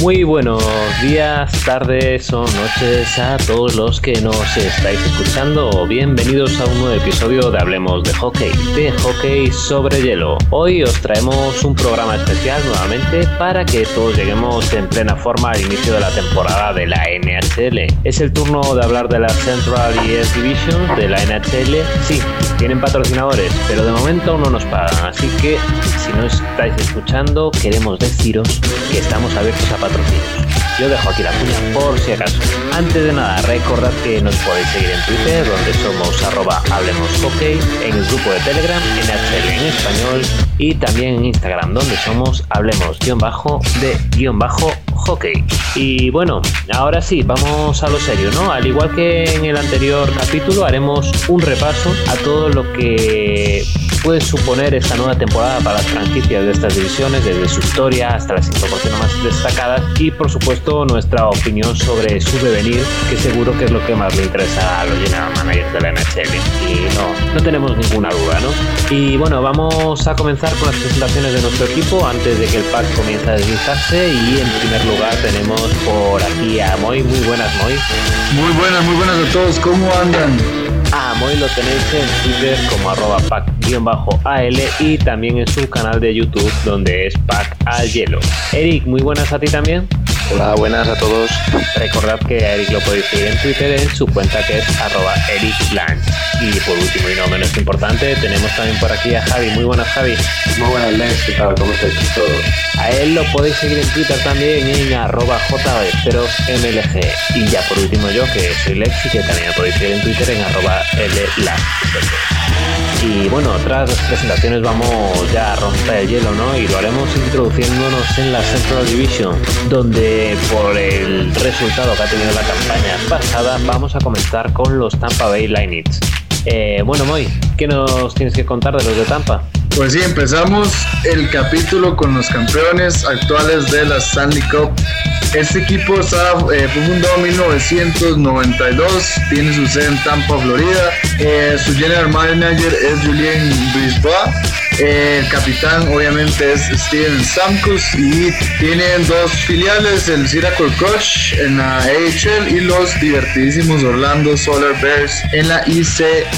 Muy buenos días, tardes o noches a todos los que nos estáis escuchando. Bienvenidos a un nuevo episodio de Hablemos de Hockey, de hockey sobre hielo. Hoy os traemos un programa especial nuevamente para que todos lleguemos en plena forma al inicio de la temporada de la NHL. Es el turno de hablar de la Central ES Division de la NHL. Sí, tienen patrocinadores, pero de momento no nos pagan, así que si no estáis escuchando, queremos deciros que estamos abiertos a yo dejo aquí la cuña por si acaso. Antes de nada, recordad que nos podéis seguir en Twitter, donde somos arroba hablemos en el grupo de Telegram, en HL en español, y también en Instagram, donde somos hablemos guion bajo de guion bajo hockey. Y bueno, ahora sí, vamos a lo serio, ¿no? Al igual que en el anterior capítulo, haremos un repaso a todo lo que puede suponer esta nueva temporada para las franquicias de estas divisiones, desde su historia hasta las informaciones más destacadas y por supuesto nuestra opinión sobre su devenir, que seguro que es lo que más le interesa a los general managers de la NHL. Y no, no tenemos ninguna duda, ¿no? Y bueno, vamos a comenzar con las presentaciones de nuestro equipo antes de que el pack comience a deslizarse y en primer lugar tenemos por aquí a Moy. Muy buenas, Moy. Muy buenas, muy buenas a todos. ¿Cómo andan? A Moy lo tenéis en Twitter como arroba pack-al y también en su canal de YouTube donde es pack al hielo. Eric, muy buenas a ti también. Hola, buenas a todos. Recordad que a Eric lo podéis seguir en Twitter en su cuenta que es arroba Y por último y no menos importante, tenemos también por aquí a Javi. Muy buenas, Javi. Muy buenas, Lex. ¿Qué tal? ¿Cómo estáis todos? A él lo podéis seguir en Twitter también en arroba mlg Y ya por último yo, que soy Lex y que también lo podéis seguir en Twitter en arroba y bueno, tras presentaciones vamos ya a romper el hielo, ¿no? Y lo haremos introduciéndonos en la Central Division, donde por el resultado que ha tenido la campaña pasada vamos a comenzar con los Tampa Bay Lightning. Eh, bueno, Moy, ¿qué nos tienes que contar de los de Tampa? Pues sí, empezamos el capítulo con los campeones actuales de la Stanley Cup. Este equipo eh, fue fundado en 1992, tiene su sede en Tampa, Florida. Eh, su general manager es Julien Brisbois. El capitán obviamente es Steven Stamkos y tienen dos filiales, el Syracuse Crush en la AHL y los divertidísimos Orlando Solar Bears en la ICHL.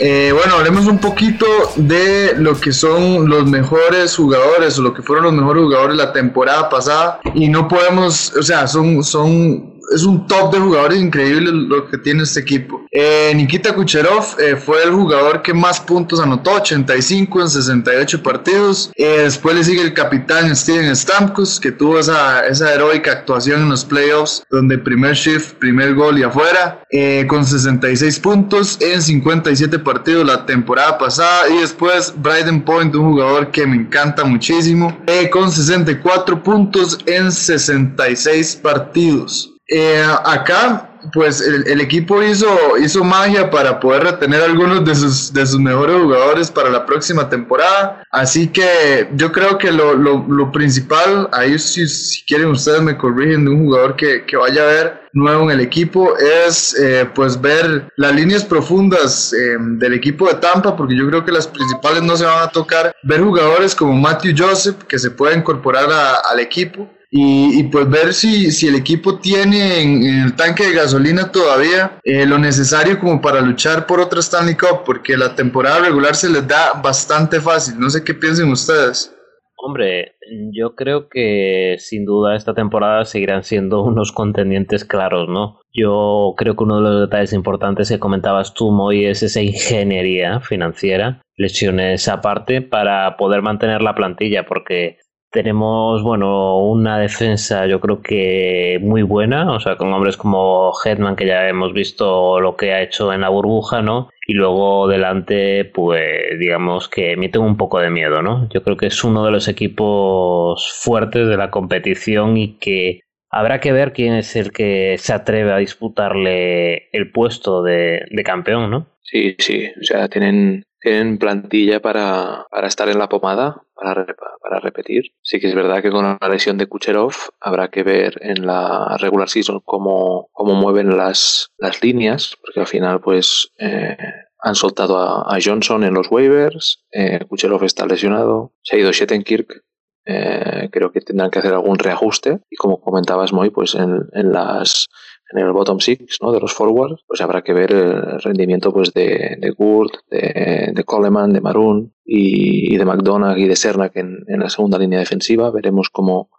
Eh, bueno, hablemos un poquito de lo que son los mejores jugadores o lo que fueron los mejores jugadores la temporada pasada. Y no podemos, o sea, son, son es un top de jugadores increíbles lo que tiene este equipo. Eh, Nikita Kucherov eh, fue el jugador que más puntos anotó, 85 en 68 partidos. Eh, después le sigue el capitán Steven Stamkos, que tuvo esa, esa heroica actuación en los playoffs, donde primer shift, primer gol y afuera, con 66 puntos en 57 partidos la temporada pasada. Y después Bryden Point, un jugador que me encanta muchísimo, con 64 puntos en 66 partidos. Eh, acá, pues el, equipo hizo, hizo magia para poder retener algunos de sus, de sus mejores jugadores para la próxima temporada. Así que yo creo que lo, lo, principal, ahí si, si, quieren ustedes me corrigen de un jugador que, que vaya a ver nuevo en el equipo, es eh, pues ver las líneas profundas eh, del equipo de Tampa, porque yo creo que las principales no se van a tocar. Ver jugadores como Matthew Joseph que se pueda incorporar al equipo y, pues ver si, si, el equipo tiene en, el tanque de gasolina todavía eh, lo necesario como para luchar por otra Stanley Cup, porque la temporada regular se les da bastante fácil. No sé qué piensen ustedes. Hombre, yo creo que sin duda esta temporada seguirán siendo unos contendientes claros, ¿no? Yo creo que uno de los detalles importantes que comentabas tú, Moy, es esa ingeniería financiera, lesiones aparte, para poder mantener la plantilla, porque tenemos, bueno, una defensa yo creo que muy buena, o sea, con hombres como Hetman, que ya hemos visto lo que ha hecho en la burbuja, ¿no? Y luego delante, pues digamos que emiten un poco de miedo, ¿no? Yo creo que es uno de los equipos fuertes de la competición y que habrá que ver quién es el que se atreve a disputarle el puesto de, de campeón, ¿no? Sí, sí, o sea, tienen tienen plantilla para, estar en la pomada, para, para repetir. Sí que es verdad que con la lesión de Kucherov habrá que ver en la regular season cómo, cómo mueven las, las líneas, porque al final pues eh, han soltado a, Johnson en los waivers, eh, Kucherov está lesionado, se ha ido Shettenkirk, eh, creo que tendrán que hacer algún reajuste y como comentabas Moy, pues en, en las en el bottom six ¿no? de los forwards, pues habrá que ver el rendimiento pues de, de Gurt, de, Coleman, de Maroon y, de McDonagh y de Cernak en, en, la segunda línea defensiva. Veremos cómo,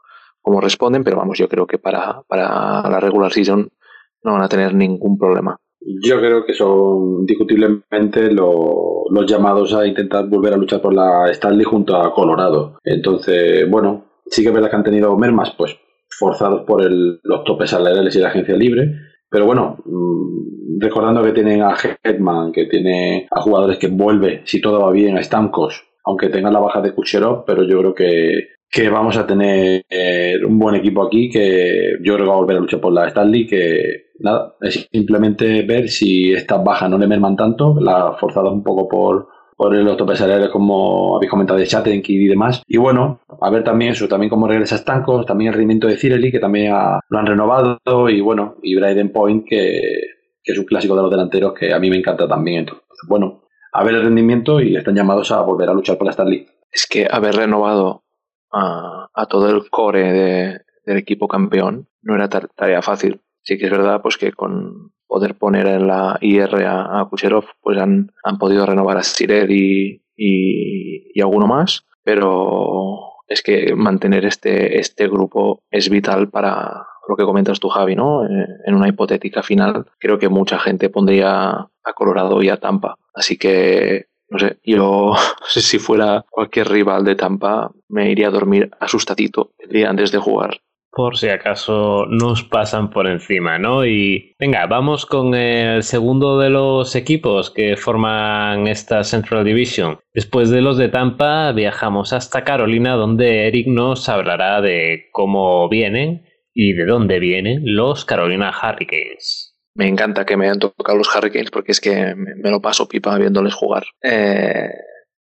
cómo responden, pero vamos, yo creo que para, para la regular season no van a tener ningún problema. Yo creo que son discutiblemente lo, los llamados a intentar volver a luchar por la Stanley junto a Colorado. Entonces, bueno, sí que es verdad que han tenido mermas, pues forzados por el, los topes salariales y la agencia libre. Pero bueno, mmm, recordando que tienen a Hetman, que tiene a jugadores que vuelve, si todo va bien, a Stamkos, aunque tengan la baja de Kucherov, pero yo creo que, que vamos a tener eh, un buen equipo aquí, que yo creo que va a volver a luchar por la Stanley, que nada, es simplemente ver si estas bajas no le merman tanto, la forzadas un poco por, por los salariales como habéis comentado de Chattenkid y demás. Y bueno, a ver también eso, también cómo regresa Stancos, también el rendimiento de Cirelli, que también lo han renovado, y bueno, y Bryden Point, que, que, es un clásico de los delanteros que a mí me encanta también. Entonces, bueno, a ver el rendimiento y están llamados a volver a luchar por la Star League. Es que haber renovado a, todo el core de, del equipo campeón no era tarea fácil. Sí que es verdad pues que con poder poner en la IR a, Kucherov, pues han, han, podido renovar a Sirer y, y, alguno más, pero es que mantener este, este grupo es vital para lo que comentas tú, Javi, ¿no? En una hipotética final, creo que mucha gente pondría a Colorado y a Tampa. Así que, no sé, yo si fuera cualquier rival de Tampa, me iría a dormir asustadito el día antes de jugar por si acaso nos pasan por encima, ¿no? Y venga, vamos con el segundo de los equipos que forman esta Central Division. Después de los de Tampa, viajamos hasta Carolina, donde Eric nos hablará de cómo vienen y de dónde vienen los Carolina Hurricanes. Me encanta que me hayan tocado los Hurricanes porque es que me lo paso pipa viéndoles jugar. Eh,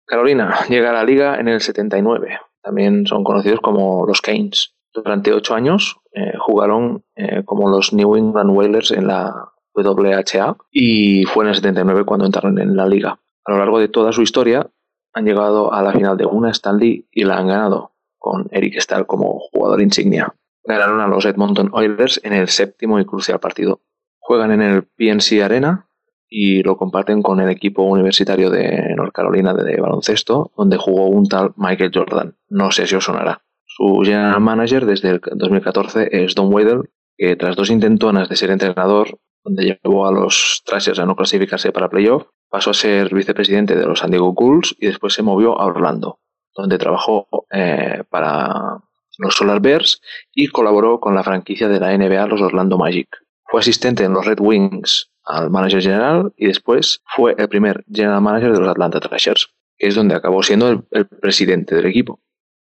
Carolina llega a la liga en el 79. También son conocidos como los Canes durante ocho años eh, jugaron eh, como los New England Whalers en la WHA y fue en el 79 cuando entraron en la liga. A lo largo de toda su historia han llegado a la final de una Stanley y la han ganado, con Eric Stahl como jugador insignia. Ganaron a los Edmonton Oilers en el séptimo y crucial partido. Juegan en el PNC Arena y lo comparten con el equipo universitario de North Carolina de baloncesto, donde jugó un tal Michael Jordan. No sé si os sonará. Su general manager desde el 2014 es Don Weidel, que tras dos intentonas de ser entrenador, donde llevó a los Thrashers a no clasificarse para playoff, pasó a ser vicepresidente de los San Diego Gulls y después se movió a Orlando, donde trabajó eh, para los Solar Bears y colaboró con la franquicia de la NBA, los Orlando Magic. Fue asistente en los Red Wings al manager general y después fue el primer general manager de los Atlanta Thrashers, que es donde acabó siendo el presidente del equipo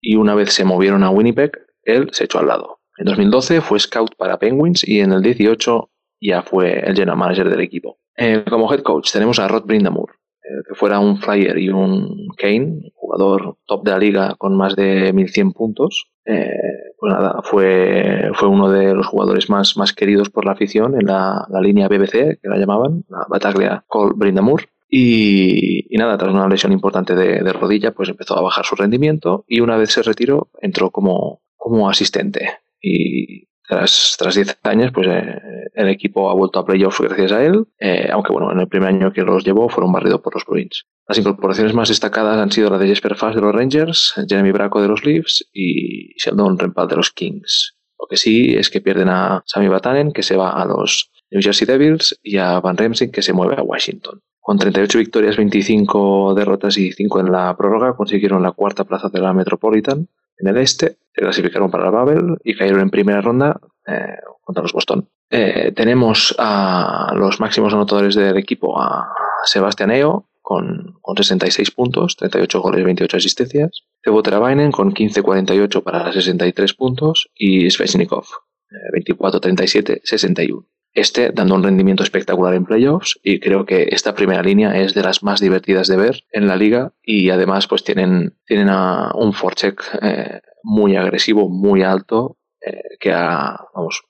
y una vez se movieron a Winnipeg, él se echó al lado. En 2012 fue scout para Penguins y en el 18 ya fue el general manager del equipo. Eh, como head coach tenemos a Rod Brindamore, eh, que fuera un flyer y un Kane, jugador top de la liga con más de 1100 puntos. Eh, pues nada, fue, uno de los jugadores más, queridos por la afición en la, la línea BBC, que la llamaban, la Bataglia Cole Brindamore. Y, nada, tras una lesión importante de, rodilla, pues empezó a bajar su rendimiento y una vez se retiró, entró como, como asistente. Y tras, tras 10 años, pues eh, el equipo ha vuelto a playoffs gracias a él, eh, aunque bueno, en el primer año que los llevó fueron barridos por los Bruins. Las incorporaciones más destacadas han sido la de Jesper Fast de los Rangers, Jeremy Braco de los Leafs y Sheldon Rempal de los Kings. Lo que sí es que pierden a Sammy Batanen, que se va a los New Jersey Devils, y a Van Remsing, que se mueve a Washington. Con 38 victorias, 25 derrotas y 5 en la prórroga, consiguieron la cuarta plaza de la Metropolitan en el este, se clasificaron para la Babel y cayeron en primera ronda eh, contra los Boston. Eh, tenemos a los máximos anotadores del equipo, a Sebastián Eo, con, con 66 puntos, 38 goles, y 28 asistencias. Tebo Teravainen con 15-48 para 63 puntos y Svechnikov, eh, 24-37, 61 este dando un rendimiento espectacular en playoffs y creo que esta primera línea es de las más divertidas de ver en la liga y además pues tienen, tienen a un forecheck eh, muy agresivo, muy alto eh, que a, vamos,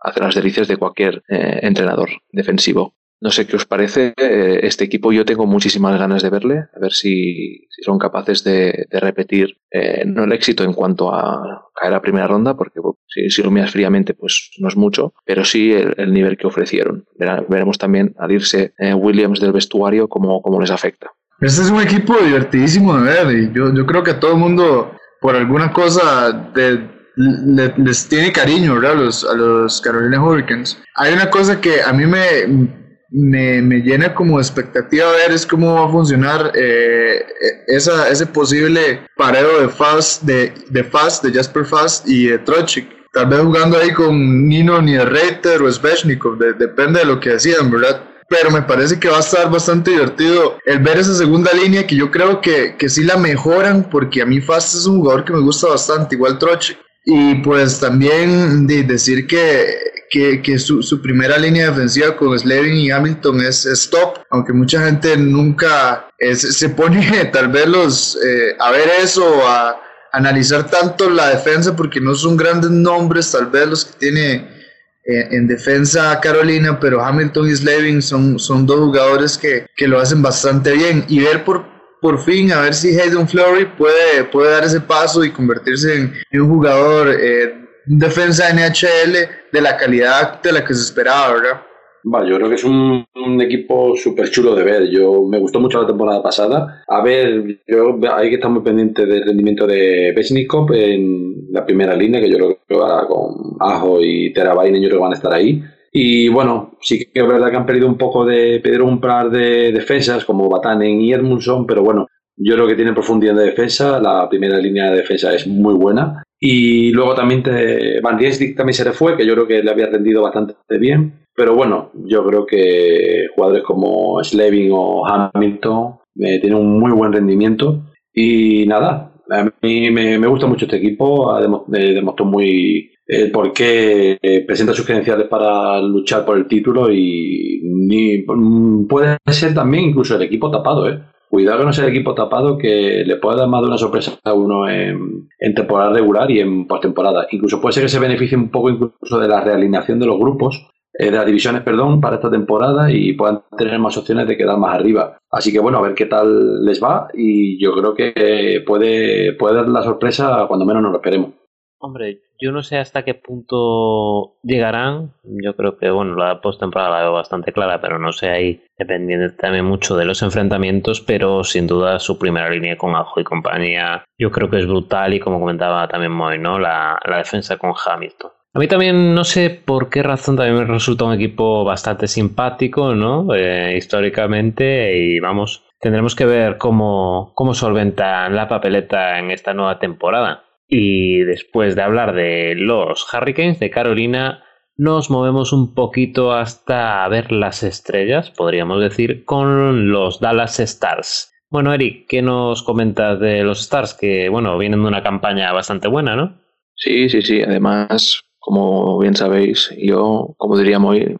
hace las delicias de cualquier eh, entrenador defensivo. No sé qué os parece. Eh, este equipo yo tengo muchísimas ganas de verle, a ver si, son capaces de, repetir eh, no el éxito en cuanto a caer a primera ronda, porque si, lo miras fríamente, pues no es mucho, pero sí el, nivel que ofrecieron. veremos también al irse eh, Williams del vestuario cómo, cómo les afecta. Este es un equipo divertidísimo de ver y yo, yo creo que todo el mundo, por alguna cosa, les tiene cariño a los, a los Carolina Hurricanes. Hay una cosa que a mí me, me, me llena como expectativa ver es cómo va a funcionar eh, esa, ese posible pareo de Fast, de, de Fast, de Jasper Fast y de Trochik. Tal vez jugando ahí con Nino ni Reiter o Sveshnikov, depende de lo que decían, ¿verdad? pero me parece que va a estar bastante divertido el ver esa segunda línea que yo creo que, que sí la mejoran porque a mí Fast es un jugador que me gusta bastante, igual Troche. Y pues también de decir que, que, que su, su, primera línea defensiva con Slavin y Hamilton es, stop, aunque mucha gente nunca se pone tal vez los, eh, a ver eso, a analizar tanto la defensa porque no son grandes nombres tal vez los que tiene en defensa Carolina, pero Hamilton y Slavin son, son dos jugadores que, que, lo hacen bastante bien. Y ver por, por fin, a ver si Hayden Flurry puede, puede dar ese paso y convertirse en, un jugador eh, defensa NHL de la calidad de la que se esperaba, ¿verdad? Vale, yo creo que es un, equipo súper chulo de ver. Yo me gustó mucho la temporada pasada. A ver, yo hay que estar muy pendiente del rendimiento de Besnikov en la primera línea, que yo creo que va con Ajo y Terabainen, yo creo que van a estar ahí. Y bueno, sí que es verdad que han perdido un poco de, pedir un par de defensas como Batanen y Edmundson, pero bueno, yo creo que tienen profundidad de defensa. La primera línea de defensa es muy buena. Y luego también te, Van Riesdick también se le fue, que yo creo que le había rendido bastante bien. Pero bueno, yo creo que jugadores como Slavin o Hamilton eh, tienen un muy buen rendimiento. Y nada, a mí me, gusta mucho este equipo. Demostró muy el por qué eh, presenta sus credenciales para luchar por el título y mm, puede ser también incluso el equipo tapado, ¿eh? Cuidado que no sea el equipo tapado que le pueda dar más de una sorpresa a uno en, temporada regular y en postemporada. Incluso puede ser que se beneficie un poco incluso de la realineación de los grupos eh, de las divisiones, perdón, para esta temporada y puedan tener más opciones de quedar más arriba. Así que bueno, a ver qué tal les va y yo creo que puede, puede dar la sorpresa cuando menos nos lo esperemos. Hombre, yo no sé hasta qué punto llegarán. Yo creo que, bueno, la postemporada la veo bastante clara, pero no sé ahí, dependiendo también mucho de los enfrentamientos. Pero sin duda su primera línea con Ajo y compañía, yo creo que es brutal. Y como comentaba también Moy, ¿no? La, la defensa con Hamilton. A mí también no sé por qué razón también me resulta un equipo bastante simpático, ¿no? Eh, históricamente y vamos, tendremos que ver cómo, cómo solventan la papeleta en esta nueva temporada. Y después de hablar de los Hurricanes de Carolina, nos movemos un poquito hasta ver las estrellas, podríamos decir, con los Dallas Stars. Bueno, Eric, ¿qué nos comentas de los Stars? Que, bueno, vienen de una campaña bastante buena, ¿no? Sí, sí, sí. Además, como bien sabéis, yo, como diríamos hoy,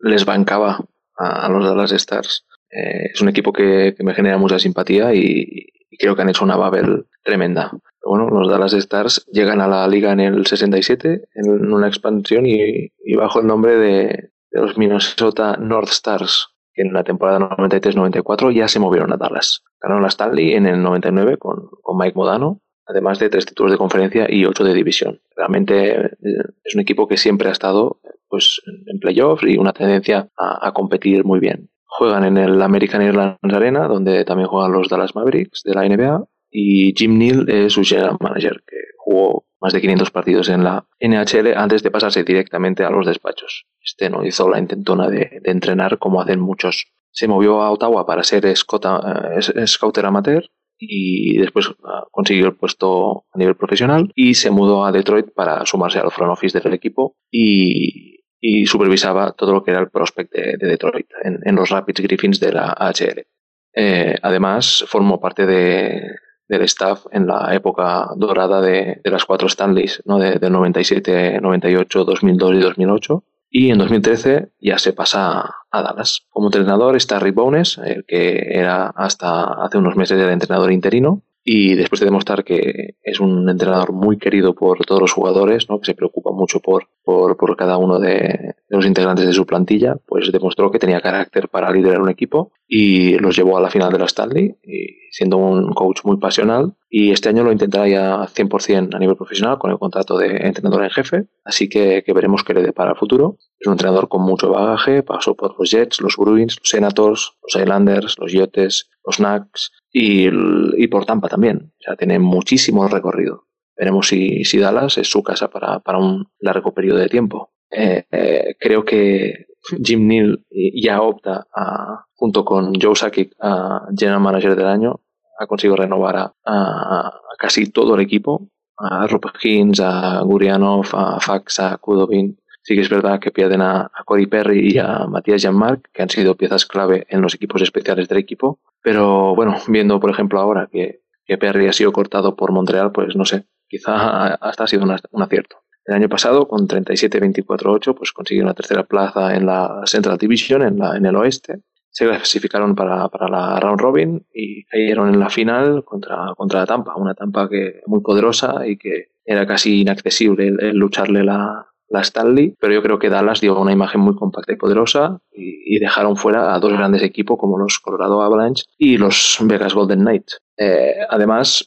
les bancaba a, los Dallas Stars. Eh, es un equipo que, me genera mucha simpatía y, creo que han hecho una Babel tremenda. Bueno, los Dallas Stars llegan a la liga en el 67, en una expansión y, bajo el nombre de, los Minnesota North Stars, que en la temporada 93-94 ya se movieron a Dallas. Ganaron la Stanley en el 99 con, con Mike Modano además de tres títulos de conferencia y ocho de división. Realmente eh, es un equipo que siempre ha estado pues, en playoffs y una tendencia a, competir muy bien. Juegan en el American Airlines Arena, donde también juegan los Dallas Mavericks de la NBA, y Jim Neal es su general manager, que jugó más de 500 partidos en la NHL antes de pasarse directamente a los despachos. Este no hizo la intentona de, entrenar como hacen muchos. Se movió a Ottawa para ser eh, scouter amateur y después ah, consiguió el puesto a nivel profesional y se mudó a Detroit para sumarse al front office del equipo y, supervisaba todo lo que era el prospect de, Detroit en, los Rapids Griffins de la AHL. Eh, además, formó parte de, del staff en la época dorada de, las cuatro Stanleys, ¿no? de, del 97, 98, 2002 y 2008 y en 2013 ya se pasa a Dallas. Como entrenador está Rick Bones, el que era hasta hace unos meses el entrenador interino. y después de demostrar que es un entrenador muy querido por todos los jugadores, ¿no? que se preocupa mucho por, por, por cada uno de, los integrantes de su plantilla, pues demostró que tenía carácter para liderar un equipo y los llevó a la final de la Stanley, y siendo un coach muy pasional. Y este año lo intentará ya 100% a nivel profesional con el contrato de entrenador en jefe, así que, que veremos qué le depara el futuro. Es un entrenador con mucho bagaje, pasó por los Jets, los Bruins, los Senators, los Islanders, los Yachts, los Knacks y, y, por Tampa también. O sea, tiene muchísimo recorrido. Veremos si, si Dallas es su casa para, para un largo periodo de tiempo. Eh, eh, creo que Jim Neal ya opta a, junto con Joe Sakic a General Manager del año. Ha conseguido renovar a, a, casi todo el equipo. A Hines, a Gurianov, a Fax, a Kudobin. Sí que es verdad que pierden a, a Cody Perry y a Matías Janmark, que han sido piezas clave en los equipos especiales del equipo. Pero bueno, viendo por ejemplo ahora que, que Perry ha sido cortado por Montreal, pues no sé, quizá hasta ha sido un acierto. El año pasado, con 37-24-8, pues consiguieron la tercera plaza en la Central Division, en, la, en el oeste. Se clasificaron para, para, la Round Robin y cayeron en la final contra, contra la Tampa, una Tampa que muy poderosa y que era casi inaccesible el, lucharle la, la Stanley, pero yo creo que Dallas dio una imagen muy compacta y poderosa y, y, dejaron fuera a dos grandes equipos como los Colorado Avalanche y los Vegas Golden Knights. Eh, además,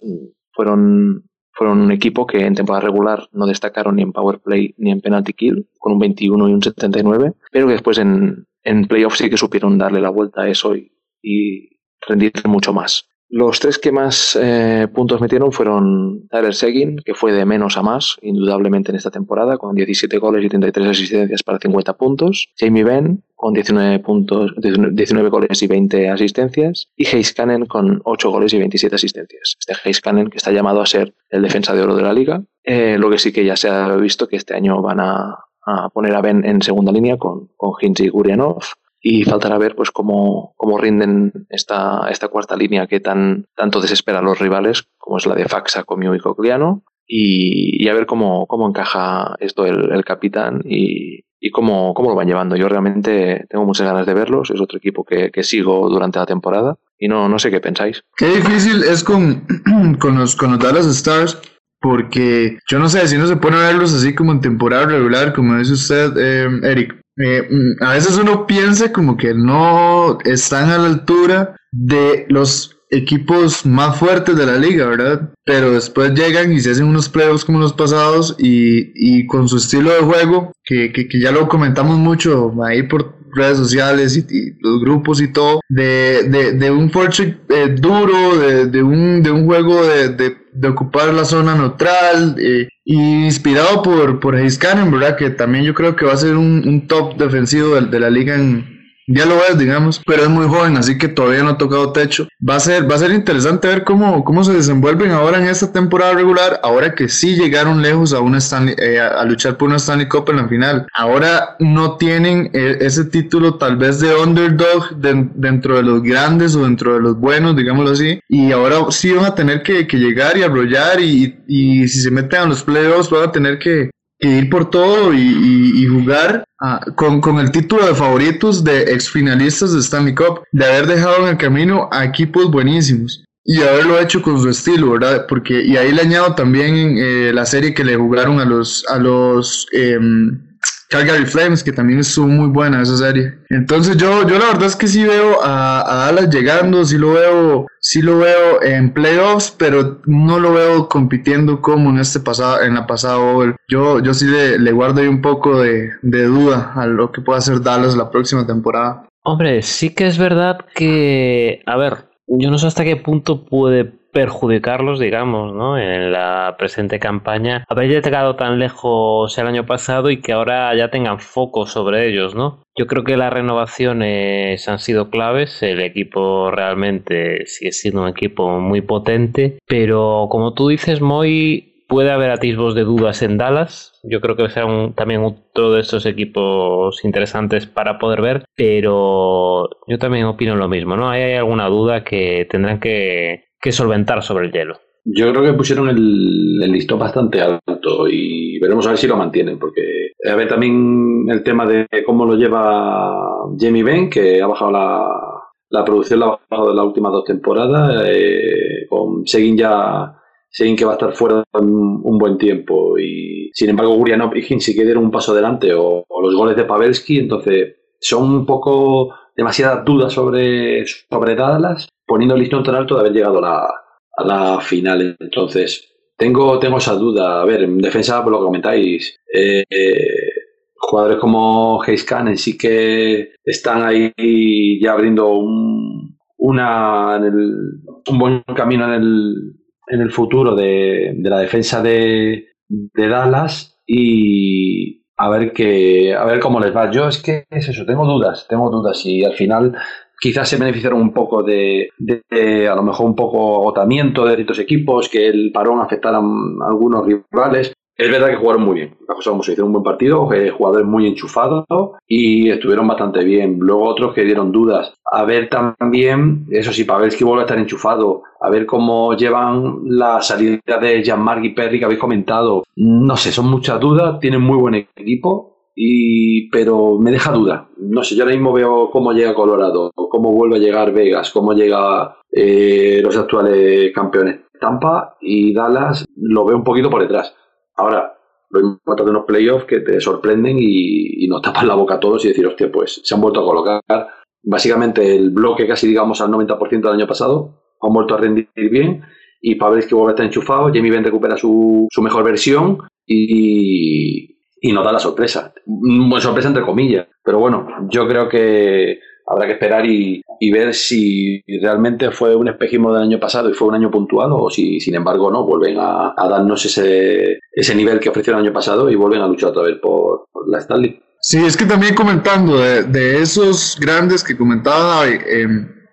fueron fueron un equipo que en temporada regular no destacaron ni en power play ni en penalty kill, con un 21 y un 79, pero que después en, en playoffs sí que supieron darle la vuelta a eso y, y rendir mucho más. Los tres que más eh, puntos metieron fueron Tyler Seguin, que fue de menos a más, indudablemente en esta temporada, con 17 goles y 33 asistencias para 50 puntos. Jamie Benn, con 19, puntos, 19 goles y 20 asistencias. Y Hayes Cannon, con 8 goles y 27 asistencias. Este Hayes Cannon, que está llamado a ser el defensa de oro de la liga. Eh, lo que sí que ya se ha visto que este año van a, a poner a Ben en segunda línea con, con Hintz y Gurianov y faltará ver pues cómo, cómo rinden esta, esta cuarta línea que tan, tanto desespera a los rivales, como es la de Faxa, Comio y Cogliano, y, y, a ver cómo, cómo encaja esto el, el capitán y, y cómo, cómo, lo van llevando. Yo realmente tengo muchas ganas de verlos, es otro equipo que, que sigo durante la temporada y no, no sé qué pensáis. Qué difícil es con, con, los, con los Dallas Stars porque yo no sé si no se pone a verlos así como en temporada regular, como dice usted, eh, Eric. Eh, mm, a veces uno piensa como que no están a la altura de los equipos más fuertes de la liga, ¿verdad? Pero después llegan y se hacen unos playoffs como los pasados y, y con su estilo de juego, que, que, que, ya lo comentamos mucho ahí por redes sociales y, y los grupos y todo, de, de, de un fortune eh, duro, de, de, un, de un juego de, de, ocupar la zona neutral, eh, inspirado por, por Cannon, ¿verdad? Que también yo creo que va a ser un, un top defensivo de, de la liga en, ya lo es, digamos, pero es muy joven, así que todavía no ha tocado techo. Va a ser, va a ser interesante ver cómo, cómo se desenvuelven ahora en esta temporada regular, ahora que sí llegaron lejos a, una Stanley, eh, a, luchar por una Stanley Cup en la final. Ahora no tienen eh, ese título tal vez de underdog de, dentro de los grandes o dentro de los buenos, digámoslo así, y ahora sí van a tener que, que llegar y arrollar y, y si se meten a los playoffs van a tener que ir por todo y, y, y jugar ah, con, con, el título de favoritos de ex finalistas de Stanley Cup, de haber dejado en el camino a equipos buenísimos y haberlo hecho con su estilo, ¿verdad? Porque, y ahí le añado también eh, la serie que le jugaron a los, a los eh, Calgary Flames, que también estuvo muy buena esa serie. Entonces yo, yo la verdad es que sí veo a, a Dallas llegando, sí lo veo, sí lo veo en playoffs, pero no lo veo compitiendo como en este pasado, en la pasada Bowl. Yo, yo sí le, le guardo ahí un poco de, de duda a lo que pueda hacer Dallas la próxima temporada. Hombre, sí que es verdad que, a ver, yo no sé hasta qué punto puede perjudicarlos, digamos, ¿no? En la presente campaña, haber llegado tan lejos el año pasado y que ahora ya tengan foco sobre ellos, ¿no? Yo creo que las renovaciones han sido claves, el equipo realmente sigue siendo un equipo muy potente, pero como tú dices, Moy, puede haber atisbos de dudas en Dallas. Yo creo que será también otro de estos equipos interesantes para poder ver, pero yo también opino lo mismo, ¿no? hay alguna duda que tendrán que, que solventar sobre el hielo. Yo creo que pusieron el, listón bastante alto y veremos a ver si lo mantienen, porque a ver también el tema de cómo lo lleva Jamie Ben, que ha bajado la, la producción, la ha bajado de las últimas dos temporadas. Eh, con Seguin ya Seguin que va a estar fuera un, buen tiempo y sin embargo Gurianov y sí que dieron un paso adelante o, los goles de Pavelski, entonces son un poco demasiadas dudas sobre, sobre Dallas, poniendo el listón tan alto de haber llegado a la, final. Entonces, tengo, tengo esa duda. A ver, en defensa, por lo que comentáis, eh, jugadores como Hayes Cannon sí que están ahí ya abriendo un, una, un buen camino en el, en el futuro de, de la defensa de, de, Dallas y a ver que a ver cómo les va. Yo es que es eso, tengo dudas, tengo dudas y al final quizás se beneficiaron un poco de, a lo mejor un poco agotamiento de ciertos equipos, que el parón afectara a algunos rivales. Es verdad que jugaron muy bien, la cosa como se hicieron un buen partido, eh, jugadores muy enchufados y estuvieron bastante bien. Luego otros que dieron dudas. A ver también, eso sí, Pavelski vuelve a estar enchufado, a ver cómo llevan la salida de Jean-Marc y Perry que habéis comentado. No sé, son muchas dudas, tienen muy buen equipo, y, pero me deja duda. No sé, yo ahora mismo veo cómo llega Colorado, cómo vuelve a llegar Vegas, cómo llega eh, los actuales campeones. Tampa y Dallas lo veo un poquito por detrás. Ahora, lo importante de unos playoffs que te sorprenden y, y, nos tapan la boca a todos y decir, hostia, pues se han vuelto a colocar. Básicamente el bloque casi digamos al 90% del año pasado, han vuelto a rendir bien y Pavel que vuelve a estar enchufado, Jamie Ben recupera su, su mejor versión y, y nos da la sorpresa. Buena sorpresa entre comillas, pero bueno, yo creo que habrá que esperar y, ver si realmente fue un espejismo del año pasado y fue un año puntual o si sin embargo no, vuelven a, darnos ese, ese nivel que ofrecieron el año pasado y vuelven a luchar otra vez por, la Stanley. Sí, es que también comentando de, de esos grandes que comentaba eh,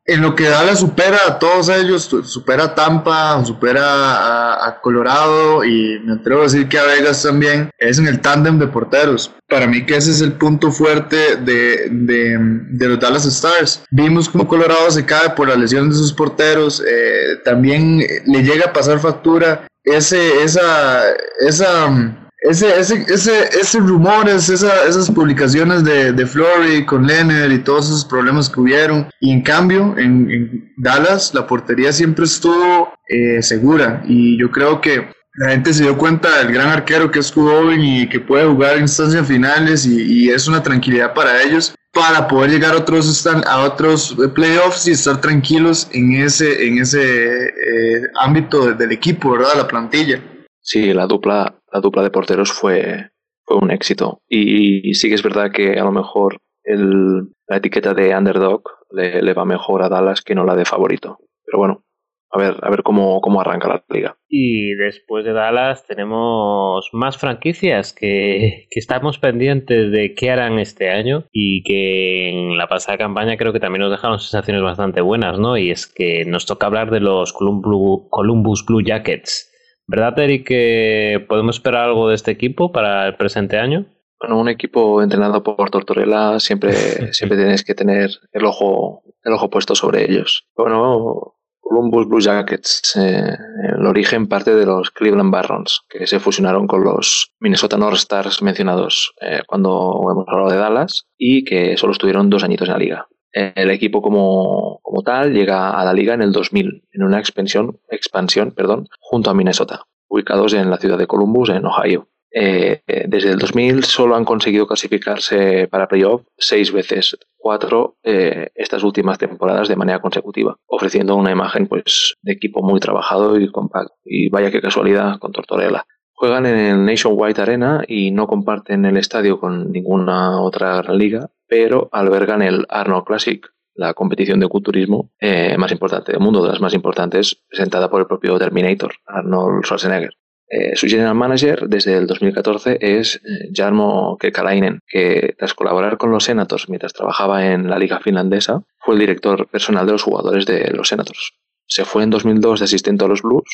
en lo que Dallas supera a todos ellos, supera a Tampa, supera a, Colorado y me atrevo a decir que a Vegas también, es en el tándem de porteros. Para mí que ese es el punto fuerte de, de, los Dallas Stars. Vimos como Colorado se cae por la lesión de sus porteros, eh, también le llega a pasar factura ese, esa, esa ese, ese, ese, ese rumores, esas publicaciones de, de Flory con Leonard y todos esos problemas que hubieron. Y en cambio, en, Dallas la portería siempre estuvo eh, segura. Y yo creo que la gente se dio cuenta del gran arquero que es joven y que puede jugar en instancias finales y, es una tranquilidad para ellos para poder llegar a otros, a otros playoffs y estar tranquilos en ese, en ese eh, ámbito del equipo, ¿verdad? La plantilla. Sí, la dupla la dupla de porteros fue, fue un éxito. Y, sí que es verdad que a lo mejor el, la etiqueta de underdog le, va mejor a Dallas que no la de favorito. Pero bueno, a ver, a ver cómo, cómo arranca la liga. Y después de Dallas tenemos más franquicias que, que, estamos pendientes de qué harán este año y que en la pasada campaña creo que también nos dejaron sensaciones bastante buenas, ¿no? Y es que nos toca hablar de los Columbus Blue Jackets ¿Verdad, Eric, que podemos esperar algo de este equipo para el presente año? Bueno, un equipo entrenado por Tortorella siempre, siempre tienes que tener el ojo, el ojo puesto sobre ellos. Bueno, Columbus Blue Jackets, eh, el origen parte de los Cleveland Barons, que se fusionaron con los Minnesota North Stars mencionados eh, cuando hemos hablado de Dallas y que solo estuvieron dos añitos en la liga. El equipo como, como, tal llega a la liga en el 2000, en una expansión, expansión perdón, junto a Minnesota, ubicados en la ciudad de Columbus, en Ohio. Eh, desde el 2000 solo han conseguido clasificarse para playoff seis veces, cuatro eh, estas últimas temporadas de manera consecutiva, ofreciendo una imagen pues, de equipo muy trabajado y compacto. Y vaya qué casualidad con Tortorella. Juegan en el Nationwide Arena y no comparten el estadio con ninguna otra liga, pero albergan el Arnold Classic, la competición de culturismo eh, más importante del mundo, de las más importantes, presentada por el propio Terminator, Arnold Schwarzenegger. Eh, su general manager desde el 2014 es eh, Jarmo Kekalainen, que tras colaborar con los Senators mientras trabajaba en la liga finlandesa, fue el director personal de los jugadores de los Senators. Se fue en 2002 de asistente a los Blues,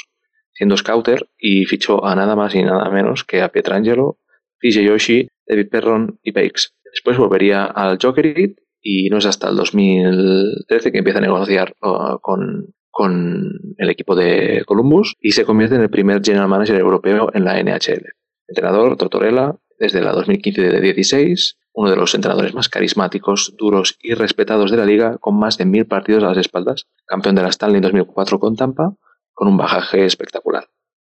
siendo scouter, y fichó a nada más y nada menos que a Pietrangelo, PJ Yoshi, David Perron y Bakes. Después volvería al Jokerit y no es hasta el 2013 que empieza a negociar uh, con, con el equipo de Columbus y se convierte en el primer general manager europeo en la NHL. Entrenador Tortorella desde la 2015-16, uno de los entrenadores más carismáticos, duros y respetados de la liga, con más de mil partidos a las espaldas, campeón de la Stanley en 2004 con Tampa, con un bajaje espectacular.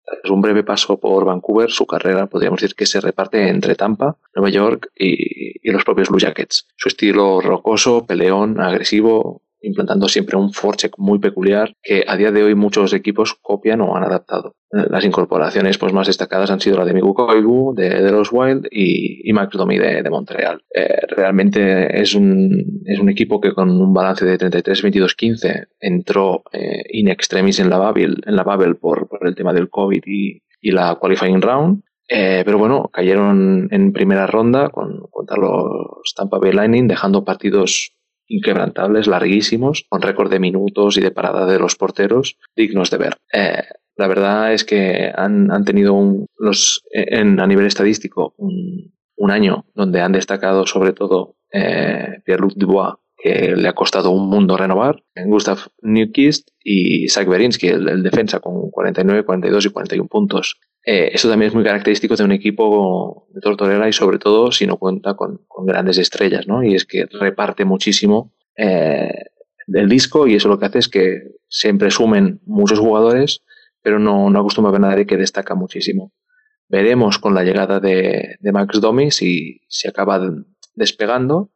Tras un breve paso por Vancouver, su carrera podríamos decir que se reparte entre Tampa, Nueva York y, y los propios Blue Jackets. Su estilo rocoso, peleón, agresivo, implantando siempre un forecheck muy peculiar que a día de hoy muchos equipos copian o han adaptado. Las incorporaciones pues, más destacadas han sido la de Migu Koibu, de, los Wild y, y Max Domi de, Montreal. Eh, realmente es un, es un equipo que con un balance de 33-22-15 entró eh, in extremis en la Babel, en la Babel por, el tema del COVID y, la qualifying round. Eh, pero bueno, cayeron en primera ronda con, contra los Tampa Bay Lightning, dejando partidos inquebrantables, larguísimos, con récord de minutos y de parada de los porteros, dignos de ver. Eh, la verdad es que han, han tenido un, los, en, a nivel estadístico un, un, año donde han destacado sobre todo eh, Pierre-Luc Dubois, que le ha costado un mundo renovar, Gustav Newkist y Zach Berinsky, el, el, defensa, con 49, 42 y 41 puntos. Eh, eso también es muy característico de un equipo de Tortorella y sobre todo si no cuenta con, grandes estrellas, ¿no? Y es que reparte muchísimo eh, el disco y eso lo que hace es que siempre sumen muchos jugadores, pero no, no acostumbra a nadie que destaca muchísimo. Veremos con la llegada de, de Max Domi si se acaba despegando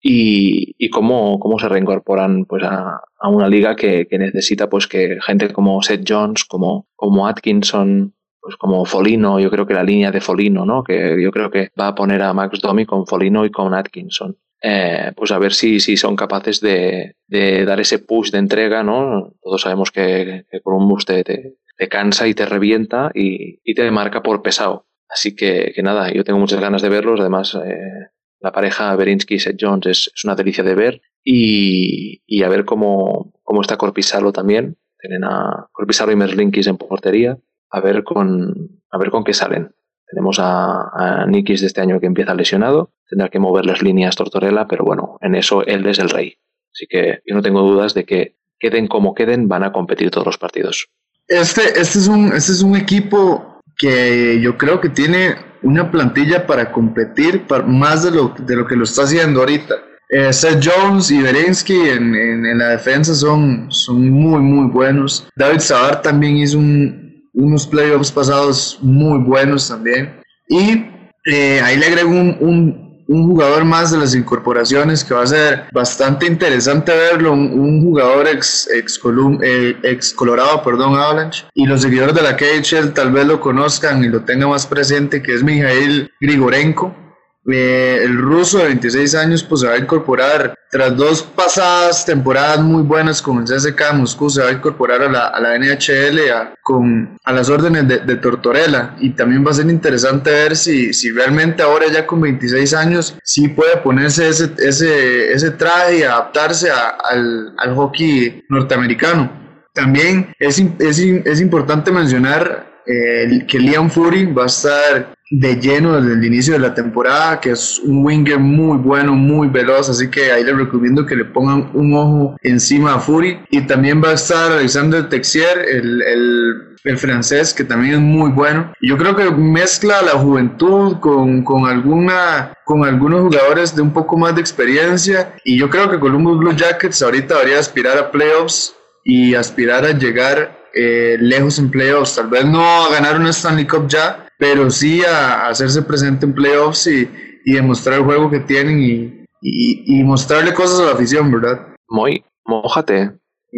y, y cómo, cómo, se reincorporan pues a, a una liga que, que, necesita pues que gente como Seth Jones, como, como Atkinson, pues como Folino, yo creo que la línea de Folino, ¿no? Que yo creo que va a poner a Max Domi con Folino y con Atkinson. Eh, pues a ver si, si son capaces de, de, dar ese push de entrega, ¿no? Todos sabemos que, que Columbus te, te, cansa y te revienta y, y, te marca por pesado. Así que, que, nada, yo tengo muchas ganas de verlos. Además, eh, la pareja Berinsky y Seth Jones es, una delicia de ver. Y, y a ver cómo, cómo está Corpisalo también. Tienen a Corpisalo y Merlinkis en portería a ver con, a ver con qué salen. Tenemos a, a Nikis de este año que empieza lesionado, tendrá que mover las líneas Tortorella, pero bueno, en eso él es el rey. Así que yo no tengo dudas de que queden como queden, van a competir todos los partidos. Este, este, es, un, este es un equipo que yo creo que tiene una plantilla para competir más de lo, de lo que lo está haciendo ahorita. Eh, Seth Jones y Berensky en, en, en, la defensa son, son muy, muy buenos. David Sabar también hizo un, unos playoffs pasados muy buenos también. Y eh, ahí le agrego un, un, un, jugador más de las incorporaciones que va a ser bastante interesante verlo, un, un jugador ex, ex, Colum, eh, ex, Colorado, perdón, Avalanche. Y los seguidores de la KHL tal vez lo conozcan y lo tengan más presente, que es Mijail Grigorenko eh, el ruso de 26 años pues se va a incorporar tras dos pasadas temporadas muy buenas con el CSK Moscú se va a incorporar a la, a la NHL a, con, a las órdenes de, de, Tortorella. Y también va a ser interesante ver si, si realmente ahora ya con 26 años sí puede ponerse ese, ese, ese traje y adaptarse a, al, al hockey norteamericano. También es, es, es importante mencionar eh, que Liam Fury va a estar de lleno desde el inicio de la temporada, que es un winger muy bueno, muy veloz, así que ahí les recomiendo que le pongan un ojo encima a Fury. Y también va a estar Alexander Texier, el, el, el francés, que también es muy bueno. Yo creo que mezcla la juventud con, con, alguna, con algunos jugadores de un poco más de experiencia. Y yo creo que Columbus Blue Jackets ahorita debería aspirar a playoffs y aspirar a llegar eh, lejos en playoffs. Tal vez no a ganar una Stanley Cup ya, pero sí a, a hacerse presente en playoffs y, y, demostrar el juego que tienen y, y, y, mostrarle cosas a la afición, ¿verdad? Muy, mojate.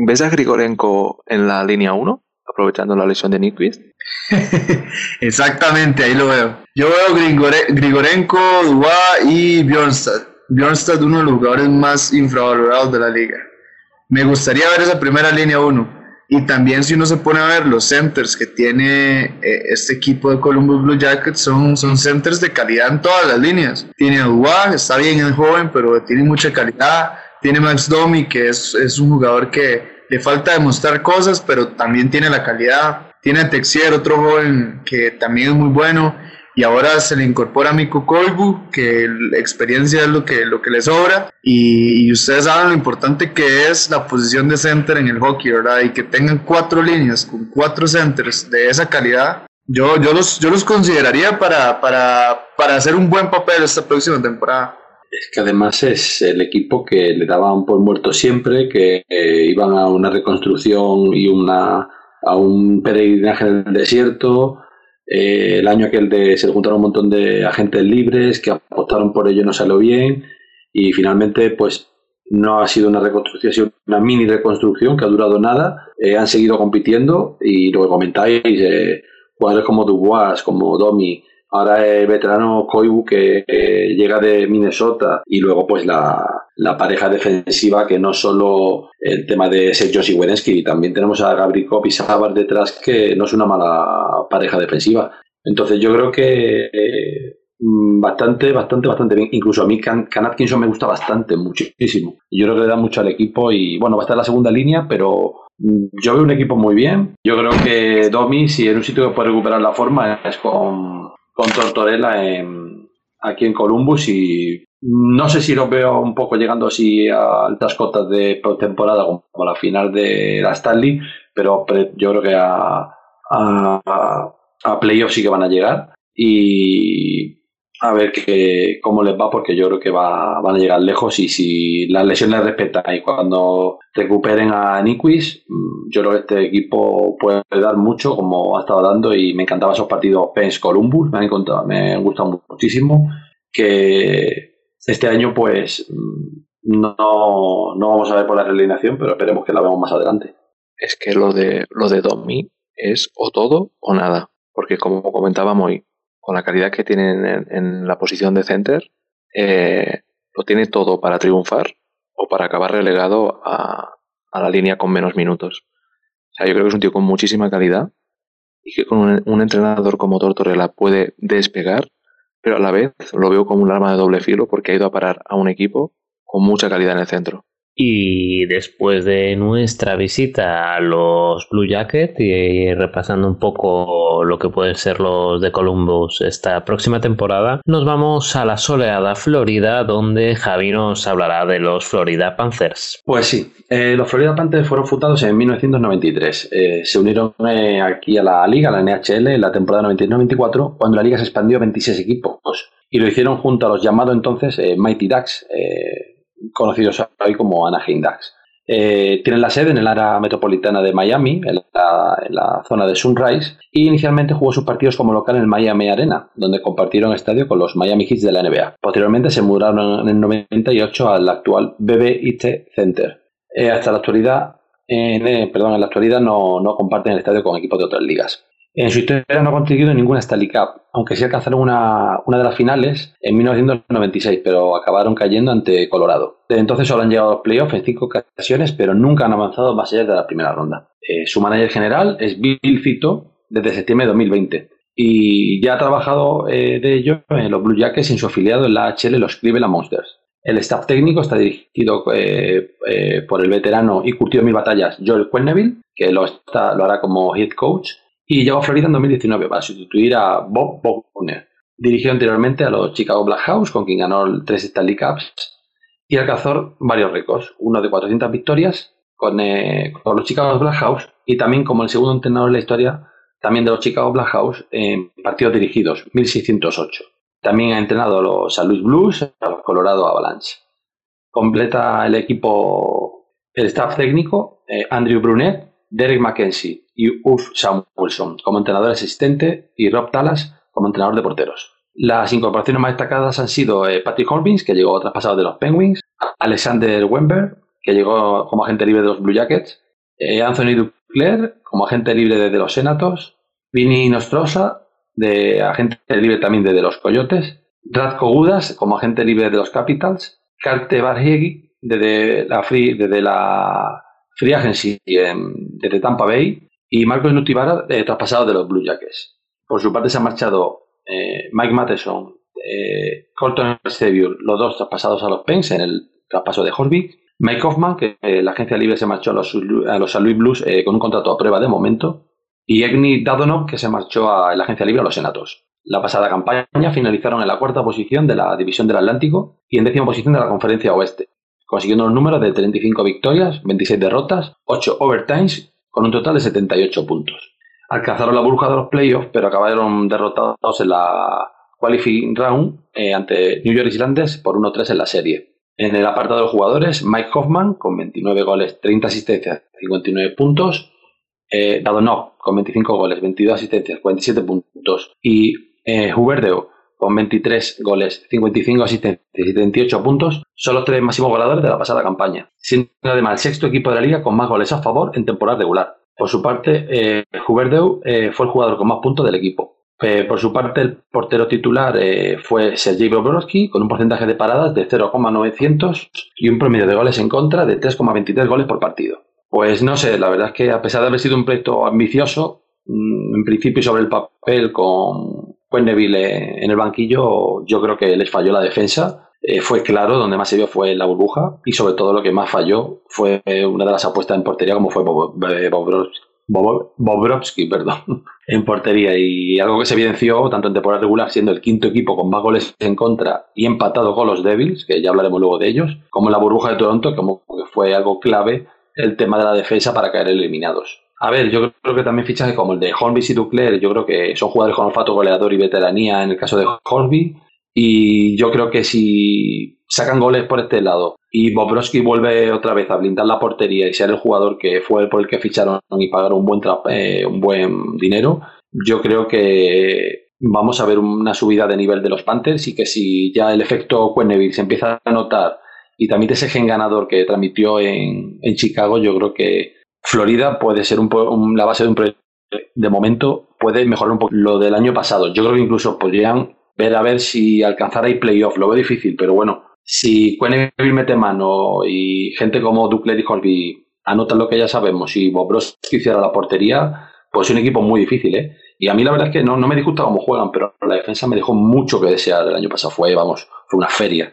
¿Ves a Grigorenko en la línea 1? Aprovechando la lesión de Nyquist. Exactamente, ahí lo veo. Yo veo Grigore, Grigorenko, Dubois y Bjornstad. Bjornstad, uno de los jugadores más infravalorados de la liga. Me gustaría ver esa primera línea 1 y también si uno se pone a ver los centers que tiene eh, este equipo de Columbus Blue Jackets, son, son centers de calidad en todas las líneas. Tiene a Dubois, está bien el joven, pero tiene mucha calidad. Tiene Max Domi, que es, es un jugador que le falta demostrar cosas, pero también tiene la calidad. Tiene a Texier, otro joven que también es muy bueno y ahora se le incorpora a Miko Koibu, que la experiencia es lo que, lo que le sobra, y, y, ustedes saben lo importante que es la posición de center en el hockey, ¿verdad? Y que tengan cuatro líneas con cuatro centers de esa calidad, yo, yo, los, yo los consideraría para, para, para hacer un buen papel esta próxima temporada. Es que además es el equipo que le daban por muerto siempre, que eh, iban a una reconstrucción y una a un peregrinaje en el desierto, eh, el año aquel de se juntaron un montón de agentes libres que apostaron por ello no salió bien y finalmente pues no ha sido una reconstrucción, ha sido una mini reconstrucción que ha durado nada. Eh, han seguido compitiendo y lo que comentáis, eh, jugadores como Dubois, como Domi, ahora el veterano Koibu que llega de Minnesota y luego pues la, la, pareja defensiva que no solo el tema de Sergio y también tenemos a Gabri y Sabar detrás que no es una mala pareja defensiva. Entonces yo creo que Mm, bastante, bastante, bastante bien. Incluso a mí Can, Atkinson me gusta bastante, muchísimo. Yo creo que le da mucho al equipo y bueno, va a estar en la segunda línea, pero mm, yo veo un equipo muy bien. Yo creo que Domi, si en un sitio que puede recuperar la forma, es con, con Tortorella en, aquí en Columbus y no sé si lo veo un poco llegando así a altas cotas de temporada como la final de la Stanley, pero yo creo que a, a, a playoffs sí que van a llegar. Y a ver que, cómo les va, porque yo creo que va, van a llegar lejos y si las lesiones respetan y cuando recuperen a Niquis, mm, yo creo que este equipo puede dar mucho como ha estado dando y me encantaban esos partidos Pence Columbus, me han, encontrado, me han gustado muchísimo, que este año pues mm, no, no vamos a ver por la realización, pero esperemos que la veamos más adelante. Es que lo de, lo de Domi es o todo o nada, porque como comentábamos hoy, con la calidad que tiene en, la posición de center, eh, lo tiene todo para triunfar o para acabar relegado a, la línea con menos minutos. O sea, yo creo que es un tío con muchísima calidad y que con un, entrenador como Tortorella puede despegar, pero a la vez lo veo como un arma de doble filo porque ha ido a parar a un equipo con mucha calidad en el centro. Y después de nuestra visita a los Blue Jackets y repasando un poco lo que pueden ser los de Columbus esta próxima temporada, nos vamos a la soleada Florida donde Javi nos hablará de los Florida Panthers. Pues sí, eh, los Florida Panthers fueron fundados en 1993. Eh, se unieron eh, aquí a la liga, a la NHL, en la temporada 93-94 cuando la liga se expandió a 26 equipos. Y lo hicieron junto a los llamados entonces Mighty Ducks conocidos hoy como Anaheim Ducks. Eh, tienen la sede en el área metropolitana de Miami, en la, zona de Sunrise, y inicialmente jugó sus partidos como local en el Miami Arena, donde compartieron estadio con los Miami Heat de la NBA. Posteriormente se mudaron en el 98 al actual BB&T Center. Eh, hasta la actualidad, en, eh, perdón, en la actualidad no, no comparten el estadio con equipos de otras ligas. En su historia no ha conseguido ninguna Stanley Cup, aunque sí alcanzaron una, una, de las finales en 1996, pero acabaron cayendo ante Colorado. Desde entonces solo han llegado a los playoffs en cinco ocasiones, pero nunca han avanzado más allá de la primera ronda. Eh, su manager general es Bill Fito desde septiembre de 2020 y ya ha trabajado eh, de ello en los Blue Jackets en su afiliado en la HL, los Cleveland Monsters. El staff técnico está dirigido eh, por el veterano y curtido mil batallas Joel Quenneville, que lo, está, lo hará como head coach y llegó a Florida en 2019 para sustituir a Bob Bogner. Dirigió anteriormente a los Chicago Blackhawks, con quien ganó tres Stanley Cups, y alcanzó varios récords, uno de 400 victorias con, eh, con los Chicago Blackhawks y también como el segundo entrenador en la historia también de los Chicago Blackhawks en partidos dirigidos, 1608. También ha entrenado a los San Luis Blues, a los Colorado Avalanche. Completa el equipo, el staff técnico, eh, Andrew Brunet, Derek McKenzie y Uf Samuelson como entrenador asistente y Rob Talas como entrenador de porteros. Las incorporaciones más destacadas han sido eh, Patrick Holbins, que llegó traspasado de los Penguins, Alexander Wember, que llegó como agente libre de los Blue Jackets, eh, Anthony Duclair como agente libre desde los Senatos, Vinny Nostrosa, de agente libre también desde los Coyotes, Radko Gudas como agente libre de los Capitals, Karte Barhegi desde la, free, desde la Free Agency desde Tampa Bay y Marcos Nutibara eh, traspasado de los Blue Jackets. Por su parte se han marchado eh, Mike Matheson, eh, Colton Sevier, los dos traspasados a los Pens en el traspaso de Horvik. Mike Hoffman, que eh, la agencia libre se marchó a los, a San Louis Blues con un contrato a prueba de momento. Y Egni Dadonov, que se marchó a la agencia libre a los Senatos. La pasada campaña finalizaron en la cuarta posición de la División del Atlántico y en décima posición de la Conferencia Oeste, consiguiendo los números de 35 victorias, 26 derrotas, 8 overtimes, con un total de 78 puntos. Alcanzaron la burbuja de los playoffs, pero acabaron derrotados en la qualifying round eh, ante New York Islanders por 1-3 en la serie. En el apartado de los jugadores, Mike Hoffman con 29 goles, 30 asistencias, 59 puntos. eh, no con 25 goles, 22 asistencias, 47 puntos. Y eh, Huberdeo con 23 goles, 55 asistencias y 78 puntos, son los tres máximos goleadores de la pasada campaña, siendo además el sexto equipo de la liga con más goles a favor en temporada regular. Por su parte, eh, Huberdeu eh, fue el jugador con más puntos del equipo. Eh, por su parte, el portero titular eh, fue Sergei Bobrovsky, con un porcentaje de paradas de 0,900 y un promedio de goles en contra de 3,23 goles por partido. Pues no sé, la verdad es que a pesar de haber sido un proyecto ambicioso, mm, en principio sobre el papel con Neville en el banquillo, yo creo que les falló la defensa. Eh, fue claro, donde más se vio fue la burbuja y sobre todo lo que más falló fue una de las apuestas en portería como fue Bobrovsky, perdón, en portería y algo que se evidenció tanto en temporada regular siendo el quinto equipo con más goles en contra y empatado con los Devils, que ya hablaremos luego de ellos, como la burbuja de Toronto, como que fue algo clave el tema de la defensa para caer eliminados. A ver, yo creo que también fichajes como el de Hornby y Duclair, yo creo que son jugadores con olfato goleador y veteranía en el caso de Hornby. Y yo creo que si sacan goles por este lado y Bobrovsky vuelve otra vez a blindar la portería y ser el jugador que fue por el que ficharon y pagaron un buen, eh, un buen dinero, yo creo que vamos a ver una subida de nivel de los Panthers y que si ya el efecto Quenneville se empieza a notar y también ese gen ganador que transmitió en, en Chicago, yo creo que Florida puede ser un, la base de un proyecto. De momento puede mejorar un poco lo del año pasado. Yo creo que incluso podrían ver a ver si alcanzar ahí playoff. Lo veo difícil, pero bueno, si Quenneville mete mano y gente como Ducler y Horby anotan lo que ya sabemos y Bobrovsky hiciera la portería, pues es un equipo muy difícil, ¿eh? Y a mí la verdad es que no, no me disgusta cómo juegan, pero la defensa me dejó mucho que desear el año pasado. Fue, vamos, fue una feria.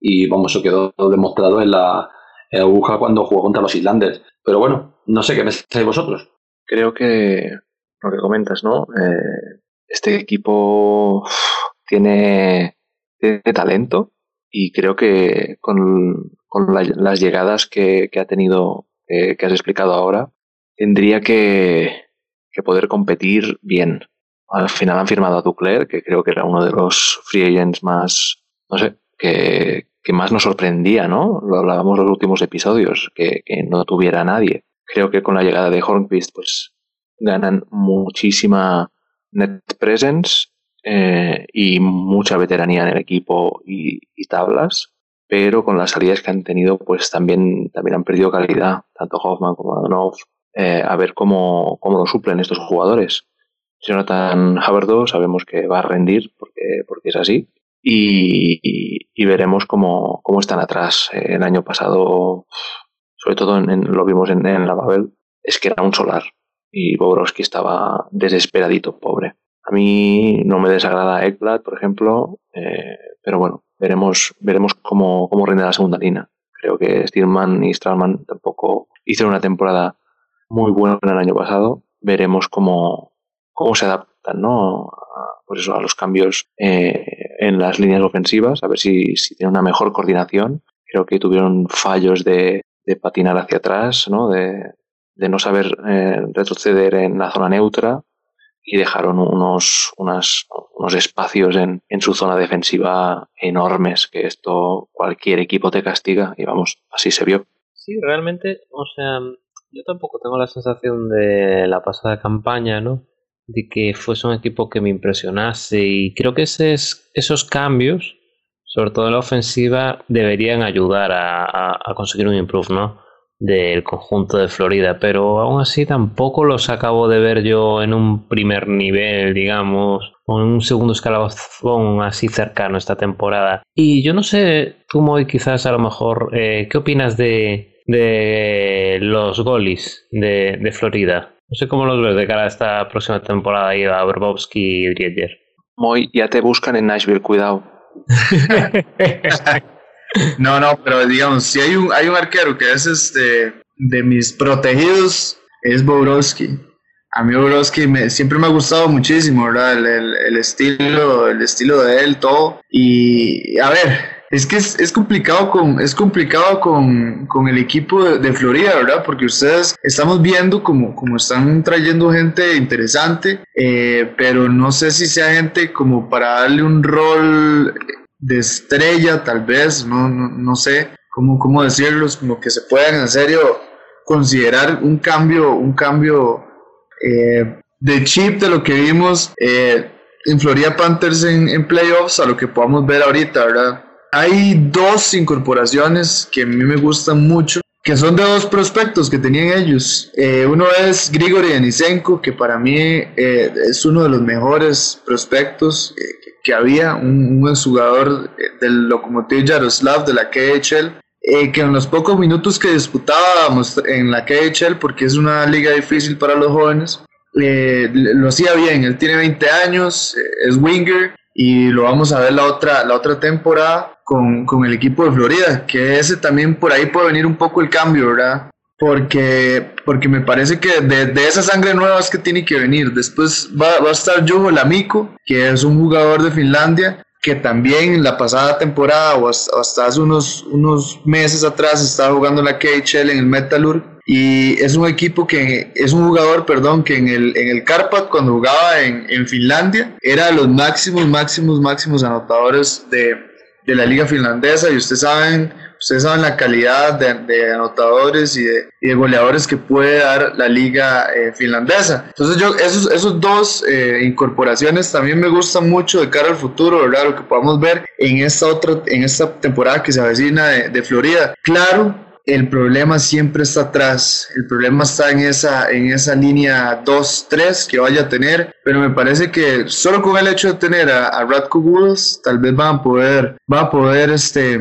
Y vamos, eso quedó demostrado en la, en aguja cuando jugó contra los Islanders. Pero bueno, no sé qué pensáis vosotros. Creo que lo que comentas, ¿no? Eh, este equipo tiene, talento y creo que con, las llegadas que, ha tenido, que has explicado ahora, tendría que, poder competir bien. Al final han firmado a Ducler, que creo que era uno de los free agents más, no sé, que, que más nos sorprendía, ¿no? Lo hablábamos en los últimos episodios, que, no tuviera nadie. Creo que con la llegada de Hornquist, pues ganan muchísima net presence eh, y mucha veteranía en el equipo y, tablas, pero con las salidas que han tenido, pues también, también han perdido calidad, tanto Hoffman como Adonov. Eh, a ver cómo, cómo lo suplen estos jugadores. Jonathan Haberdo sabemos que va a rendir porque, porque es así, y, veremos cómo, cómo, están atrás. El año pasado, sobre todo en, lo vimos en, la Babel, es que era un solar y Bobrovsky estaba desesperadito, pobre. A mí no me desagrada Ekblad, por ejemplo, eh, pero bueno, veremos, veremos cómo, cómo rinde la segunda línea. Creo que Stierman y Stralman tampoco hicieron una temporada muy buena el año pasado. Veremos cómo, cómo se adaptan ¿no? a, eso, a los cambios eh, en las líneas ofensivas, a ver si, si tiene una mejor coordinación. Creo que tuvieron fallos de, patinar hacia atrás, ¿no? De, no saber eh, retroceder en la zona neutra y dejaron unos, unos espacios en, en, su zona defensiva enormes, que esto cualquier equipo te castiga y vamos, así se vio. Sí, realmente, o sea, yo tampoco tengo la sensación de la pasada campaña, ¿no? de que fuese un equipo que me impresionase y creo que esos cambios, sobre todo en la ofensiva, deberían ayudar a, conseguir un improve ¿no? del conjunto de Florida, pero aún así tampoco los acabo de ver yo en un primer nivel, digamos, o en un segundo escalafón así cercano esta temporada. Y yo no sé, tú Moy, quizás a lo mejor, eh, ¿qué opinas de, de los golis de, de Florida? No sé cómo los ves de cara a esta próxima temporada y a Bobrovsky y Driedger. Muy, ya te buscan en Nashville, cuidado. no, no, pero digamos, si hay un, hay un arquero que es este de mis protegidos, es Bobrovsky. A mí Bobrovsky me, siempre me ha gustado muchísimo, ¿verdad? El, el, estilo, el estilo de él, todo. Y a ver, es que es, complicado con es complicado con, el equipo de, Florida, ¿verdad? Porque ustedes estamos viendo como, como están trayendo gente interesante, eh, pero no sé si sea gente como para darle un rol de estrella, tal vez, no, no, sé cómo, cómo decirlo, como que se puedan en serio considerar un cambio, un cambio eh, de chip de lo que vimos eh, en Florida Panthers en, playoffs a lo que podamos ver ahorita, ¿verdad? Hay dos incorporaciones que a mí me gustan mucho, que son de dos prospectos que tenían ellos. Eh, uno es Grigory Anisenko, que para mí eh, es uno de los mejores prospectos eh, que había, un, un jugador del Lokomotiv Yaroslav de la KHL. que en los pocos minutos que disputábamos en la KHL, porque es una liga difícil para los jóvenes, lo hacía bien. Él tiene 20 años, es winger y lo vamos a ver la otra, la otra temporada con, con, el equipo de Florida, que ese también por ahí puede venir un poco el cambio, ¿verdad? Porque, porque me parece que de, de esa sangre nueva es que tiene que venir. Después va, va a estar Juho Lamiko, que es un jugador de Finlandia, que también la pasada temporada o hasta, hace unos, unos meses atrás estaba jugando en la KHL en el Metalurg y es un equipo que es un jugador, perdón, que en el, en el Karpat cuando jugaba en, en Finlandia era de los máximos, máximos, máximos anotadores de, de la liga finlandesa y ustedes saben ustedes saben la calidad de, anotadores y de, goleadores que puede dar la liga eh, finlandesa. Entonces yo, esos, esos dos eh, incorporaciones también me gustan mucho de cara al futuro, ¿verdad? Lo que podamos ver en esta otra, en esta temporada que se avecina de, de Florida. Claro, el problema siempre está atrás. El problema está en esa, en esa línea 2-3 que vaya a tener. Pero me parece que solo con el hecho de tener a, a Radko tal vez van a poder, va a poder este,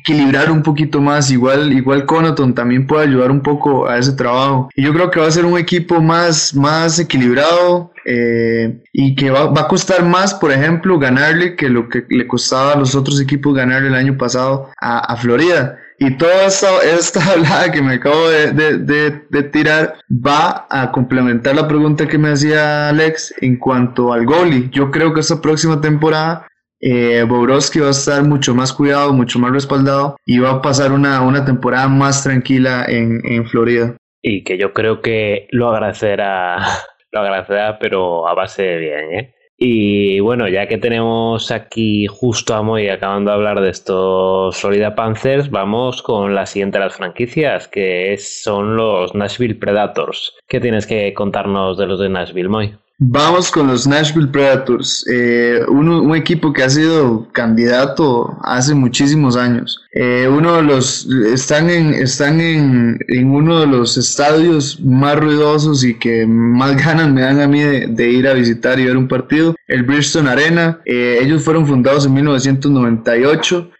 equilibrar un poquito más. Igual, igual Conaton también puede ayudar un poco a ese trabajo. Y yo creo que va a ser un equipo más, más equilibrado. Eh, y que va, a costar más, por ejemplo, ganarle que lo que le costaba a los otros equipos ganarle el año pasado a Florida. Y toda esta, esta hablada que me acabo de, de, de, tirar va a complementar la pregunta que me hacía Alex en cuanto al goalie. Yo creo que esta próxima temporada eh, va a estar mucho más cuidado, mucho más respaldado y va a pasar una, una temporada más tranquila en, en Florida. Y que yo creo que lo agradecerá, lo agradecerá, pero a base de bien, ¿eh? Y bueno, ya que tenemos aquí justo a Moy acabando de hablar de estos Florida Panthers, vamos con la siguiente de las franquicias, que son los Nashville Predators. ¿Qué tienes que contarnos de los de Nashville, Moy? Vamos con los Nashville Predators, eh, un, equipo que ha sido candidato hace muchísimos años. Eh, uno de los están en están en, uno de los estadios más ruidosos y que más ganas me dan a mí de, ir a visitar y ver un partido, el Bridgestone Arena. Eh, ellos fueron fundados en 1998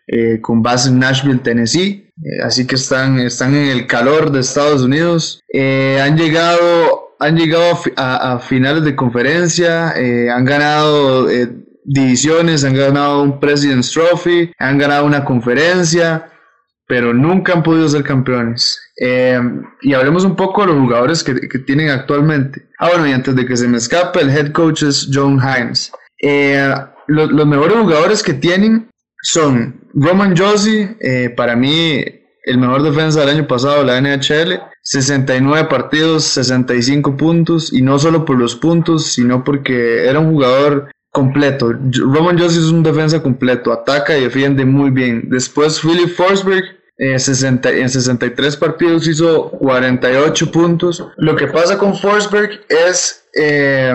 con base en Nashville, Tennessee. así que están, están en el calor de Estados Unidos. han llegado han llegado a, finales de conferencia, eh, han ganado eh, divisiones, han ganado un President's Trophy, han ganado una conferencia, pero nunca han podido ser campeones. Eh, y hablemos un poco de los jugadores que, tienen actualmente. Ah, bueno, y antes de que se me escape, el head coach es John Himes. Los, los, mejores jugadores que tienen son Roman Josie, para mí el mejor defensa del año pasado la NHL, 69 partidos, 65 puntos, y no solo por los puntos, sino porque era un jugador completo. Roman Jones es un defensa completo, ataca y defiende muy bien. Después Philip Forsberg, eh, en 63 partidos hizo 48 puntos. Lo que pasa con Forsberg es... Eh,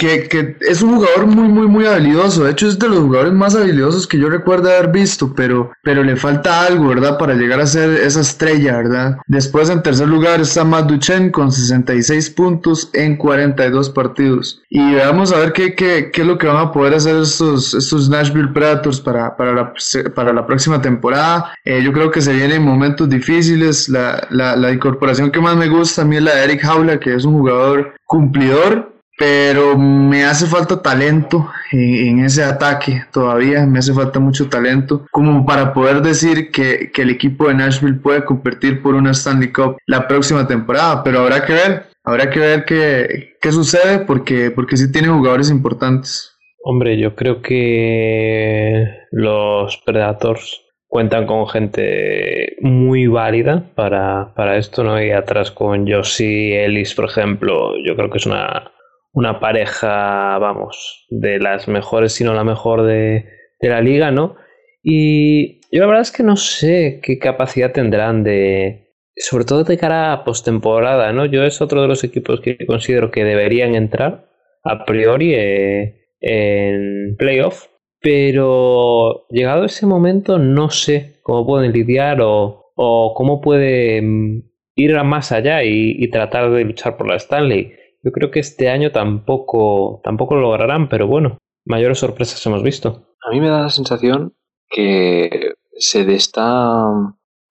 que, es un jugador muy, muy, muy habilidoso. De hecho, es de los jugadores más habilidosos que yo recuerdo haber visto, pero, pero le falta algo, ¿verdad? Para llegar a ser esa estrella, ¿verdad? Después, en tercer lugar, está Matt Duchen con 66 puntos en 42 partidos. Y vamos a ver qué, qué, qué es lo que van a poder hacer estos, estos Nashville Predators para, para, la, para la próxima temporada. Eh, yo creo que se vienen momentos difíciles. La, la, la incorporación que más me gusta a mí es la de Eric Jaula, que es un jugador cumplidor pero me hace falta talento en, ese ataque todavía, me hace falta mucho talento como para poder decir que, que, el equipo de Nashville puede competir por una Stanley Cup la próxima temporada, pero habrá que ver, habrá que ver qué, qué sucede porque, porque sí tiene jugadores importantes. Hombre, yo creo que los Predators cuentan con gente muy válida para, para esto, ¿no? Y atrás con Josie Ellis, por ejemplo, yo creo que es una una pareja, vamos, de las mejores, si no la mejor de, de la liga, ¿no? Y yo la verdad es que no sé qué capacidad tendrán de... sobre todo de cara a postemporada, ¿no? Yo es otro de los equipos que considero que deberían entrar a priori eh, en playoff, pero llegado ese momento no sé cómo pueden lidiar o, o cómo pueden ir más allá y, tratar de luchar por la Stanley. Yo creo que este año tampoco, tampoco lo lograrán, pero bueno, mayores sorpresas hemos visto. A mí me da la sensación que se está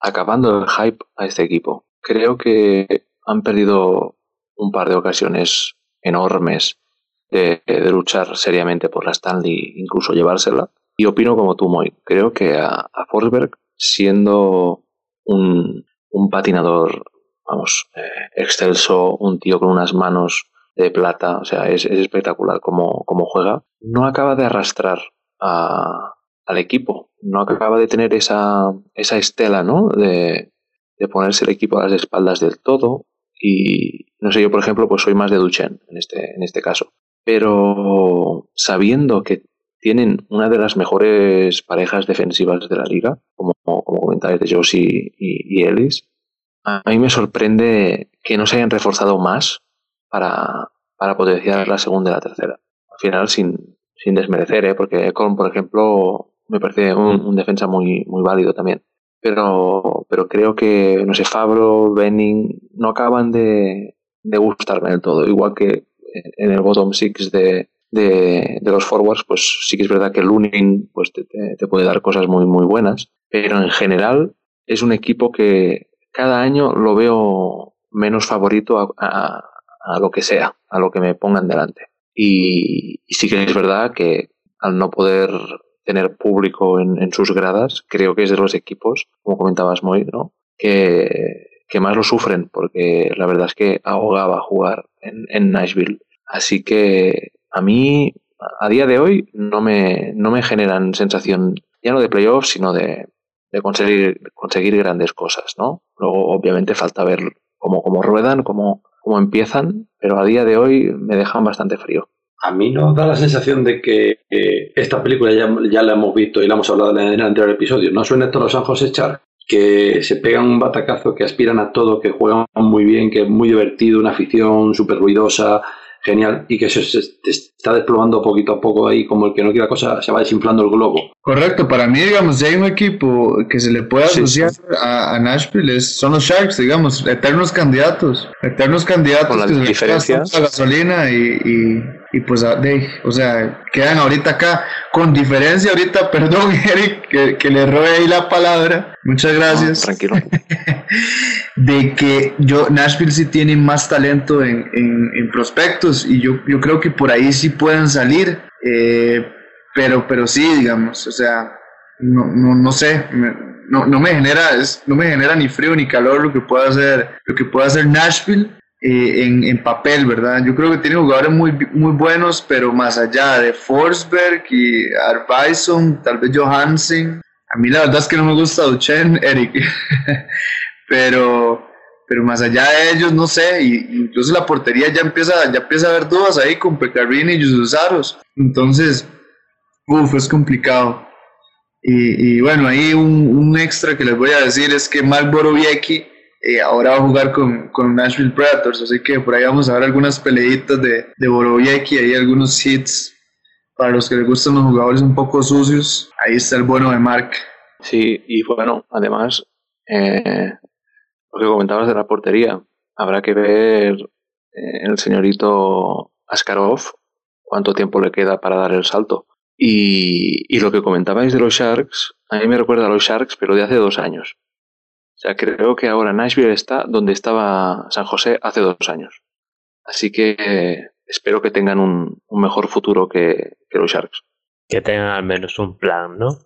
acabando el hype a este equipo. Creo que han perdido un par de ocasiones enormes de, luchar seriamente por la Stanley, incluso llevársela. Y opino como tú, Moy. Creo que a, Forsberg, siendo un, patinador, vamos, eh, excelso, un tío con unas manos de plata, o sea, es, espectacular como, como, juega, no acaba de arrastrar al equipo, no acaba de tener esa, esa estela, ¿no? De, de ponerse el equipo a las espaldas del todo. Y no sé, yo por ejemplo, pues soy más de Duchen en este, en este caso. Pero sabiendo que tienen una de las mejores parejas defensivas de la liga, como, como comentáis de Josie y, Ellis, a mí me sorprende que no se hayan reforzado más para, para potenciar la segunda y la tercera. Al final, sin, sin desmerecer, ¿eh? porque Colm, por ejemplo, me parece un, defensa muy, muy válido también. Pero, pero creo que, no sé, Fabro, Benning, no acaban de, de gustarme del todo. Igual que en el bottom six de, de, de, los forwards, pues sí que es verdad que Lunin pues te, te, puede dar cosas muy, muy buenas. Pero en general es un equipo que cada año lo veo menos favorito a, a lo que sea, a lo que me pongan delante. Y, sí que es verdad que al no poder tener público en, sus gradas, creo que es de los equipos, como comentabas Moy, ¿no? que, que más lo sufren, porque la verdad es que ahogaba jugar en, en Nashville. Así que a mí, a día de hoy, no me, no me generan sensación ya no de playoffs, sino de, de conseguir, conseguir grandes cosas, ¿no? Luego, obviamente, falta ver cómo, cómo ruedan, cómo, cómo empiezan, pero a día de hoy me dejan bastante frío. A mí nos da la sensación de que esta película ya, ya, la hemos visto y la hemos hablado en el anterior episodio. ¿No suena esto los San José Char? Que se pegan un batacazo, que aspiran a todo, que juegan muy bien, que es muy divertido, una afición súper ruidosa, genial y que se, está desplomando poquito a poco ahí, como el que no quiera cosa, se va desinflando el globo. Correcto, para mí, digamos, si hay un equipo que se le puede asociar A, Nashville, son los Sharks, digamos, eternos candidatos, eternos candidatos Con la que diferencia. la gasolina y, y, pues, de, o sea, quedan ahorita acá, con diferencia ahorita, perdón, Eric, que, que le robe ahí la palabra, muchas gracias. tranquilo. de que yo, Nashville sí tiene más talento en, en, prospectos y yo, yo creo que por ahí sí pueden salir, eh, pero, pero sí, digamos, o sea, no, no, no sé, no, no, me genera, es, no me genera ni frío ni calor lo que pueda hacer, lo que pueda hacer Nashville. Eh, en, en, papel, ¿verdad? Yo creo que tiene jugadores muy, muy buenos, pero más allá de Forsberg y Arvidsson, tal vez Johansen, a mí la verdad es que no me gusta Duchen, Eric. pero, pero más allá de ellos, no sé, y, incluso la portería ya empieza, ya empieza a haber dudas ahí con Pecarini y Yususaros. Entonces, uff, es complicado. Y, bueno, ahí un, extra que les voy a decir es que Mark Borowiecki eh, ahora va a jugar con, con, Nashville Predators, así que por ahí vamos a ver algunas peleitas de, de Borowiecki, ahí algunos hits para los que les gustan los jugadores un poco sucios. Ahí está el bueno de Mark. Sí, y bueno, además, eh, lo que comentabas de la portería, habrá que ver eh, el señorito Askarov cuánto tiempo le queda para dar el salto. Y, y, lo que comentabais de los Sharks, a mí me recuerda a los Sharks, pero de hace dos años. O sea, creo que ahora Nashville está donde estaba San José hace dos años. Así que espero que tengan un, mejor futuro que, los Sharks. Que tengan al menos un plan, ¿no?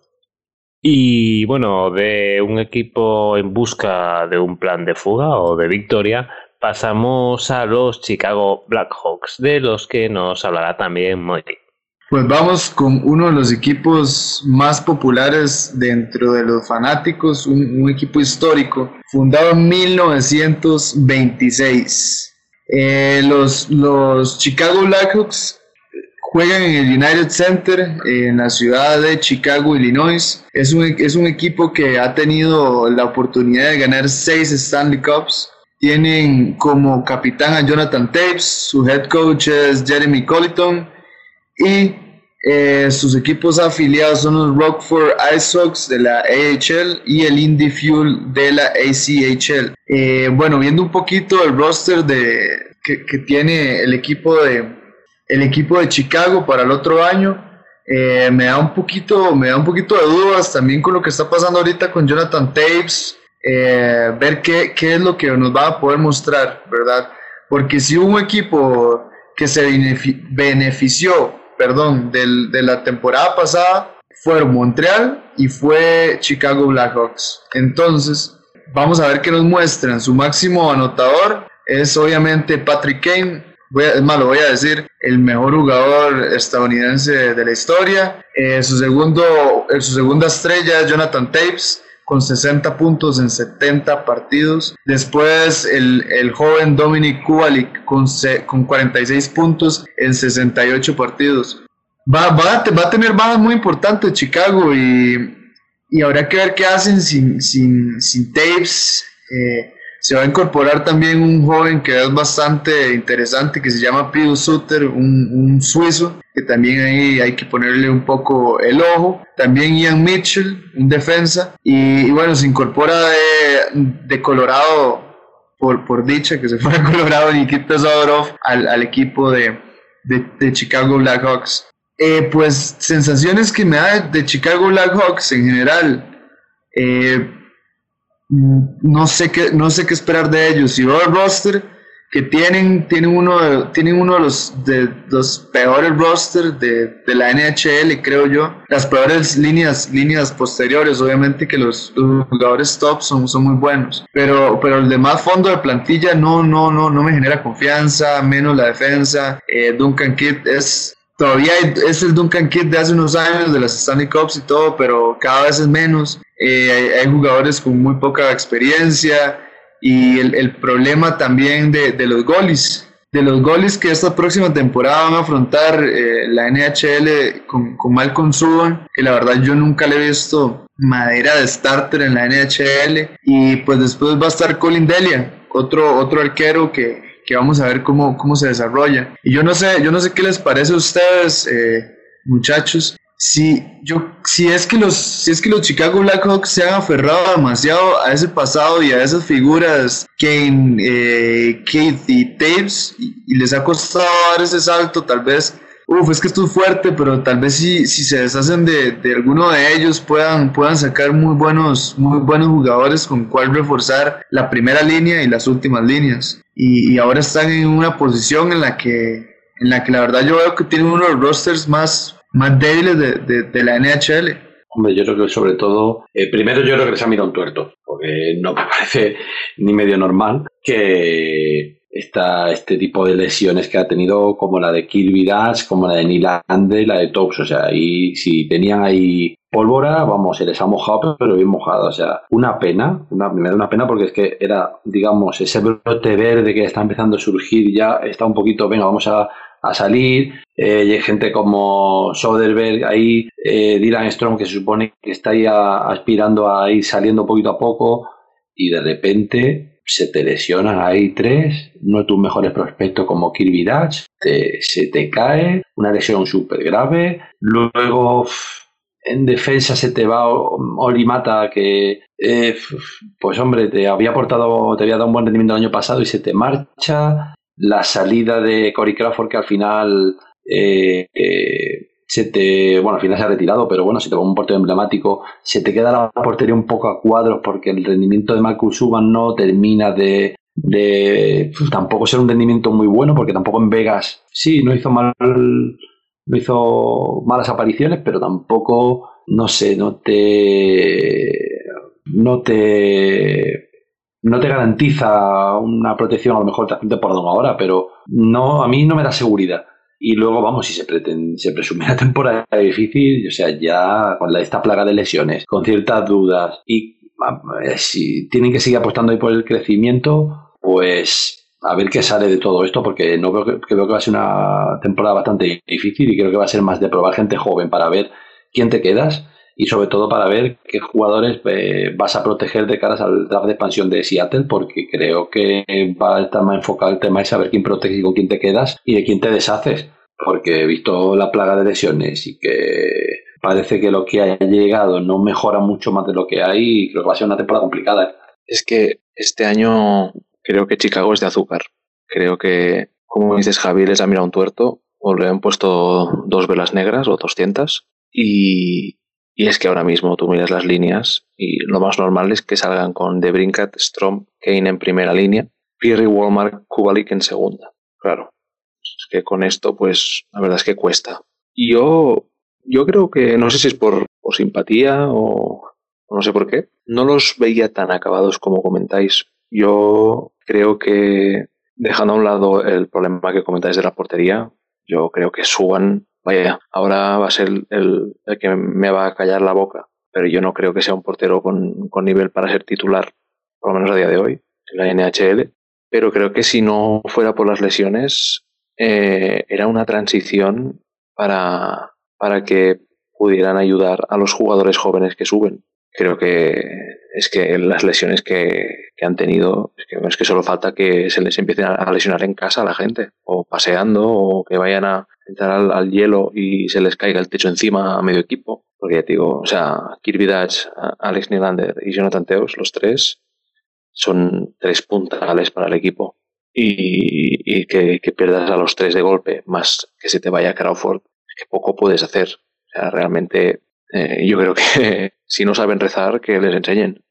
Y bueno, de un equipo en busca de un plan de fuga o de victoria, pasamos a los Chicago Blackhawks, de los que nos hablará también Moiri. Pues vamos con uno de los equipos más populares dentro de los fanáticos, un, equipo histórico, fundado en 1926. Eh, los, los Chicago Blackhawks Juegan en el United Center en la ciudad de Chicago, Illinois. Es un, es un equipo que ha tenido la oportunidad de ganar seis Stanley Cups. Tienen como capitán a Jonathan Tapes, su head coach es Jeremy Colliton y eh, sus equipos afiliados son los Rockford Ice Sox de la AHL y el Indy Fuel de la ACHL. Eh, bueno, viendo un poquito el roster de, que, tiene el equipo de, el equipo de Chicago para el otro año. Eh, me da un poquito, me da un poquito de dudas también con lo que está pasando ahorita con Jonathan Tapes, ver qué, qué, es lo que nos va a poder mostrar, ¿verdad? Porque si un equipo que se benefició, perdón, del, de la temporada pasada, fue Montreal y fue Chicago Blackhawks. Entonces, vamos a ver qué nos muestran. Su máximo anotador es obviamente Patrick Kane, es más, lo voy a decir, el mejor jugador estadounidense de la historia. Eh, su, segundo, su segunda estrella es Jonathan Tapes, con 60 puntos en 70 partidos. Después el, el joven Dominic Kubalik con, con 46 puntos en 68 partidos. Va, va, va a tener bajas muy importantes Chicago y, y habrá que ver qué hacen sin, sin, sin Tapes. Eh, se va a incorporar también un joven que es bastante interesante, que se llama Pio Sutter, un, suizo, que también ahí hay que ponerle un poco el ojo. También Ian Mitchell, un defensa. Y, bueno, se incorpora de, Colorado, por, por, dicha, que se fue a Colorado, Nikita Zadorov, al, al equipo de, de, Chicago Blackhawks. Eh, pues sensaciones que me da de Chicago Blackhawks en general. Eh, no sé qué, no sé qué esperar de ellos. Veo el roster que tienen, tienen uno de, tienen uno de los, de los peores rosters de, de, la NHL, creo yo. Las peores líneas, líneas posteriores, obviamente que los, jugadores top son, son muy buenos. Pero, pero el demás fondo de plantilla no, no, no, no me genera confianza, menos la defensa. Eh, Duncan Kidd es todavía es el Duncan Kidd de hace unos años, de las Stanley Cups y todo, pero cada vez es menos. Eh, hay, jugadores con muy poca experiencia y el, problema también de, los goles, de los goles que esta próxima temporada van a afrontar eh, la NHL con, con Malcolm que la verdad yo nunca le he visto madera de starter en la NHL y pues después va a estar Colin Delia, otro, otro arquero que, que vamos a ver cómo, cómo se desarrolla. Y yo no sé, yo no sé qué les parece a ustedes, eh, muchachos, si, yo, si, es que los, si es que los Chicago Blackhawks se han aferrado demasiado a ese pasado y a esas figuras Kane, eh, y Taves y, les ha costado dar ese salto, tal vez, uff, es que esto es fuerte, pero tal vez si, si se deshacen de, de, alguno de ellos puedan, puedan sacar muy buenos, muy buenos jugadores con cual reforzar la primera línea y las últimas líneas. Y, y ahora están en una posición en la que en la que la verdad yo veo que tienen uno de los rosters más, más débiles de, de, la NHL. Hombre, yo creo que sobre todo, eh, primero yo creo que les ha mirado un tuerto, porque no me parece ni medio normal que esta, este tipo de lesiones que ha tenido, como la de Kirby Dash, como la de Nilande y la de Tops, o sea, y si tenían ahí pólvora, vamos, se les ha mojado, pero bien mojado, o sea, una pena, me da una pena porque es que era, digamos, ese brote verde que está empezando a surgir ya, está un poquito, venga, vamos a a salir. Eh, hay gente como Soderberg ahí, eh, Dylan Strong, que se supone que está ahí aspirando a ir saliendo poquito a poco, y de repente se te lesionan ahí tres, no es tus mejores prospectos como Kirby Dutch, se te cae, una lesión súper grave, luego en defensa se te va Oli Mata que eh, pues hombre te había aportado te había dado un buen rendimiento el año pasado y se te marcha. La salida de Cory Crawford que al final eh, se te, bueno, al final se ha retirado, pero bueno, si te va un portero emblemático, se te queda la portería un poco a cuadros porque el rendimiento de Marcus Suban no termina de, de tampoco ser un rendimiento muy bueno porque tampoco en Vegas sí, no hizo mal no hizo malas apariciones, pero tampoco no sé, no te no te no te garantiza una protección, a lo mejor te por ahora, pero no, a mí no me da seguridad. Y luego, vamos, si se, pretende, se presume la temporada difícil, o sea, ya con la, esta plaga de lesiones, con ciertas dudas, y si tienen que seguir apostando ahí por el crecimiento, pues a ver qué sale de todo esto, porque no veo que, creo que va a ser una temporada bastante difícil y creo que va a ser más de probar gente joven para ver quién te quedas y sobre todo para ver qué jugadores eh, vas a proteger de caras al draft de expansión de Seattle, porque creo que va a estar más enfocado el tema de saber quién protege y con quién te quedas y de quién te deshaces, porque he visto la plaga de lesiones y que parece que lo que ha llegado no mejora mucho más de lo que hay y creo que va a ser una temporada complicada. Es que este año creo que Chicago es de azúcar. Creo que, como dices, Javi les ha mirado un tuerto o le han puesto dos velas negras o 200 y, y es que ahora mismo tú miras las líneas y lo más normal es que salgan con Debrincat, Strom, Kane en primera línea, Pierre Walmart, Kubalik en segunda. Claro, es que con esto pues la verdad es que cuesta. Y yo, yo creo que, no sé si es por, simpatía o, o no sé por qué, no los veía tan acabados como comentáis. Yo creo que, dejando a un lado el problema que comentáis de la portería, yo creo que Suban vaya, ahora va a ser el, que me va a callar la boca, pero yo no creo que sea un portero con, nivel para ser titular, por lo menos a día de hoy, en la NHL, pero creo que si no fuera por las lesiones, eh, era una transición para, para que pudieran ayudar a los jugadores jóvenes que suben. Creo que es que las lesiones que, han tenido, es que, es que solo falta que se les empiecen a lesionar en casa a la gente, o paseando, o que vayan a, entrar al, hielo y se les caiga el techo encima a medio equipo. Porque ya digo, o sea, Kirby Dutch, Alex Nylander y Jonathan Teos, los tres, son tres puntales para el equipo. Y, que, pierdas a los tres de golpe, más que se te vaya Crawford, que poco puedes hacer. O sea, realmente eh, yo creo que si no saben rezar, que les enseñen.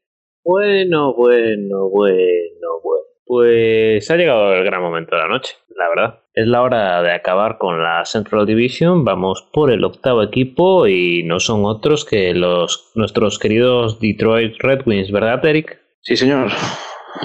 Bueno, bueno, bueno, bueno. Pues ha llegado el gran momento de la noche, la verdad. Es la hora de acabar con la Central Division. Vamos por el octavo equipo y no son otros que los nuestros queridos Detroit Red Wings, ¿verdad, Eric? Sí, señor.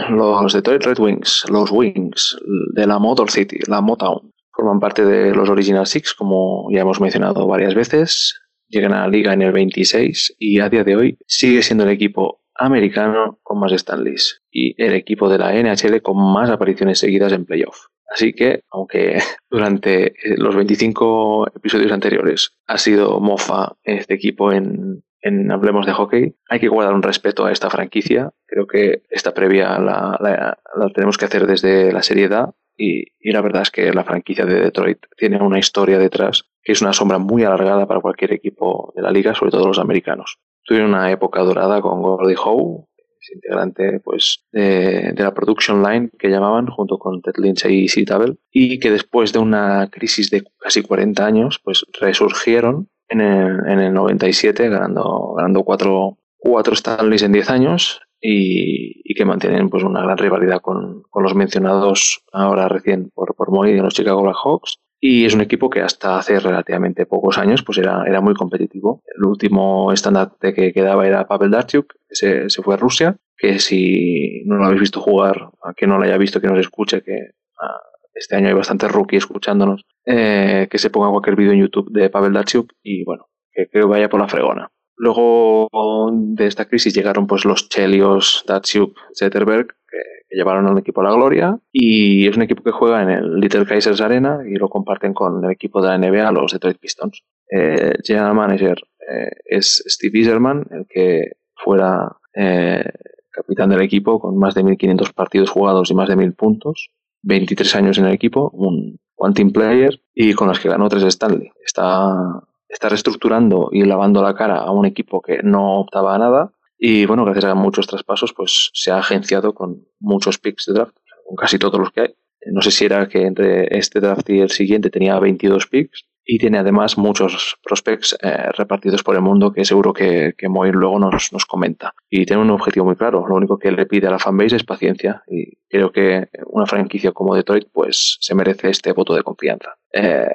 Los Detroit Red Wings, los Wings de la Motor City, la Motown, forman parte de los Original Six, como ya hemos mencionado varias veces. Llegan a la liga en el 26 y a día de hoy sigue siendo el equipo americano con más Stanleys y el equipo de la NHL con más apariciones seguidas en playoff. Así que, aunque durante eh, los 25 episodios anteriores ha sido mofa este equipo en, Hablemos de Hockey, hay que guardar un respeto a esta franquicia. Creo que esta previa la, tenemos que hacer desde la seriedad y, la verdad es que la franquicia de Detroit tiene una historia detrás que es una sombra muy alargada para cualquier equipo de la liga, sobre todo los americanos. Tuvieron una época dorada con Gordy Howe, integrante pues, de, la production line que llamaban, junto con Ted Lindsay y Sid y que después de una crisis de casi 40 años, pues resurgieron en el, en el 97, ganando, ganando cuatro, cuatro Stanleys en 10 años y, que mantienen pues una gran rivalidad con, con los mencionados ahora recién por, por Moy de los Chicago Blackhawks y es un equipo que hasta hace relativamente pocos años pues era, era muy competitivo. El último estándar que quedaba era Pavel Darchuk, que se, se, fue a Rusia, que si no lo habéis visto jugar, a quien no lo haya visto, que nos escuche, que ah, este año hay bastante rookie escuchándonos, eh, que se ponga cualquier vídeo en YouTube de Pavel Darchuk y bueno, que creo que vaya por la fregona. Luego de esta crisis llegaron pues los Chelios, Datsuk, Zetterberg, que, llevaron al equipo a la gloria y es un equipo que juega en el Little Kaisers Arena y lo comparten con el equipo de la NBA, los Detroit Pistons. Eh, general manager eh, es Steve Iserman, el que fuera eh, capitán del equipo con más de 1.500 partidos jugados y más de 1.000 puntos, 23 años en el equipo, un one team player y con los que ganó tres Stanley. Está está reestructurando y lavando la cara a un equipo que no optaba a nada. Y bueno, gracias a muchos traspasos, pues se ha agenciado con muchos picks de draft, con casi todos los que hay. No sé si era que entre este draft y el siguiente tenía 22 picks y tiene además muchos prospects eh, repartidos por el mundo que seguro que, que Moir luego nos, nos comenta. Y tiene un objetivo muy claro. Lo único que le pide a la fanbase es paciencia y creo que una franquicia como Detroit pues se merece este voto de confianza. Eh,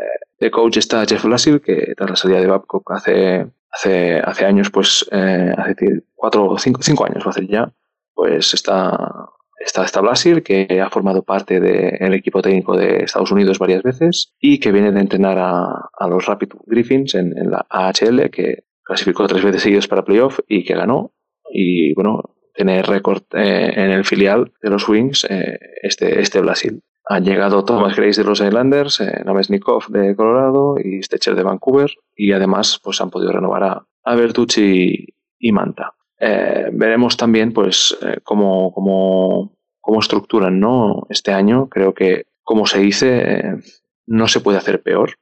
de coach está Jeff Lassil, que tras la salida de Babcock hace, hace, hace años, pues, eh, hace cuatro o cinco, cinco años va a ya, pues está, está, está que ha formado parte del equipo técnico de Estados Unidos varias veces y que viene de entrenar a, a los Rapid Griffins en, la AHL, que clasificó tres veces seguidos para playoff y que ganó. Y bueno, tener récord eh, en el filial de los Wings eh, este, este Brasil. Han llegado Thomas Grace de los Islanders, eh, Namesnikov de Colorado y Stecher de Vancouver y además pues han podido renovar a, a Bertucci y, Manta. veremos también pues cómo, cómo, cómo, estructuran ¿no? este año. Creo que, como se dice, no se puede hacer peor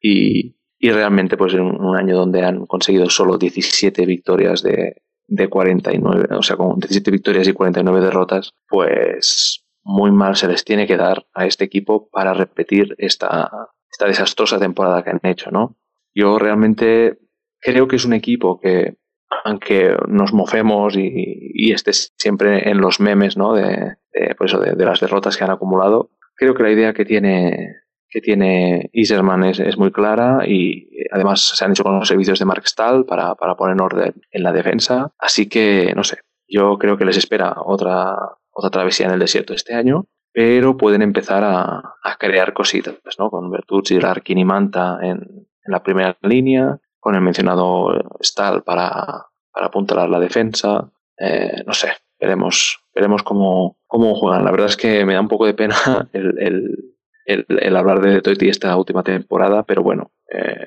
y, y realmente pues en un año donde han conseguido solo 17 victorias de, de 49, o sea, con 17 victorias y 49 derrotas, pues muy mal se les tiene que dar a este equipo para repetir esta, esta desastrosa temporada que han hecho, ¿no? Yo realmente creo que es un equipo que, aunque nos mofemos y, y esté siempre en los memes, ¿no? De, pues de, de las derrotas que han acumulado, creo que la idea que tiene que tiene Iserman es, muy clara y además se han hecho con los servicios de Mark Stahl para, para poner en orden en la defensa. Así que, no sé, yo creo que les espera otra, otra travesía en el desierto este año, pero pueden empezar a, crear cositas, ¿no? Con Bertuzzi, Larkin y Manta en, en, la primera línea, con el mencionado Stahl para, apuntalar la defensa. Eh, no sé, veremos, veremos cómo, cómo juegan. La verdad es que me da un poco de pena el, el el, hablar de Detroit y esta última temporada, pero bueno, eh,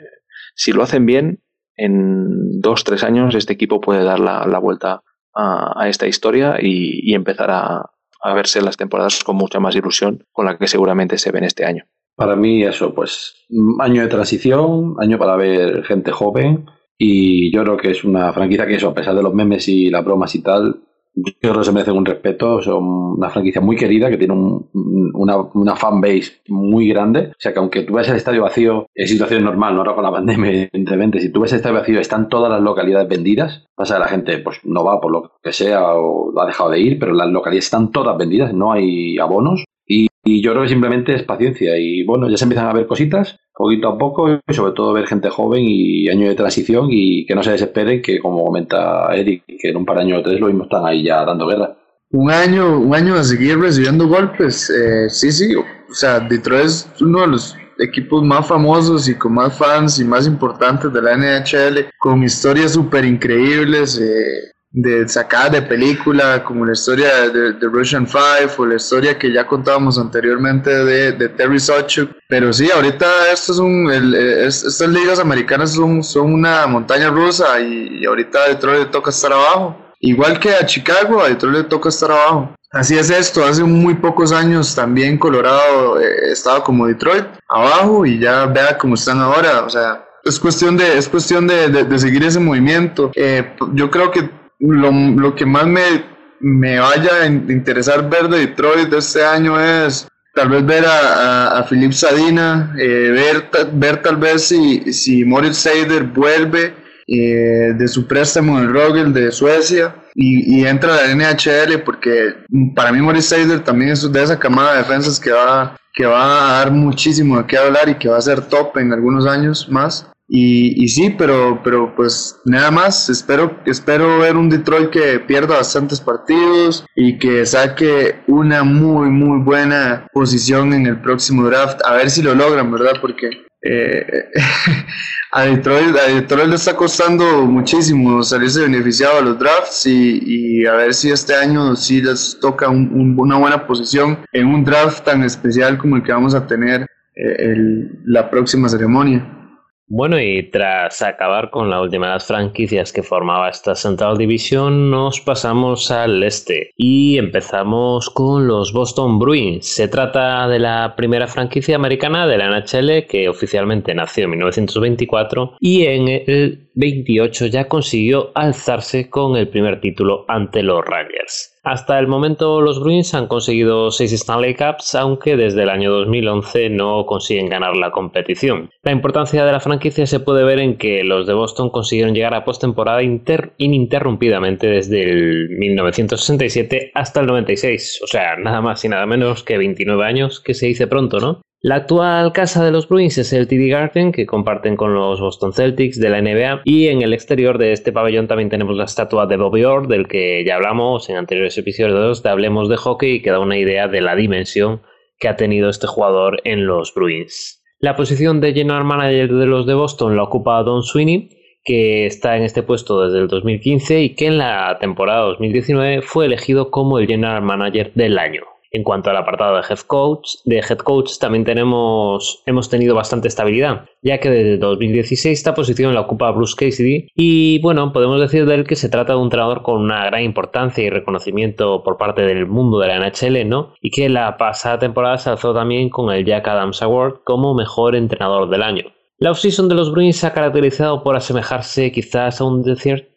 si lo hacen bien, en dos, tres años este equipo puede dar la, vuelta a, esta historia y, empezar a, a, verse las temporadas con mucha más ilusión con la que seguramente se ven este año. Para mí eso, pues año de transición, año para ver gente joven y yo creo que es una franquicia que eso, a pesar de los memes y las bromas y tal, yo creo que se merecen un respeto, son una franquicia muy querida que tiene una, una fanbase muy grande. O sea que aunque tú ves el estadio vacío, es situación normal, no ahora con la pandemia, evidentemente. Si tú ves el estadio vacío, están todas las localidades vendidas. Pasa que la gente pues no va por lo que sea o ha dejado de ir, pero las localidades están todas vendidas, no hay abonos. Y yo creo que simplemente es paciencia. Y bueno, ya se empiezan a ver cositas, poquito a poco, y sobre todo ver gente joven y año de transición y que no se desesperen, que como comenta Eric, que en un par de años o tres lo mismo están ahí ya dando guerra. Un año, un año a seguir recibiendo golpes, eh, sí, sí, o sea, Detroit es uno de los equipos más famosos y con más fans y más importantes de la NHL, con historias súper increíbles. Eh, de sacar de película, como la historia de, de, Russian Five o la historia que ya contábamos anteriormente de, de Terry Sawchuk. Pero sí, ahorita esto es un, estas ligas americanas son, son una montaña rusa y, ahorita a Detroit le toca estar abajo. Igual que a Chicago, a Detroit le toca estar abajo. Así es esto, hace muy pocos años también Colorado eh, estaba como Detroit, abajo y ya vea cómo están ahora, o sea, es cuestión de, es cuestión de, de seguir ese movimiento. Eh, yo creo que lo, lo que más me, me vaya a interesar ver de Detroit de este año es tal vez ver a, a, Philip Sadina, eh, ver, ver tal vez si, si Moritz Seider vuelve eh, de su préstamo en Rogel de Suecia y, y, entra a la NHL porque para mí Moritz Seider también es de esa camada de defensas que va, que va a dar muchísimo de qué hablar y que va a ser top en algunos años más. Y, sí, pero, pero pues nada más, espero, espero ver un Detroit que pierda bastantes partidos y que saque una muy, muy buena posición en el próximo draft. A ver si lo logran, ¿verdad? Porque eh, a, Detroit, a Detroit le está costando muchísimo salirse beneficiado de los drafts y, a ver si este año sí les toca una buena posición en un draft tan especial como el que vamos a tener eh, la próxima ceremonia. Bueno, y tras acabar con la última de las franquicias que formaba esta Central Division, nos pasamos al este y empezamos con los Boston Bruins. Se trata de la primera franquicia americana de la NHL que oficialmente nació en 1924 y en el 28 ya consiguió alzarse con el primer título ante los Rangers. Hasta el momento los Bruins han conseguido 6 Stanley Cups, aunque desde el año 2011 no consiguen ganar la competición. La importancia de la franquicia se puede ver en que los de Boston consiguieron llegar a postemporada ininterrumpidamente desde el 1967 hasta el 96, o sea, nada más y nada menos que 29 años, que se dice pronto, ¿no? La actual casa de los Bruins es el TD Garden, que comparten con los Boston Celtics de la NBA. Y en el exterior de este pabellón también tenemos la estatua de Bobby Orr, del que ya hablamos en anteriores episodios de Hablemos de Hockey, y que da una idea de la dimensión que ha tenido este jugador en los Bruins. La posición de general manager de los de Boston la ocupa Don Sweeney, que está en este puesto desde el 2015 y que en la temporada 2019 fue elegido como el General Manager del año. En cuanto al apartado de head coach, de head coach también tenemos, hemos tenido bastante estabilidad, ya que desde 2016 esta posición la ocupa Bruce Cassidy y bueno, podemos decir de él que se trata de un entrenador con una gran importancia y reconocimiento por parte del mundo de la NHL, ¿no? Y que la pasada temporada se alzó también con el Jack Adams Award como mejor entrenador del año. La offseason de los Bruins se ha caracterizado por asemejarse quizás a un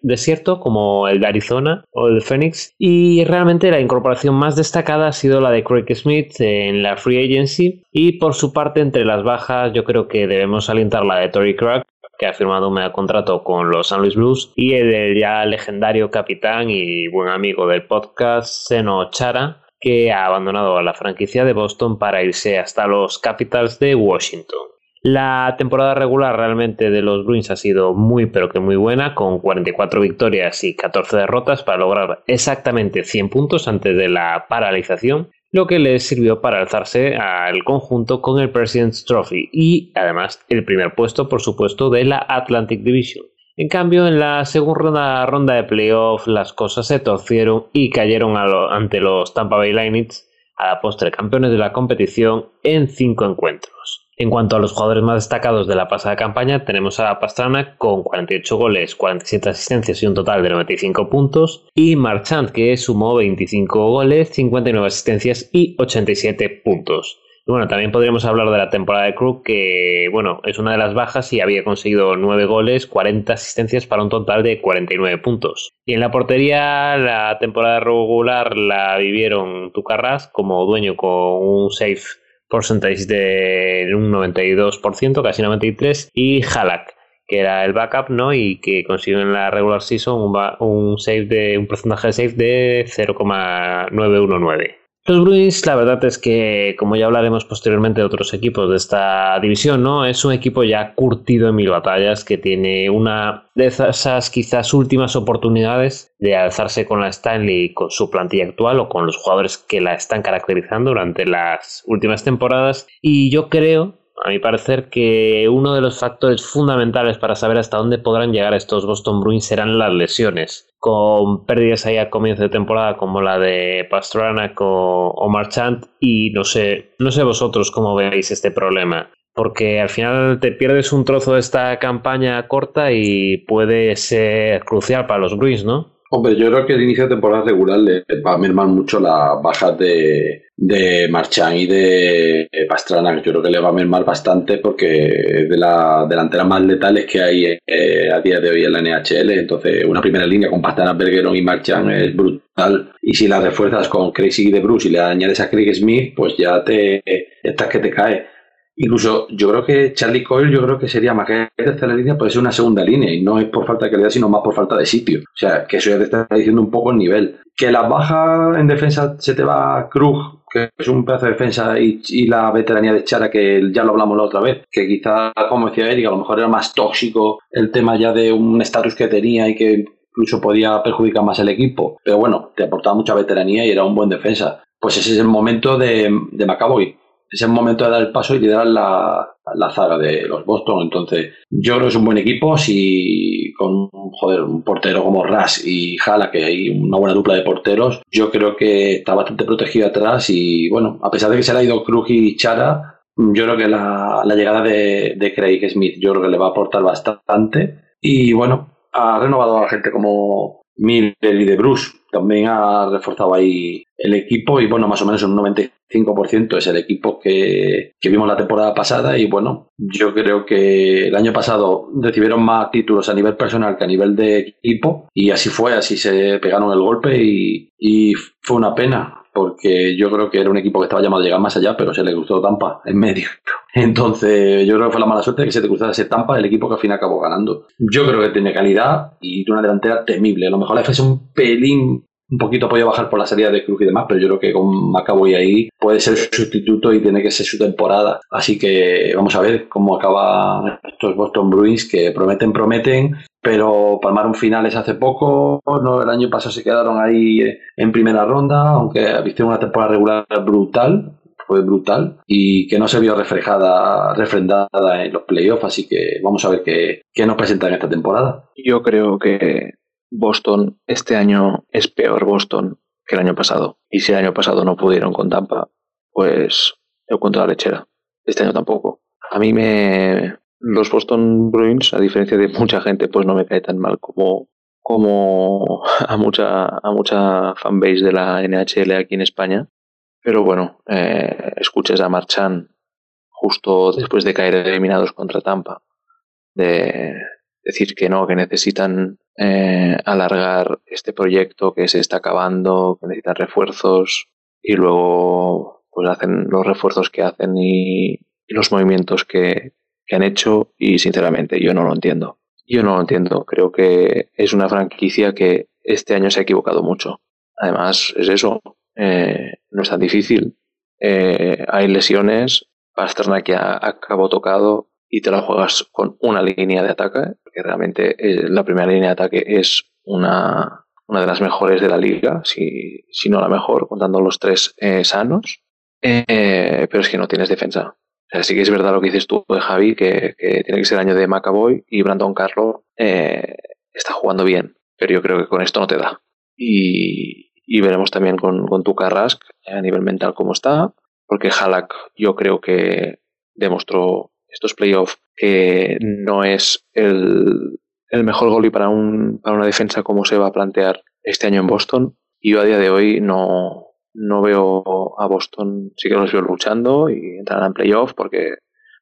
desierto como el de Arizona o el de Phoenix y realmente la incorporación más destacada ha sido la de Craig Smith en la Free Agency y por su parte entre las bajas yo creo que debemos alentar la de Tory Craig que ha firmado un medio contrato con los San Luis Blues y el ya legendario capitán y buen amigo del podcast Seno Chara que ha abandonado la franquicia de Boston para irse hasta los Capitals de Washington. La temporada regular realmente de los Bruins ha sido muy pero que muy buena, con 44 victorias y 14 derrotas para lograr exactamente 100 puntos antes de la paralización, lo que les sirvió para alzarse al conjunto con el President's Trophy y además el primer puesto por supuesto de la Atlantic Division. En cambio, en la segunda ronda de playoff las cosas se torcieron y cayeron ante los Tampa Bay Lightning, a la postre campeones de la competición en 5 encuentros. En cuanto a los jugadores más destacados de la pasada campaña, tenemos a Pastrana con 48 goles, 47 asistencias y un total de 95 puntos, y Marchand que sumó 25 goles, 59 asistencias y 87 puntos. Y bueno, también podríamos hablar de la temporada de Krug, que bueno, es una de las bajas y había conseguido 9 goles, 40 asistencias para un total de 49 puntos. Y en la portería, la temporada regular la vivieron Tucarras como dueño con un safe porcentaje de un 92%, casi 93%, y Halak, que era el backup, ¿no? Y que consiguió en la regular season un, un save de un porcentaje de save de 0,919. Los Bruins, la verdad es que, como ya hablaremos posteriormente de otros equipos de esta división, ¿no? Es un equipo ya curtido en mil batallas que tiene una de esas quizás últimas oportunidades de alzarse con la Stanley con su plantilla actual o con los jugadores que la están caracterizando durante las últimas temporadas. Y yo creo, a mi parecer, que uno de los factores fundamentales para saber hasta dónde podrán llegar estos Boston Bruins serán las lesiones con pérdidas ahí a comienzo de temporada como la de Pastrana o Marchand y no sé, no sé vosotros cómo veis este problema. Porque al final te pierdes un trozo de esta campaña corta y puede ser crucial para los Bruins, ¿no? Hombre, yo creo que el inicio de temporada regular le va a mermar mucho la baja de, de Marchand y de Pastrana. Yo creo que le va a mermar bastante porque es de las delanteras más letales que hay eh, a día de hoy en la NHL. Entonces, una primera línea con Pastrana, Bergeron y Marchand es brutal. Y si la refuerzas con Crazy de Bruce y le añades a Craig Smith, pues ya te estás que te cae. Incluso yo creo que Charlie Coyle, yo creo que sería más que tercera línea, puede ser una segunda línea y no es por falta de calidad, sino más por falta de sitio. O sea, que eso ya te está diciendo un poco el nivel. Que las bajas en defensa se te va Krug, que es un pedazo de defensa, y, la veteranía de Chara, que ya lo hablamos la otra vez, que quizá, como decía Eric, a lo mejor era más tóxico el tema ya de un estatus que tenía y que incluso podía perjudicar más el equipo. Pero bueno, te aportaba mucha veteranía y era un buen defensa. Pues ese es el momento de, de McAvoy es el momento de dar el paso y liderar la, la zaga de los Boston. Entonces, yo creo que es un buen equipo. Si con joder, un portero como Ras y Jala, que hay una buena dupla de porteros, yo creo que está bastante protegido atrás. Y bueno, a pesar de que se le ha ido Krug y Chara, yo creo que la, la llegada de, de, Craig Smith, yo creo que le va a aportar bastante. Y bueno, ha renovado a gente como Miller y de Bruce. También ha reforzado ahí el equipo y bueno, más o menos un 95% es el equipo que, que, vimos la temporada pasada y bueno, yo creo que el año pasado recibieron más títulos a nivel personal que a nivel de equipo y así fue, así se pegaron el golpe y, y fue una pena porque yo creo que era un equipo que estaba llamado a llegar más allá, pero se le cruzó Tampa en medio. Entonces, yo creo que fue la mala suerte que se te cruzara ese Tampa, el equipo que al fin acabó ganando. Yo creo que tiene calidad y una delantera temible. A lo mejor la F es un pelín un poquito podido bajar por la salida de Cruz y demás, pero yo creo que con Macaboy ahí puede ser sustituto y tiene que ser su temporada. Así que vamos a ver cómo acaban estos Boston Bruins que prometen, prometen, pero palmaron finales hace poco, ¿no? el año pasado se quedaron ahí en primera ronda, aunque viste una temporada regular brutal, fue brutal y que no se vio reflejada, refrendada en los playoffs, así que vamos a ver qué, qué nos presenta en esta temporada. Yo creo que Boston este año es peor Boston que el año pasado. Y si el año pasado no pudieron con Tampa, pues yo cuento la lechera. Este año tampoco. A mí me... Los Boston Bruins, a diferencia de mucha gente, pues no me cae tan mal como, como a mucha, a mucha fanbase de la NHL aquí en España. Pero bueno, eh, escuches a Marchand justo después de caer eliminados contra Tampa, de decir que no, que necesitan eh, alargar este proyecto que se está acabando, que necesitan refuerzos y luego pues hacen los refuerzos que hacen y, los movimientos que, que han hecho y sinceramente yo no lo entiendo. Yo no lo entiendo. Creo que es una franquicia que este año se ha equivocado mucho. Además, es eso. Eh, no es tan difícil. Eh, hay lesiones. Pasternak ya acabó tocado y te la juegas con una línea de ataque, porque realmente eh, la primera línea de ataque es una, una de las mejores de la liga, si, si no la mejor, contando los tres sanos. pero es que no tienes defensa. O sí que es verdad lo que dices tú de Javi, que, tiene que ser año de McAvoy y Brandon Carlo eh, está jugando bien, pero yo creo que con esto no te da. Y, veremos también con, con tu Carrask a nivel mental cómo está, porque Halak yo creo que demostró estos playoffs que no es el, el mejor goalie para, un, para una defensa como se va a plantear este año en Boston. Y yo a día de hoy no, no veo a Boston, sí que los veo luchando y entrarán en playoff porque,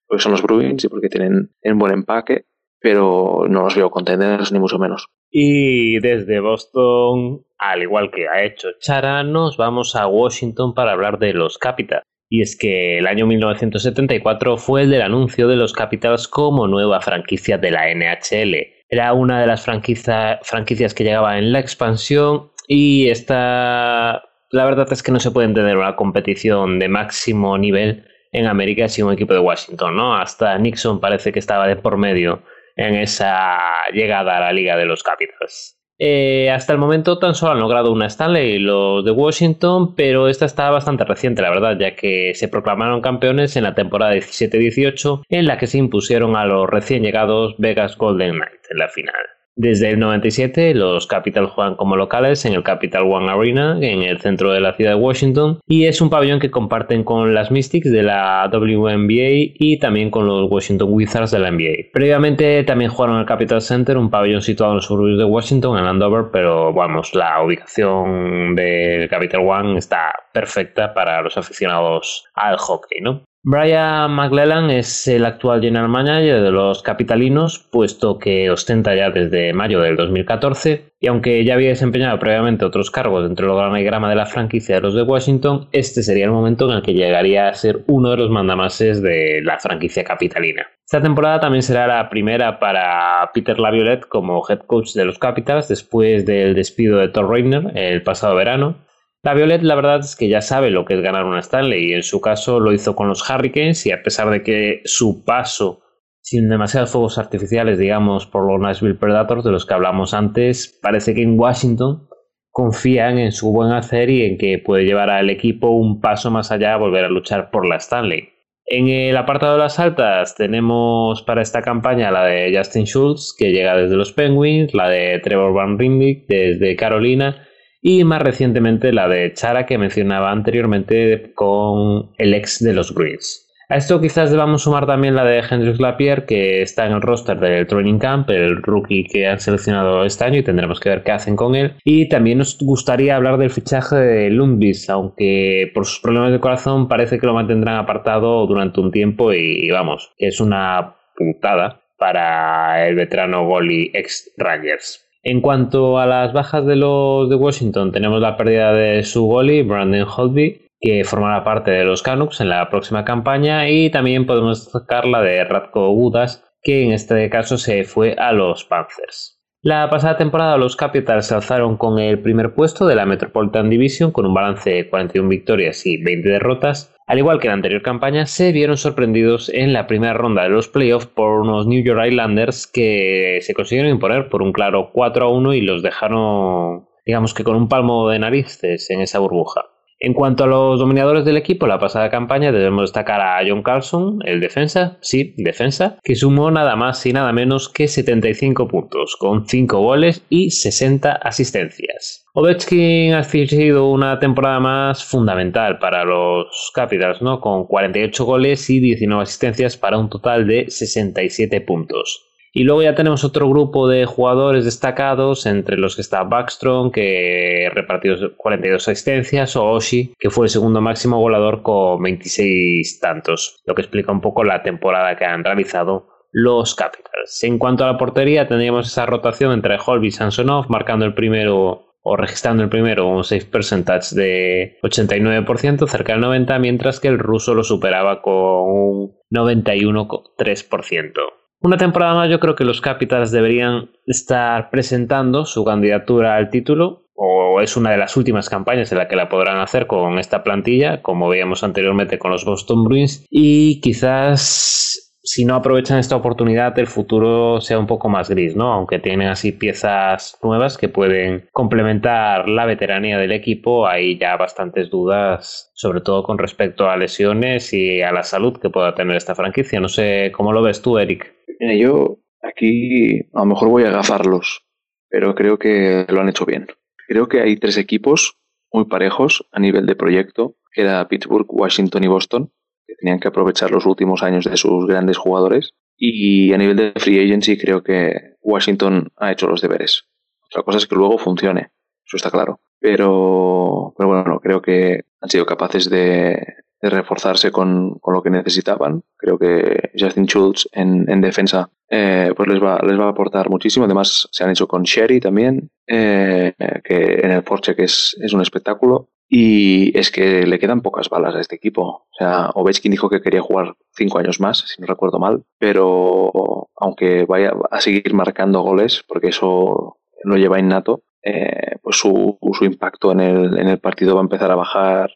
porque son los Bruins y porque tienen un buen empaque, pero no los veo contenders ni mucho menos. Y desde Boston, al igual que ha hecho Chara, nos vamos a Washington para hablar de los Capitals. Y es que el año 1974 fue el del anuncio de los Capitals como nueva franquicia de la NHL. Era una de las franquicias que llegaba en la expansión y esta la verdad es que no se puede entender una competición de máximo nivel en América sin un equipo de Washington, ¿no? Hasta Nixon parece que estaba de por medio en esa llegada a la Liga de los Capitals. Eh, hasta el momento tan solo han logrado una Stanley los de Washington, pero esta está bastante reciente, la verdad, ya que se proclamaron campeones en la temporada 17-18, en la que se impusieron a los recién llegados Vegas Golden Knights en la final. Desde el 97, los Capitals juegan como locales en el Capital One Arena, en el centro de la ciudad de Washington, y es un pabellón que comparten con las Mystics de la WNBA y también con los Washington Wizards de la NBA. Previamente también jugaron el Capital Center, un pabellón situado en los suburbios de Washington, en Andover, pero vamos, la ubicación del Capital One está perfecta para los aficionados al hockey, ¿no? Brian McLellan es el actual general manager de los capitalinos, puesto que ostenta ya desde mayo del 2014, y aunque ya había desempeñado previamente otros cargos dentro del organigrama de la franquicia de los de Washington, este sería el momento en el que llegaría a ser uno de los mandamases de la franquicia capitalina. Esta temporada también será la primera para Peter Laviolette como head coach de los Capitals después del despido de Thor Reiner el pasado verano la Violet la verdad es que ya sabe lo que es ganar una Stanley y en su caso lo hizo con los Hurricanes y a pesar de que su paso sin demasiados fuegos artificiales, digamos, por los Nashville Predators de los que hablamos antes, parece que en Washington confían en su buen hacer y en que puede llevar al equipo un paso más allá a volver a luchar por la Stanley. En el apartado de las altas tenemos para esta campaña la de Justin Schultz, que llega desde los Penguins, la de Trevor Van Rimdick desde Carolina y más recientemente la de Chara que mencionaba anteriormente con el ex de los Bruins. A esto quizás debamos sumar también la de Hendrix Lapierre, que está en el roster del Training Camp, el rookie que han seleccionado este año y tendremos que ver qué hacen con él. Y también nos gustaría hablar del fichaje de Lundqvist, aunque por sus problemas de corazón parece que lo mantendrán apartado durante un tiempo y vamos, es una puntada para el veterano Goli ex Rangers. En cuanto a las bajas de los de Washington, tenemos la pérdida de su goalie, Brandon Holtby, que formará parte de los Canucks en la próxima campaña, y también podemos destacar la de Radko Gudas, que en este caso se fue a los Panthers. La pasada temporada los Capitals se alzaron con el primer puesto de la Metropolitan Division con un balance de 41 victorias y 20 derrotas, al igual que en la anterior campaña, se vieron sorprendidos en la primera ronda de los playoffs por unos New York Islanders que se consiguieron imponer por un claro 4 a 1 y los dejaron, digamos que con un palmo de narices en esa burbuja. En cuanto a los dominadores del equipo, la pasada campaña debemos destacar a John Carlson, el defensa, sí, defensa, que sumó nada más y nada menos que 75 puntos, con 5 goles y 60 asistencias. Ovechkin ha sido una temporada más fundamental para los Capitals, ¿no? con 48 goles y 19 asistencias para un total de 67 puntos. Y luego ya tenemos otro grupo de jugadores destacados, entre los que está Backstrom, que repartió 42 asistencias, o Oshi, que fue el segundo máximo goleador con 26 tantos, lo que explica un poco la temporada que han realizado los Capitals. En cuanto a la portería, tendríamos esa rotación entre Holby y Samsonov, marcando el primero o registrando el primero un safe percentage de 89%, cerca del 90%, mientras que el ruso lo superaba con un 91,3%. Una temporada más yo creo que los Capitals deberían estar presentando su candidatura al título o es una de las últimas campañas en la que la podrán hacer con esta plantilla, como veíamos anteriormente con los Boston Bruins y quizás si no aprovechan esta oportunidad, el futuro sea un poco más gris, ¿no? Aunque tienen así piezas nuevas que pueden complementar la veteranía del equipo, hay ya bastantes dudas, sobre todo con respecto a lesiones y a la salud que pueda tener esta franquicia. No sé cómo lo ves tú, Eric. Yo aquí a lo mejor voy a agafarlos, pero creo que lo han hecho bien. Creo que hay tres equipos muy parejos a nivel de proyecto, que era Pittsburgh, Washington y Boston, que tenían que aprovechar los últimos años de sus grandes jugadores. Y a nivel de free agency creo que Washington ha hecho los deberes. Otra cosa es que luego funcione, eso está claro. Pero, pero bueno, creo que han sido capaces de, reforzarse con, lo que necesitaban. Creo que Justin Schultz en, defensa eh, pues les va, les va a aportar muchísimo. Además, se han hecho con Sherry también, eh, que en el forecheck es, es un espectáculo. Y es que le quedan pocas balas a este equipo. O sea, Ovechkin dijo que quería jugar cinco años más, si no recuerdo mal, pero aunque vaya a seguir marcando goles, porque eso lo lleva innato, eh, pues su, su impacto en el, en el, partido va a empezar a bajar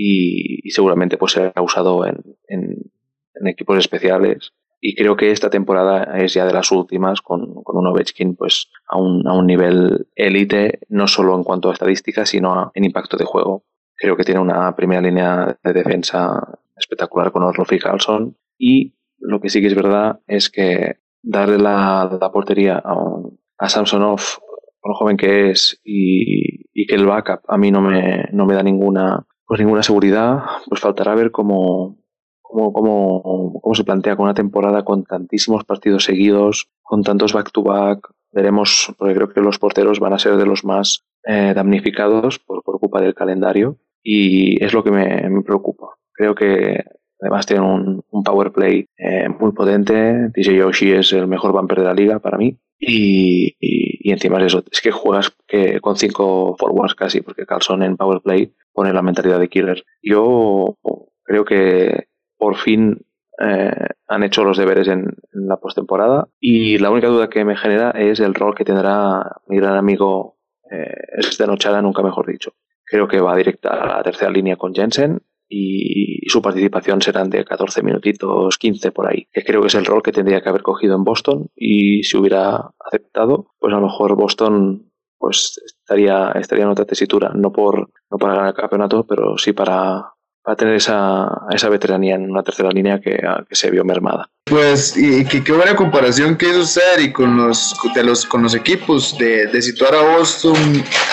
y, seguramente pues será usado en, en, en equipos especiales y creo que esta temporada es ya de las últimas con, con un Ovechkin pues a un, a un nivel élite, no solo en cuanto a estadísticas, sino en impacto de juego. Creo que tiene una primera línea de defensa espectacular con Orloff y Carlson y lo que sí que es verdad es que darle la, la portería a, a Samsonov, lo joven que es, y, y, que el backup a mí no me, no me da ninguna, pues ninguna seguridad, pues faltará ver cómo, cómo, cómo, se plantea con una temporada con tantísimos partidos seguidos, con tantos back-to-back. Veremos, porque creo que los porteros van a ser de los más eh, damnificados por, por, culpa del calendario y es lo que me, preocupa. Creo que además tienen un, un power play eh, muy potente. DJ Yoshi es el mejor bumper de la liga para mí. Y, encima es eso, es que juegas que con cinco forwards casi, porque Carlson en power play pone la mentalidad de killer. Yo creo que por fin eh, han hecho los deberes en, la postemporada y la única duda que me genera es el rol que tendrá mi gran amigo eh, nunca mejor dicho. Creo que va directa a la tercera línea con Jensen y, su participación serán de 14 minutitos, 15 por ahí, que creo que es el rol que tendría que haber cogido en Boston y si hubiera aceptado, pues a lo mejor Boston pues estaría, estaría en otra tesitura, no por no para ganar el campeonato, pero sí para, a tener esa, esa veteranía en una tercera línea que, que se vio mermada. Pues, y, qué buena comparación que hizo usted y con los, de los, con los equipos de, situar a Boston,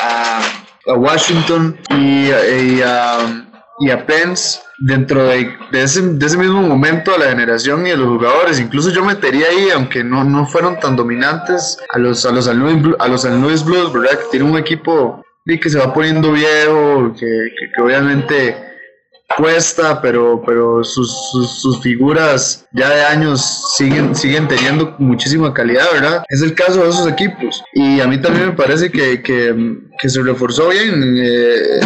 a, a Washington y, y, a, y a Pence dentro de, de, ese, de, ese, mismo momento a la generación y a los jugadores. Incluso yo metería ahí, aunque no, no fueron tan dominantes, a los, a los, a los San Luis Blues, ¿verdad? Que tiene un equipo que se va poniendo viejo, que, que, que obviamente cuesta, pero, pero sus, sus, figuras ya de años siguen, siguen teniendo muchísima calidad, ¿verdad? Es el caso de esos equipos. Y a mí también me parece que, que, que se reforzó bien eh,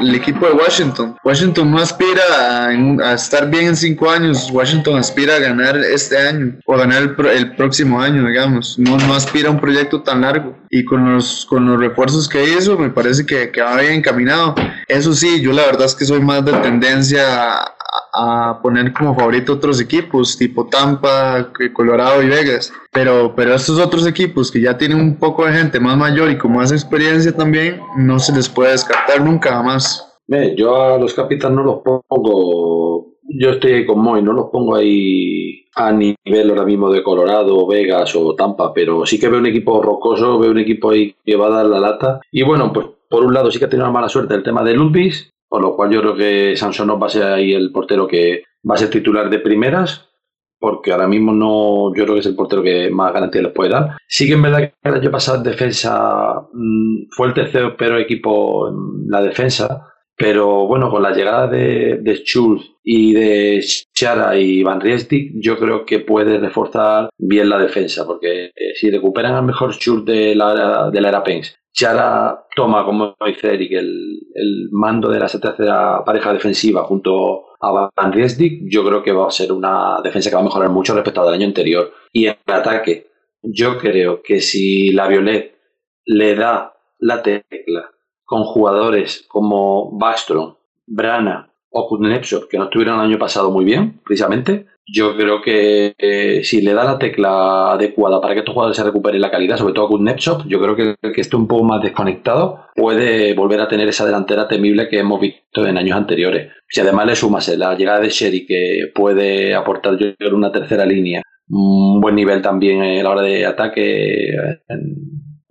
el equipo de Washington. Washington no aspira a, estar bien en cinco años, Washington aspira a ganar este año o ganar el, el próximo año, digamos. No, no aspira a un proyecto tan largo. Y con los, con los refuerzos que hizo, me parece que, que va bien encaminado. Eso sí, yo la verdad es que soy más de tendencia a, a poner como favorito otros equipos, tipo Tampa, Colorado y Vegas. Pero, pero estos otros equipos que ya tienen un poco de gente más mayor y con más experiencia también, no se les puede descartar nunca más. yo a los Capitals no los pongo. Yo estoy ahí con Moy, no los pongo ahí a nivel ahora mismo de Colorado, Vegas o Tampa, pero sí que veo un equipo rocoso, veo un equipo ahí que va a dar la lata. Y bueno, pues por un lado sí que ha tenido una mala suerte el tema de Ludwig, por lo cual yo creo que Samsonov va a ser ahí el portero que va a ser titular de primeras porque ahora mismo no, yo creo que es el portero que más garantía les puede dar. Sí que en verdad que el año pasado defensa mm, fue el tercero pero equipo en la defensa, pero bueno, con la llegada de, de Schultz y de Chara y Van Riestic, yo creo que puede reforzar bien la defensa, porque eh, si recuperan al mejor Schultz de la, de la era Pence, Chara toma, como dice Eric, el, el mando de la tercera pareja defensiva junto a Van Riesdick, yo creo que va a ser una defensa que va a mejorar mucho respecto al año anterior. Y en ataque, yo creo que si la Violet le da la tecla con jugadores como Backstrom, Brana o Kuznetsov, que no estuvieron el año pasado muy bien, precisamente, yo creo que eh, si le da la tecla adecuada para que estos jugadores se recuperen la calidad, sobre todo Kuznetsov, yo creo que el que esté un poco más desconectado puede volver a tener esa delantera temible que hemos visto en años anteriores. Si además le sumas la llegada de Sherry, que puede aportar yo una tercera línea, un buen nivel también a la hora de ataque,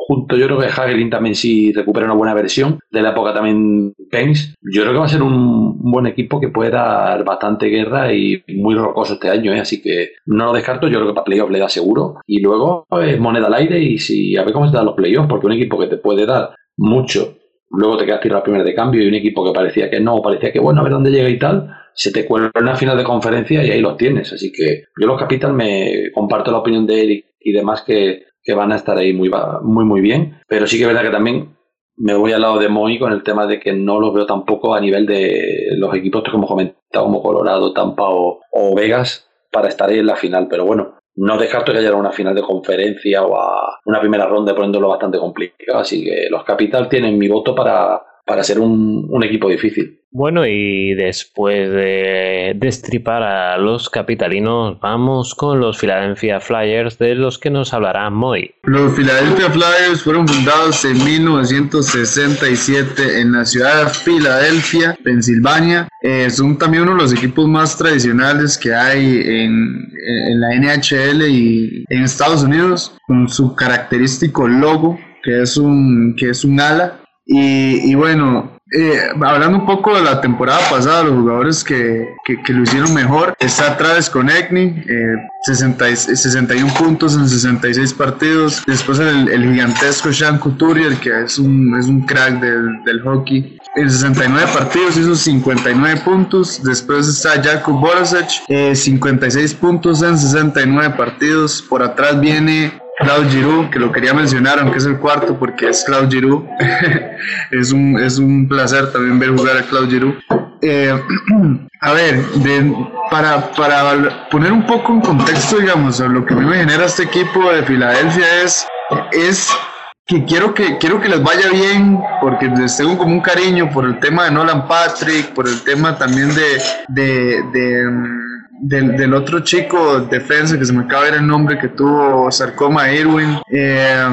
junto yo creo que Hagelin también si recupera una buena versión de la época también Pence yo creo que va a ser un, buen equipo que puede dar bastante guerra y muy rocoso este año ¿eh? así que no lo descarto yo creo que para playoff le da seguro y luego es moneda al aire y si a ver cómo se dan los playoffs porque un equipo que te puede dar mucho luego te quedas tirado a primera de cambio y un equipo que parecía que no, parecía que bueno, a ver dónde llega y tal, se te cuelga una final de conferencia y ahí los tienes. Así que yo los Capitals me comparto la opinión de Eric y demás que que van a estar ahí muy, muy, muy bien. Pero sí que es verdad que también me voy al lado de Moy con el tema de que no los veo tampoco a nivel de los equipos que hemos comentado, como Colorado, Tampa o, Vegas, para estar ahí en la final. Pero bueno, no descarto que haya una final de conferencia o a una primera ronda poniéndolo bastante complicado. Así que los Capital tienen mi voto para, para ser un, un equipo difícil. Bueno, y después de destripar a los capitalinos, vamos con los Philadelphia Flyers, de los que nos hablará Moy. Los Philadelphia Flyers fueron fundados en 1967 en la ciudad de Filadelfia, Pensilvania. Eh, son también uno de los equipos más tradicionales que hay en, en la NHL y en Estados Unidos, con su característico logo, que es un, que es un ala. Y, y bueno, eh, hablando un poco de la temporada pasada, los jugadores que, que, lo hicieron mejor, está Travis Konechny, eh, 61 puntos en 66 partidos. Después el, el gigantesco Sean Couturier, que es un, es un crack del, hockey. En 69 partidos hizo 59 puntos. Después está Jakub Borosic, eh, 56 puntos en 69 partidos. Por atrás viene Claude Giroux, que lo quería mencionar, aunque es el cuarto, porque es Claude Giroux. es, un, es un placer también ver jugar a Claude Giroux. Eh, a ver, para, para poner un poco en contexto, digamos, lo que a mí me genera este equipo de Filadelfia es, es que quiero que quiero que les vaya bien porque les tengo como un cariño por el tema de Nolan Patrick, por el tema también de, de, de del, del, otro chico defensa que se me acaba de ver el nombre que tuvo sarcoma Irwin. Eh,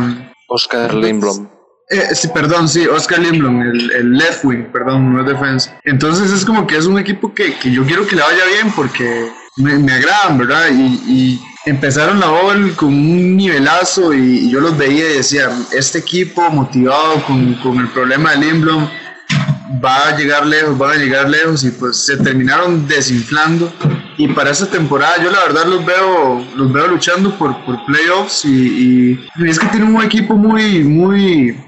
Oscar Lindblom. Eh, sí, perdón, sí, Oscar Lindblom, el, el, left wing, perdón, no es defensa. Entonces es como que es un equipo que, que yo quiero que le vaya bien porque me, me agradan, ¿verdad? Y, y, empezaron la OL con un nivelazo y, y, yo los veía y decía, este equipo motivado con, con el problema de Lindblom va a llegar lejos, van a llegar lejos y pues se terminaron desinflando y para esta temporada yo la verdad los veo los veo luchando por, por playoffs y, es que tienen un equipo muy muy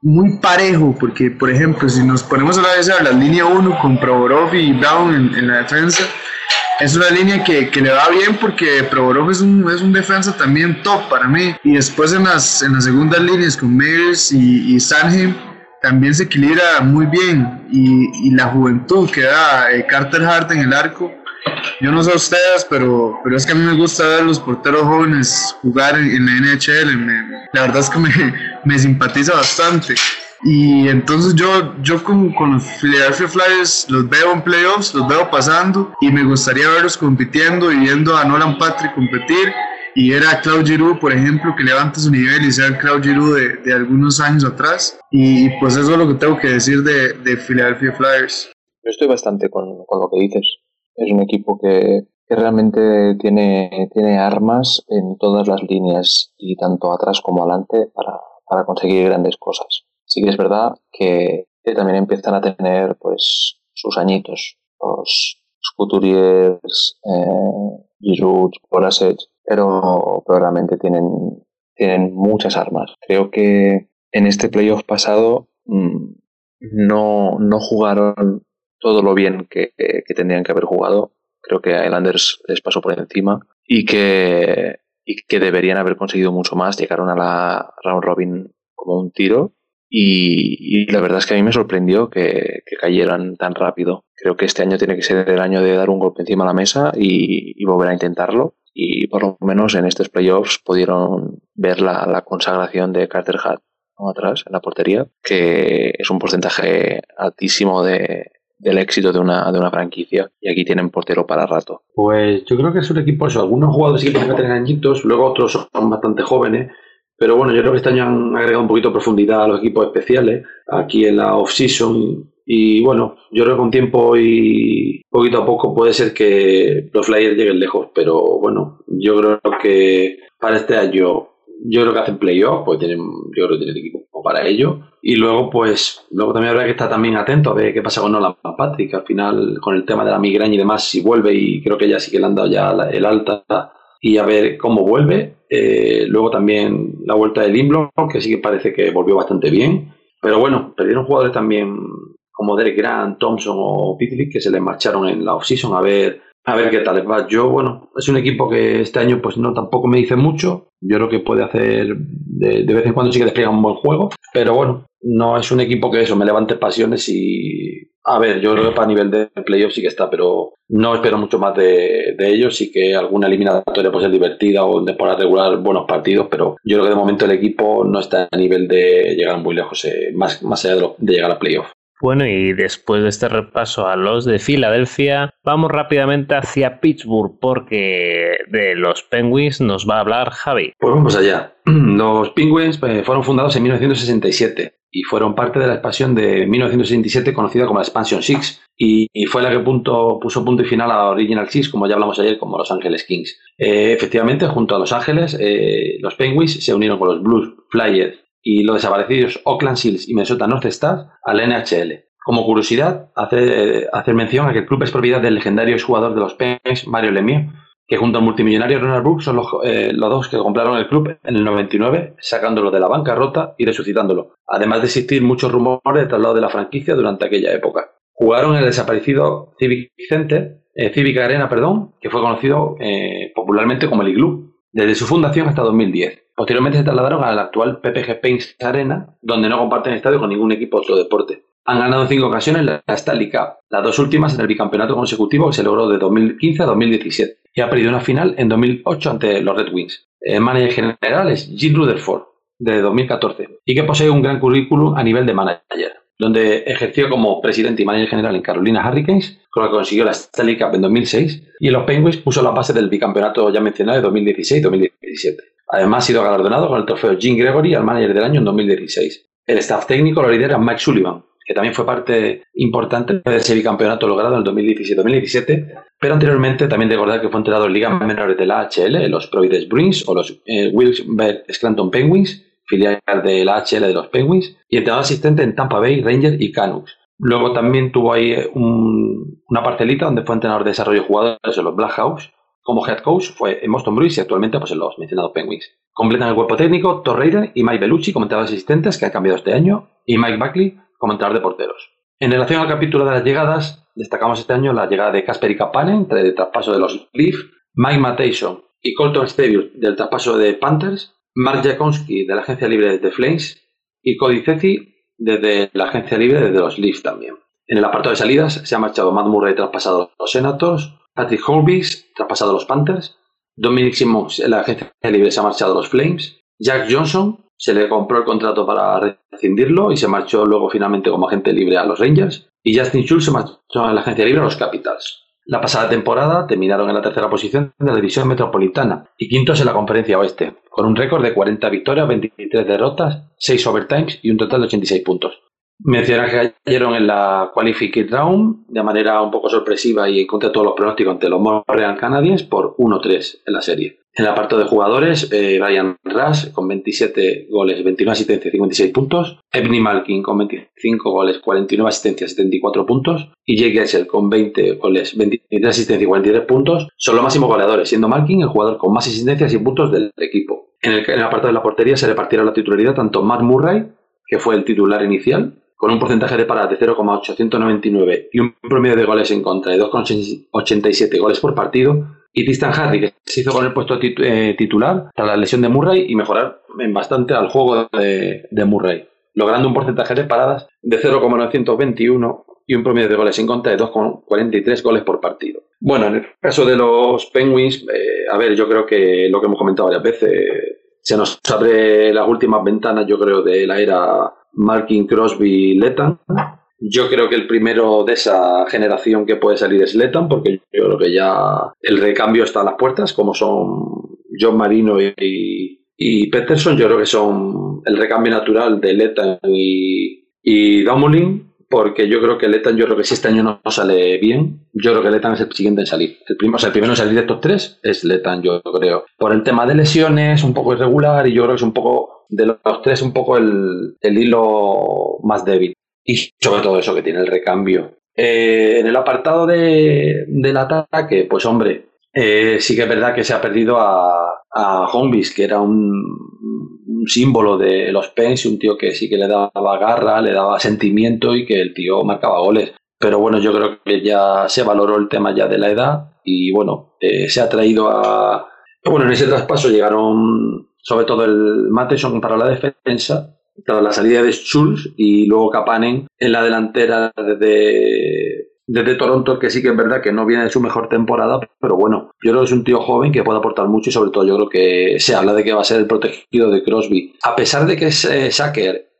muy parejo porque por ejemplo si nos ponemos a la vez a la línea 1 con Provorov y Brown en, la defensa es una línea que, que, le va bien porque Provorov es un, es un defensa también top para mí. Y después en las, en las segundas líneas con Meyers y, y Sanheim también se equilibra muy bien. Y, y la juventud que da eh, Carter Hart en el arco yo no sé ustedes, pero, pero es que a mí me gusta ver los porteros jóvenes jugar en, la NHL. la verdad es que me, me, simpatiza bastante. Y entonces yo, yo con, con, los Philadelphia Flyers los veo en playoffs, los veo pasando y me gustaría verlos compitiendo y viendo a Nolan Patrick competir y era Claude Giroux, por ejemplo, que levanta su nivel y sea el Claude Giroux de, de, algunos años atrás. Y pues eso es lo que tengo que decir de, de Philadelphia Flyers. Yo estoy bastante con, con, lo que dices. Es un equipo que, que realmente tiene, tiene armas en todas las líneas y tanto atrás como adelante para, para conseguir grandes cosas. Sí que es verdad que, también empiezan a tener pues sus añitos. Los Couturiers, eh, Giroud, pero, pero realmente tienen, tienen muchas armas. Creo que en este playoff pasado mm, no, no jugaron todo lo bien que, que, tendrían que haber jugado. Creo que a Islanders les pasó por encima y que, y que deberían haber conseguido mucho más. Llegaron a la round robin como un tiro y, la verdad es que a mí me sorprendió que, cayeran tan rápido. Creo que este año tiene que ser el año de dar un golpe encima de la mesa y, volver a intentarlo. Y por lo menos en estos playoffs pudieron ver la, consagración de Carter Hart atrás en la portería, que es un porcentaje altísimo de, del éxito de una, de una franquicia y aquí tienen portero para rato. Pues yo creo que es un equipo eso, algunos jugadores sí que tienen añitos, luego otros son bastante jóvenes pero bueno, yo creo que este año han agregado un poquito de profundidad a los equipos especiales aquí en la off-season. Y bueno, yo creo que con tiempo y poquito a poco puede ser que los Flyers lleguen lejos. Pero bueno, yo creo que para este año, yo creo que hacen playoff, pues tienen, yo creo que tienen equipo para ello. Y luego, pues, luego también habrá que estar también atento a ver qué pasa con Nolan Patrick. Al final, con el tema de la migraña y demás, si vuelve, y creo que ya sí que le han dado ya el alta y a ver cómo vuelve. Eh, luego también la vuelta de Limblom, que sí que parece que volvió bastante bien. Pero bueno, perdieron jugadores también como Derek Grant, Thompson o Pitlick que se les marcharon en la offseason a ver a ver qué tal va. Yo, bueno, es un equipo que este año pues no tampoco me dice mucho. Yo creo que puede hacer de, de vez en cuando sí que despliega un buen juego. Pero bueno, no es un equipo que eso me levante pasiones y a ver, yo creo que para nivel de playoff sí que está, pero no espero mucho más de, ellos. Sí que alguna eliminatoria puede ser divertida o de temporada regular buenos partidos, pero yo creo que de momento el equipo no está a nivel de llegar muy lejos, eh, más, más allá de, llegar a playoff. Bueno, y después de este repaso a los de Filadelfia, vamos rápidamente hacia Pittsburgh porque de los Penguins nos va a hablar Javi. Pues vamos allá. Los Penguins eh, fueron fundados en 1967 y fueron parte de la expansión de 1967 conocida como la Expansion Six y, fue la que punto, puso punto y final a Original Six, como ya hablamos ayer, como Los Ángeles Kings. Eh, efectivamente, junto a Los Ángeles, eh, los Penguins se unieron con los Blues, Flyers y los desaparecidos Oakland Seals y Minnesota North Stars al NHL. Como curiosidad, hacer, hacer mención a que el club es propiedad del legendario exjugador de los Penguins, Mario Lemieux, que junto al multimillonario Ronald Brooks son los, eh, los, dos que compraron el club en el 99, sacándolo de la bancarrota y resucitándolo, además de existir muchos rumores de traslado de la franquicia durante aquella época. Jugaron en el desaparecido Civic Center, eh, Civic Arena, perdón, que fue conocido eh, popularmente como el Igloo, desde su fundación hasta 2010. Posteriormente se trasladaron al actual PPG Paints Arena, donde no comparten estadio con ningún equipo otro deporte. Han ganado en cinco ocasiones la Stanley Cup, las dos últimas en el bicampeonato consecutivo que se logró de 2015 a 2017 y ha perdido una final en 2008 ante los Red Wings. El manager general es Jim Rutherford, de 2014, y que posee un gran currículum a nivel de manager, donde ejerció como presidente y manager general en Carolina Hurricanes, con lo que consiguió la Stanley Cup en 2006, y en los Penguins puso la base del bicampeonato ya mencionado de 2016-2017. Además, ha sido galardonado con el trofeo Jim Gregory al manager del año en 2016. El staff técnico lo lidera Mike Sullivan, que también fue parte importante de ese bicampeonato logrado en el 2017-2017, pero anteriormente también recordar que fue entrenador en ligas menores de la AHL, los Providence Bruins o los eh, Wilkes-Barre Scranton Penguins, filial de la AHL de los Penguins, y entrenador asistente en Tampa Bay, Rangers y Canucks. Luego también tuvo ahí una parcelita donde fue entrenador de desarrollo de jugadores en los Blackhawks. Como head coach fue en Boston Bruins y actualmente pues, en los mencionados Penguins. Completan el cuerpo técnico Thor Raider y Mike Bellucci como entrenadores asistentes que han cambiado este año y Mike Buckley como entrenador de porteros. En relación al capítulo de las llegadas, destacamos este año la llegada de Kasper Kapanen, entre el traspaso de los Leaf, Mike Matheson y Colton Stevius del traspaso de Panthers, Mark Jakonski de la agencia libre de Flames y Cody Ceci desde la agencia libre de los Leafs también. En el apartado de salidas se ha marchado Matt Murray traspasado a los Senators, Patrick Holbis traspasado a los Panthers, Dominic Simmons en la agencia libre se ha marchado a los Flames, Jack Johnson se le compró el contrato para rescindirlo y se marchó luego finalmente como agente libre a los Rangers. Y Justin Schultz se marchó a la agencia libre a los Capitals. La pasada temporada terminaron en la tercera posición de la división metropolitana y quintos en la conferencia oeste, con un récord de 40 victorias, 23 derrotas, 6 overtimes y un total de 86 puntos. Mencionar que cayeron en la Qualified Round de manera un poco sorpresiva y contra todos los pronósticos ante los Montreal Canadiens por 1-3 en la serie. En el apartado de jugadores, eh, Ryan Rush con 27 goles, 29 asistencias, 56 puntos. Ebony Malkin con 25 goles, 49 asistencias, 74 puntos. Y Jake Gessel con 20 goles, 23 asistencias y 43 puntos. Son los máximos goleadores, siendo Malkin el jugador con más asistencias y puntos del equipo. En el, en apartado de la portería se repartieron la titularidad tanto Matt Murray, que fue el titular inicial, con un porcentaje de paradas de 0,899 y un promedio de goles en contra de 2,87 goles por partido, y Tristan Harry, que se hizo con el puesto eh, titular tras la lesión de Murray y mejorar bastante al juego de, Murray, logrando un porcentaje de paradas de 0,921 y un promedio de goles en contra de 2,43 goles por partido. Bueno, en el caso de los Penguins, eh, a ver, yo creo que lo que hemos comentado varias veces, se nos abre las últimas ventanas, yo creo, de la era Markin, Crosby, Letan. Yo creo que el primero de esa generación que puede salir es Letan, porque yo creo que ya el recambio está a las puertas, como son John Marino y, Peterson. Yo creo que son el recambio natural de Letan y, y porque yo creo que Letan, yo creo que si este año no sale bien, yo creo que Letan es el siguiente en salir. El, o sea, el primero en salir de estos tres es Letan, yo creo. Por el tema de lesiones, un poco irregular, y yo creo que es un poco de los tres un poco el, hilo más débil. Y sobre todo eso que tiene el recambio. Eh, en el apartado de, del ataque, pues hombre, eh, sí que es verdad que se ha perdido a, a que era un, símbolo de los Pens, un tío que sí que le daba garra, le daba sentimiento y que el tío marcaba goles. Pero bueno, yo creo que ya se valoró el tema ya de la edad y bueno, eh, se ha traído a... Bueno, en ese traspaso llegaron sobre todo el Matheson para la defensa, tras la salida de Schulz y luego Kapanen en la delantera desde, desde Toronto, que sí que es verdad que no viene de su mejor temporada, pero bueno, yo creo que es un tío joven que puede aportar mucho y sobre todo yo creo que se habla de que va a ser el protegido de Crosby. A pesar de que es eh,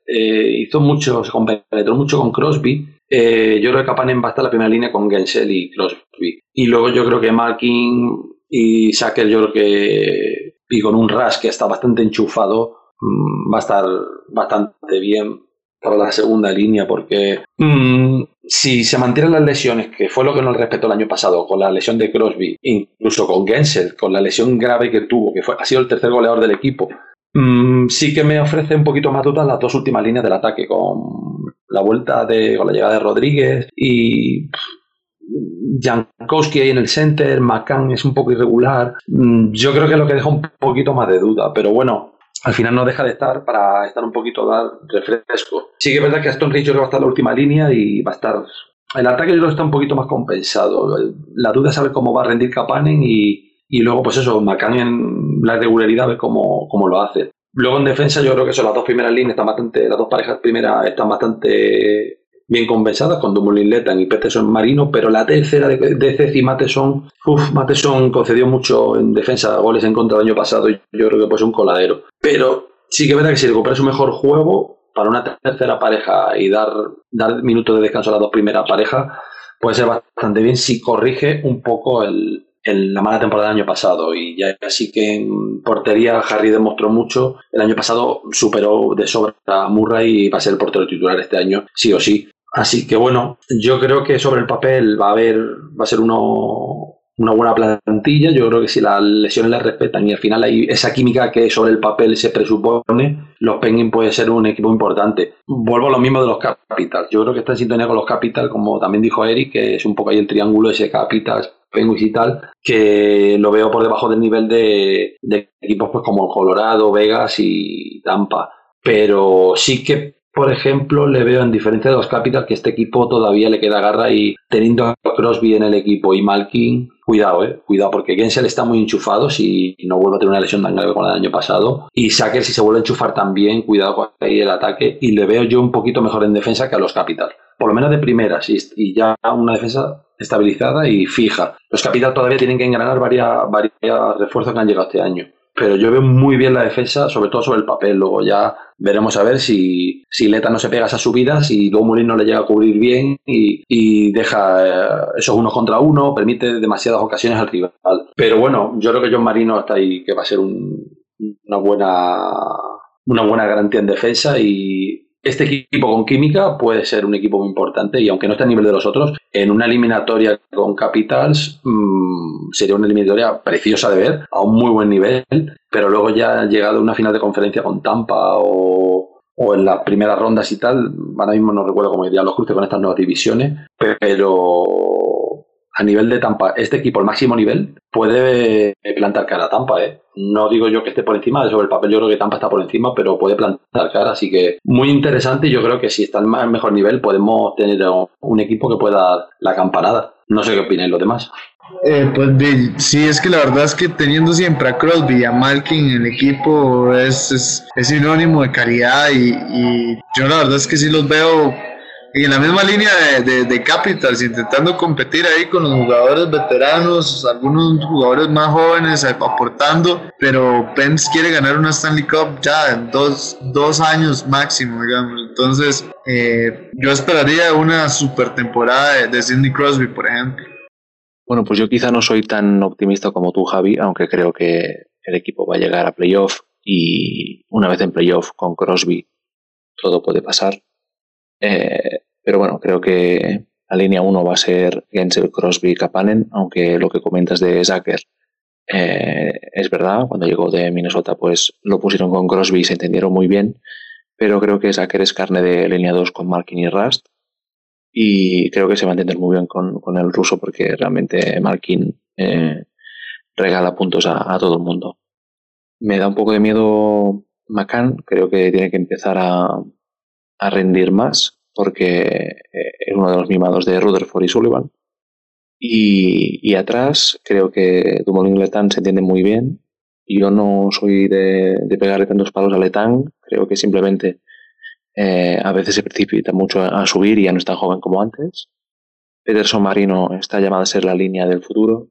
eh, hizo mucho, se compenetró mucho con Crosby, eh, yo creo que Kapanen va a estar la primera línea con Gensel y Crosby. Y luego yo creo que Malkin y Sacker yo creo que y con un Rush que está bastante enchufado, mm, va a estar bastante bien para la segunda línea porque mm, si se mantienen las lesiones, que fue lo que nos respetó el año pasado, con la lesión de Crosby, incluso con Gensel, con la lesión grave que tuvo, que fue, ha sido el tercer goleador del equipo, mm, sí que me ofrece un poquito más dudas las dos últimas líneas del ataque, con la vuelta de, con la llegada de Rodríguez y Jankowski ahí en el center, McCann es un poco irregular. Mm, yo creo que es lo que deja un poquito más de duda, pero bueno, al final no deja de estar para estar un poquito dar refresco. Sí que es verdad que Aston Richard va a estar en la última línea y va a estar. El ataque yo creo que está un poquito más compensado. La duda es saber cómo va a rendir Kapanen y, y luego, pues eso, McCann en la regularidad, ver cómo, cómo lo hace. Luego en defensa yo creo que son las dos primeras líneas están bastante, las dos parejas primeras están bastante bien compensadas con Dumoulin Letan y Peterson Marino, pero la tercera de, Ceci Mateson, uff, Mateson concedió mucho en defensa de goles en contra del año pasado y yo creo que pues un coladero. Pero sí que es verdad que si recupera su mejor juego para una tercera pareja y dar, dar minutos de descanso a las dos primeras parejas, puede ser bastante bien si corrige un poco el, la mala temporada del año pasado. Y ya así que en portería Harry demostró mucho. El año pasado superó de sobra a Murray y va a ser el portero titular este año sí o sí Así que bueno, yo creo que sobre el papel va a haber, va a ser uno, una buena plantilla. Yo creo que si las lesiones las respetan y al final hay esa química que sobre el papel se presupone, los Penguins puede ser un equipo importante. Vuelvo a lo mismo de los Capitals. Yo creo que está en sintonía con los Capitals, como también dijo Eric, que es un poco ahí el triángulo ese Capitals, Penguins y tal, que lo veo por debajo del nivel de, de equipos pues como Colorado, Vegas y Tampa. Pero sí que por ejemplo, le veo en diferencia de los Capitals que este equipo todavía le queda garra y teniendo a Crosby en el equipo y Malkin, cuidado, eh, cuidado, porque Gensel está muy enchufado si no vuelve a tener una lesión tan grave como la del año pasado. Y Sacker, si se vuelve a enchufar también, cuidado con ahí el ataque. Y le veo yo un poquito mejor en defensa que a los Capitals, por lo menos de primeras, y, ya una defensa estabilizada y fija. Los Capitals todavía tienen que engranar varios refuerzos que han llegado este año. Pero yo veo muy bien la defensa, sobre todo sobre el papel. Luego ya veremos a ver si, si Leta no se pega esas subidas, y Domulin no le llega a cubrir bien y, deja eh, esos unos contra uno, permite demasiadas ocasiones al rival. Pero bueno, yo creo que John Marino está ahí, que va a ser una buena una buena garantía en defensa y este equipo con química puede ser un equipo muy importante y aunque no esté a nivel de los otros, en una eliminatoria con Capitals mmm, sería una eliminatoria preciosa de ver, a un muy buen nivel, pero luego ya llegado una final de conferencia con Tampa o, o en las primeras rondas y tal, ahora mismo no recuerdo cómo irían los cruces con estas nuevas divisiones, pero a nivel de Tampa, este equipo, el máximo nivel, puede plantar cara a Tampa, ¿eh? No digo yo que esté por encima, sobre el papel yo creo que Tampa está por encima, pero puede plantar cara, así que muy interesante yo creo que si está en mejor nivel podemos tener un equipo que pueda dar la campanada. No sé qué opináis los demás. Eh, pues sí, es que la verdad es que teniendo siempre a Crosby y a Malkin en el equipo es, es, sinónimo de calidad y, y yo la verdad es que sí los veo y en la misma línea de, de, Capitals, intentando competir ahí con los jugadores veteranos, algunos jugadores más jóvenes aportando, pero Pence quiere ganar una Stanley Cup ya en dos, dos años máximo, digamos. Entonces, eh, yo esperaría una super temporada de, de Sidney Crosby, por ejemplo. Bueno, pues yo quizá no soy tan optimista como tú, Javi, aunque creo que el equipo va a llegar a playoff y una vez en playoff con Crosby todo puede pasar. Eh, pero bueno, creo que la línea 1 va a ser Gensel, Crosby, Kapanen, aunque lo que comentas de Zucker eh, es verdad. Cuando llegó de Minnesota, pues lo pusieron con Crosby y se entendieron muy bien. Pero creo que Zucker es carne de línea 2 con Malkin y Rust. Y creo que se va a entender muy bien con, el ruso porque realmente Malkin eh, regala puntos a, todo el mundo. Me da un poco de miedo McCann. Creo que tiene que empezar a, a rendir más, porque eh, es uno de los mimados de Rutherford y Sullivan. Y, atrás creo que Dumoulin Letán se entiende muy bien. Yo no soy de, pegarle tantos palos a Letán, creo que simplemente eh, a veces se precipita mucho a, subir y ya no es tan joven como antes. Peterson Marino está llamado a ser la línea del futuro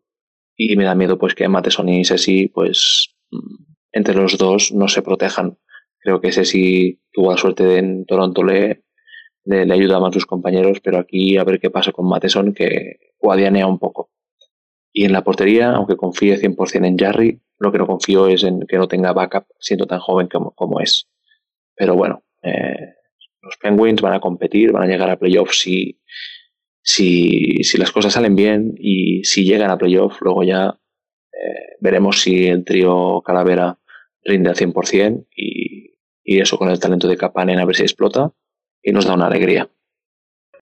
y me da miedo pues que Mateson y Sessi pues mm, entre los dos no se protejan Creo que ese sí tuvo la suerte de en Toronto le, le, ayuda más a sus compañeros, pero aquí a ver qué pasa con Matheson, que guadianea un poco. Y en la portería, aunque confíe 100% en Jarry, lo que no confío es en que no tenga backup siendo tan joven como, como es. Pero bueno, eh, los Penguins van a competir, van a llegar a playoffs si, si, si las cosas salen bien y si llegan a playoffs, luego ya eh, veremos si el trío Calavera rinde al 100% y y eso con el talento de Kapanen a ver si explota y nos da una alegría.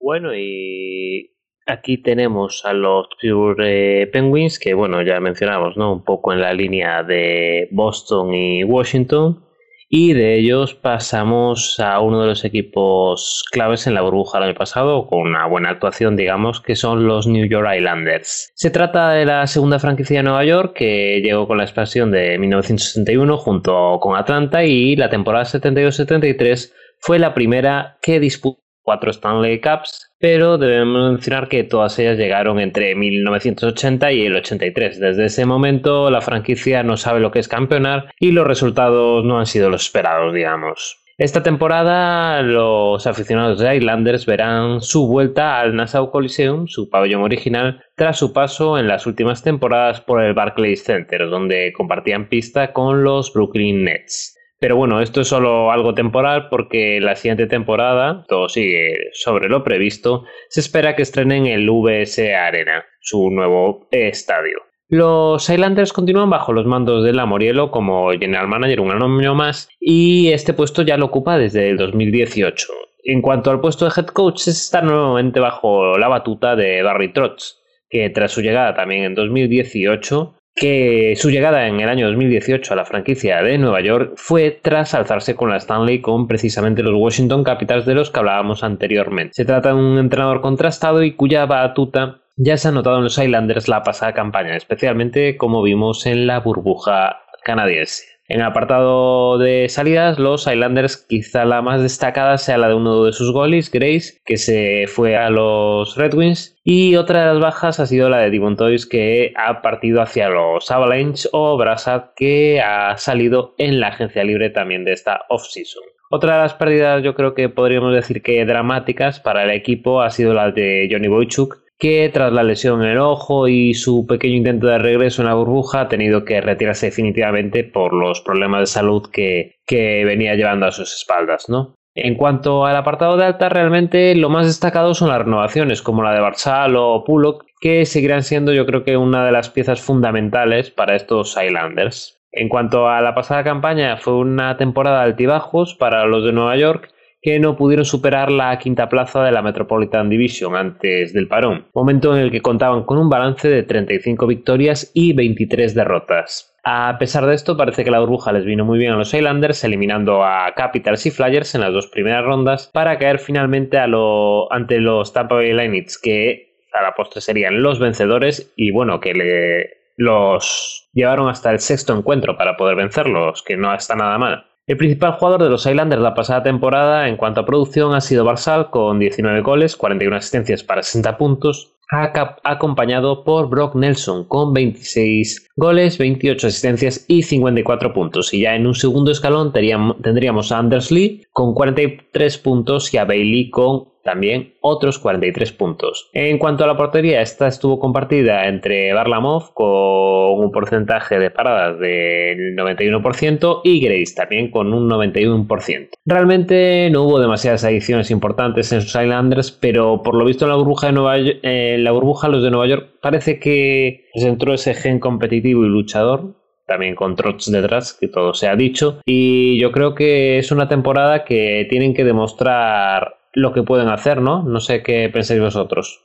Bueno, y aquí tenemos a los Pure eh, Penguins, que bueno, ya mencionamos, ¿no? Un poco en la línea de Boston y Washington. Y de ellos pasamos a uno de los equipos claves en la burbuja del año pasado, con una buena actuación, digamos, que son los New York Islanders. Se trata de la segunda franquicia de Nueva York, que llegó con la expansión de 1961 junto con Atlanta, y la temporada 72-73 fue la primera que disputó cuatro Stanley Cups, pero debemos mencionar que todas ellas llegaron entre 1980 y el 83. Desde ese momento la franquicia no sabe lo que es campeonar y los resultados no han sido los esperados, digamos. Esta temporada los aficionados de Islanders verán su vuelta al Nassau Coliseum, su pabellón original, tras su paso en las últimas temporadas por el Barclays Center, donde compartían pista con los Brooklyn Nets. Pero bueno, esto es solo algo temporal porque la siguiente temporada, todo sigue sobre lo previsto, se espera que estrenen el VS Arena, su nuevo estadio. Los Islanders continúan bajo los mandos de Lamorielo como general manager un año más y este puesto ya lo ocupa desde el 2018. En cuanto al puesto de head coach, está nuevamente bajo la batuta de Barry Trotz, que tras su llegada también en 2018 que su llegada en el año 2018 a la franquicia de Nueva York fue tras alzarse con la Stanley con precisamente los Washington Capitals de los que hablábamos anteriormente. Se trata de un entrenador contrastado y cuya batuta ya se ha notado en los Islanders la pasada campaña, especialmente como vimos en la burbuja canadiense. En el apartado de salidas, los Islanders, quizá la más destacada sea la de uno de sus goles, Grace, que se fue a los Red Wings. Y otra de las bajas ha sido la de Divon Toys, que ha partido hacia los Avalanche, o Brassad, que ha salido en la agencia libre también de esta off-season. Otra de las pérdidas, yo creo que podríamos decir que dramáticas para el equipo, ha sido la de Johnny Boychuk, que tras la lesión en el ojo y su pequeño intento de regreso en la burbuja ha tenido que retirarse definitivamente por los problemas de salud que, venía llevando a sus espaldas, ¿no? En cuanto al apartado de alta, realmente lo más destacado son las renovaciones, como la de Barsal o Pullock, que seguirán siendo yo creo que una de las piezas fundamentales para estos Islanders. En cuanto a la pasada campaña, fue una temporada de altibajos para los de Nueva York, que no pudieron superar la quinta plaza de la Metropolitan Division antes del parón, momento en el que contaban con un balance de 35 victorias y 23 derrotas. A pesar de esto, parece que la burbuja les vino muy bien a los Islanders, eliminando a Capitals y Flyers en las dos primeras rondas para caer finalmente ante los Tampa Bay Lightning, que a la postre serían los vencedores y bueno, que le, los llevaron hasta el sexto encuentro para poder vencerlos, que no está nada mal. El principal jugador de los Islanders la pasada temporada en cuanto a producción ha sido Barsal con 19 goles, 41 asistencias para 60 puntos, acompañado por Brock Nelson con 26 goles, 28 asistencias y 54 puntos. Y ya en un segundo escalón tendríamos a Anders Lee con 43 puntos y a Bailey con también otros 43 puntos. En cuanto a la portería, esta estuvo compartida entre Barlamov con un porcentaje de paradas del 91% y Grace también con un 91%. Realmente no hubo demasiadas adiciones importantes en sus Islanders, pero por lo visto en la burbuja de Nueva York, eh, la burbuja los de Nueva York parece que les entró ese gen competitivo y luchador también con trots detrás, que todo se ha dicho. Y yo creo que es una temporada que tienen que demostrar lo que pueden hacer, ¿no? No sé qué pensáis vosotros.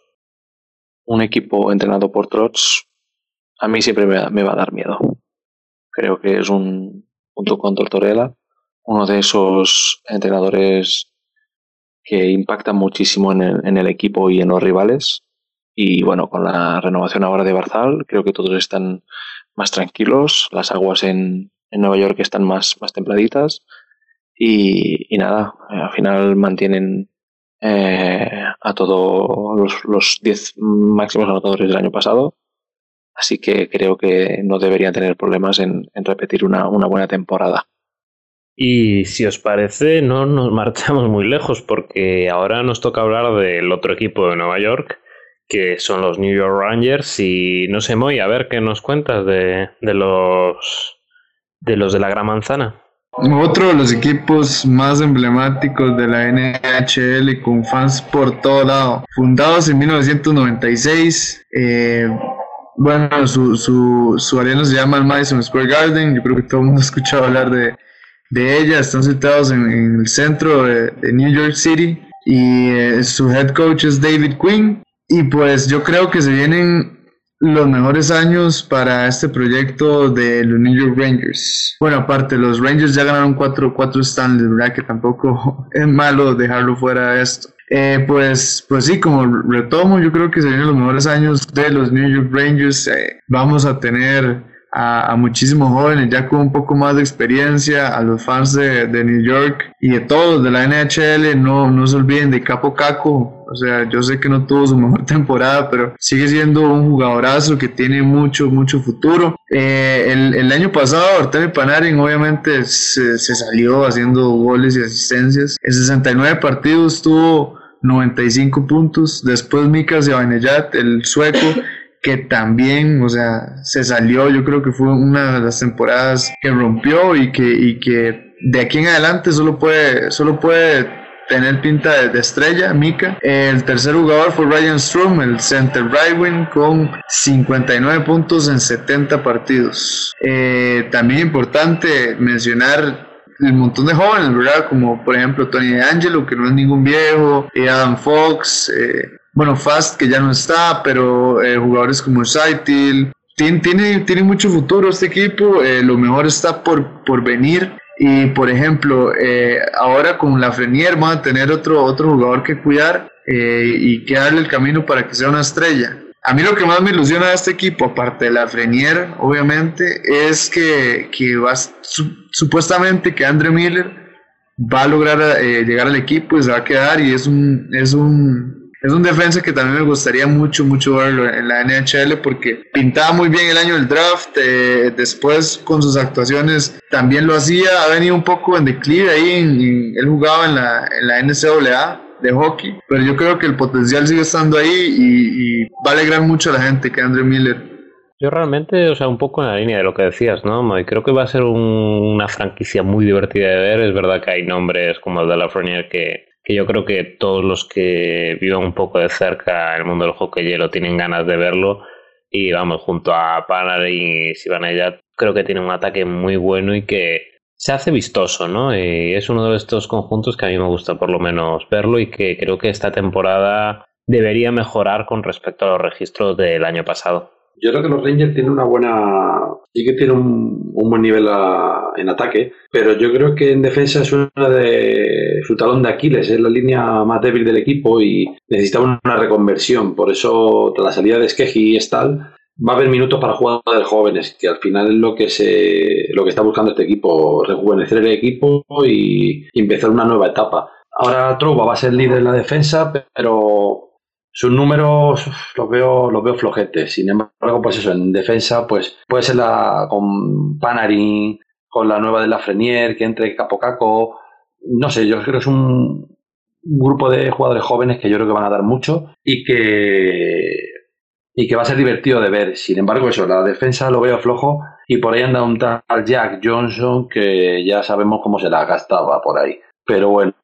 Un equipo entrenado por Trots a mí siempre me, va a dar miedo. Creo que es un, punto con Tortorella, uno de esos entrenadores que impactan muchísimo en en el, equipo y en los rivales. Y bueno, con la renovación ahora de Barzal, creo que todos están más tranquilos, las aguas en, en Nueva York están más, más templaditas. Y, nada, al final mantienen eh, a todos los 10 máximos anotadores del año pasado. Así que creo que no deberían tener problemas en, repetir una, buena temporada. Y si os parece, no nos marchamos muy lejos porque ahora nos toca hablar del otro equipo de Nueva York, que son los New York Rangers. Y no sé, muy a ver qué nos cuentas de, de los de los de la Gran Manzana. Otro de los equipos más emblemáticos de la NHL con fans por todo lado. Fundados en 1996. Eh, bueno, su, su, su, arena se llama el Madison Square Garden. Yo creo que todo el mundo ha escuchado hablar de, de ella. Están situados en, el centro de, New York City. Y eh, su head coach es David Quinn. Y pues yo creo que se vienen los mejores años para este proyecto de los New York Rangers. Bueno, aparte, los Rangers ya ganaron 4 cuatro, Stanley, ¿verdad? Que tampoco es malo dejarlo fuera de esto. Eh, pues, pues sí, como retomo, yo creo que se vienen los mejores años de los New York Rangers. Eh, vamos a tener a, muchísimos jóvenes ya con un poco más de experiencia, a los fans de, de New York y de todos de la NHL, no, no se olviden de Capo Caco, o sea, yo sé que no tuvo su mejor temporada, pero sigue siendo un jugadorazo que tiene mucho, mucho futuro. Eh, el, el, año pasado, Artemi Panarin obviamente se, se, salió haciendo goles y asistencias. En 69 partidos tuvo 95 puntos. Después Mika Zibanejad, el sueco, que también, o sea, se salió, yo creo que fue una de las temporadas que rompió y que, y que de aquí en adelante solo puede, solo puede tener pinta de, estrella, Mika. El tercer jugador fue Ryan Strom, el center right con 59 puntos en 70 partidos. Eh, también importante mencionar el montón de jóvenes, ¿verdad? Como por ejemplo Tony DeAngelo, que no es ningún viejo, Adam Fox, eh, bueno, Fast, que ya no está, pero eh, jugadores como Saitil. Tiene, tiene, tiene, mucho futuro este equipo, eh, lo mejor está por, por venir. Y por ejemplo, eh, ahora con la Frenier van a tener otro, otro jugador que cuidar y que darle el camino para que sea una estrella. A mí lo que más me ilusiona de este equipo, aparte de la Frenier, obviamente, es que, que va, supuestamente que Andre Miller va a lograr eh, llegar al equipo y se va a quedar y es un, es un es un defensa que también me gustaría mucho, mucho verlo en la NHL porque pintaba muy bien el año del draft, eh, después con sus actuaciones también lo hacía, ha venido un poco en declive ahí, él jugaba en la, en la NCAA de hockey, pero yo creo que el potencial sigue estando ahí y, va a alegrar mucho a la gente que Andre Miller. Yo realmente, o sea, un poco en la línea de lo que decías, ¿no? Y creo que va a ser una franquicia muy divertida de ver. Es verdad que hay nombres como el de la Frenier que, que yo creo que todos los que vivan un poco de cerca el mundo del hockey hielo tienen ganas de verlo. Y vamos, junto a Panarin y Sivanayat, creo que tiene un ataque muy bueno y que se hace vistoso, ¿no? Y es uno de estos conjuntos que a mí me gusta por lo menos verlo y que creo que esta temporada debería mejorar con respecto a los registros del año pasado. Yo creo que los Rangers tienen una buena. Sí que tienen un, buen nivel en ataque, pero yo creo que en defensa es una de su talón de Aquiles, es la línea más débil del equipo y necesita una reconversión. Por eso, tras la salida de Skeggy y Stahl, va a haber minutos para jugadores jóvenes, que al final es lo que se lo que está buscando este equipo, rejuvenecer el equipo y, empezar una nueva etapa. Ahora Trouba va a ser líder en la defensa, pero sus números los veo, los veo flojetes. Sin embargo, pues eso, en defensa, pues puede ser la con Panarin, con la nueva de la Frenier, que entre Capo Caco. No sé, yo creo que es un, grupo de jugadores jóvenes que yo creo que van a dar mucho y que y que va a ser divertido de ver. Sin embargo, eso, la defensa lo veo flojo y por ahí anda un tal Jack Johnson que ya sabemos cómo se la gastaba por ahí. Pero bueno,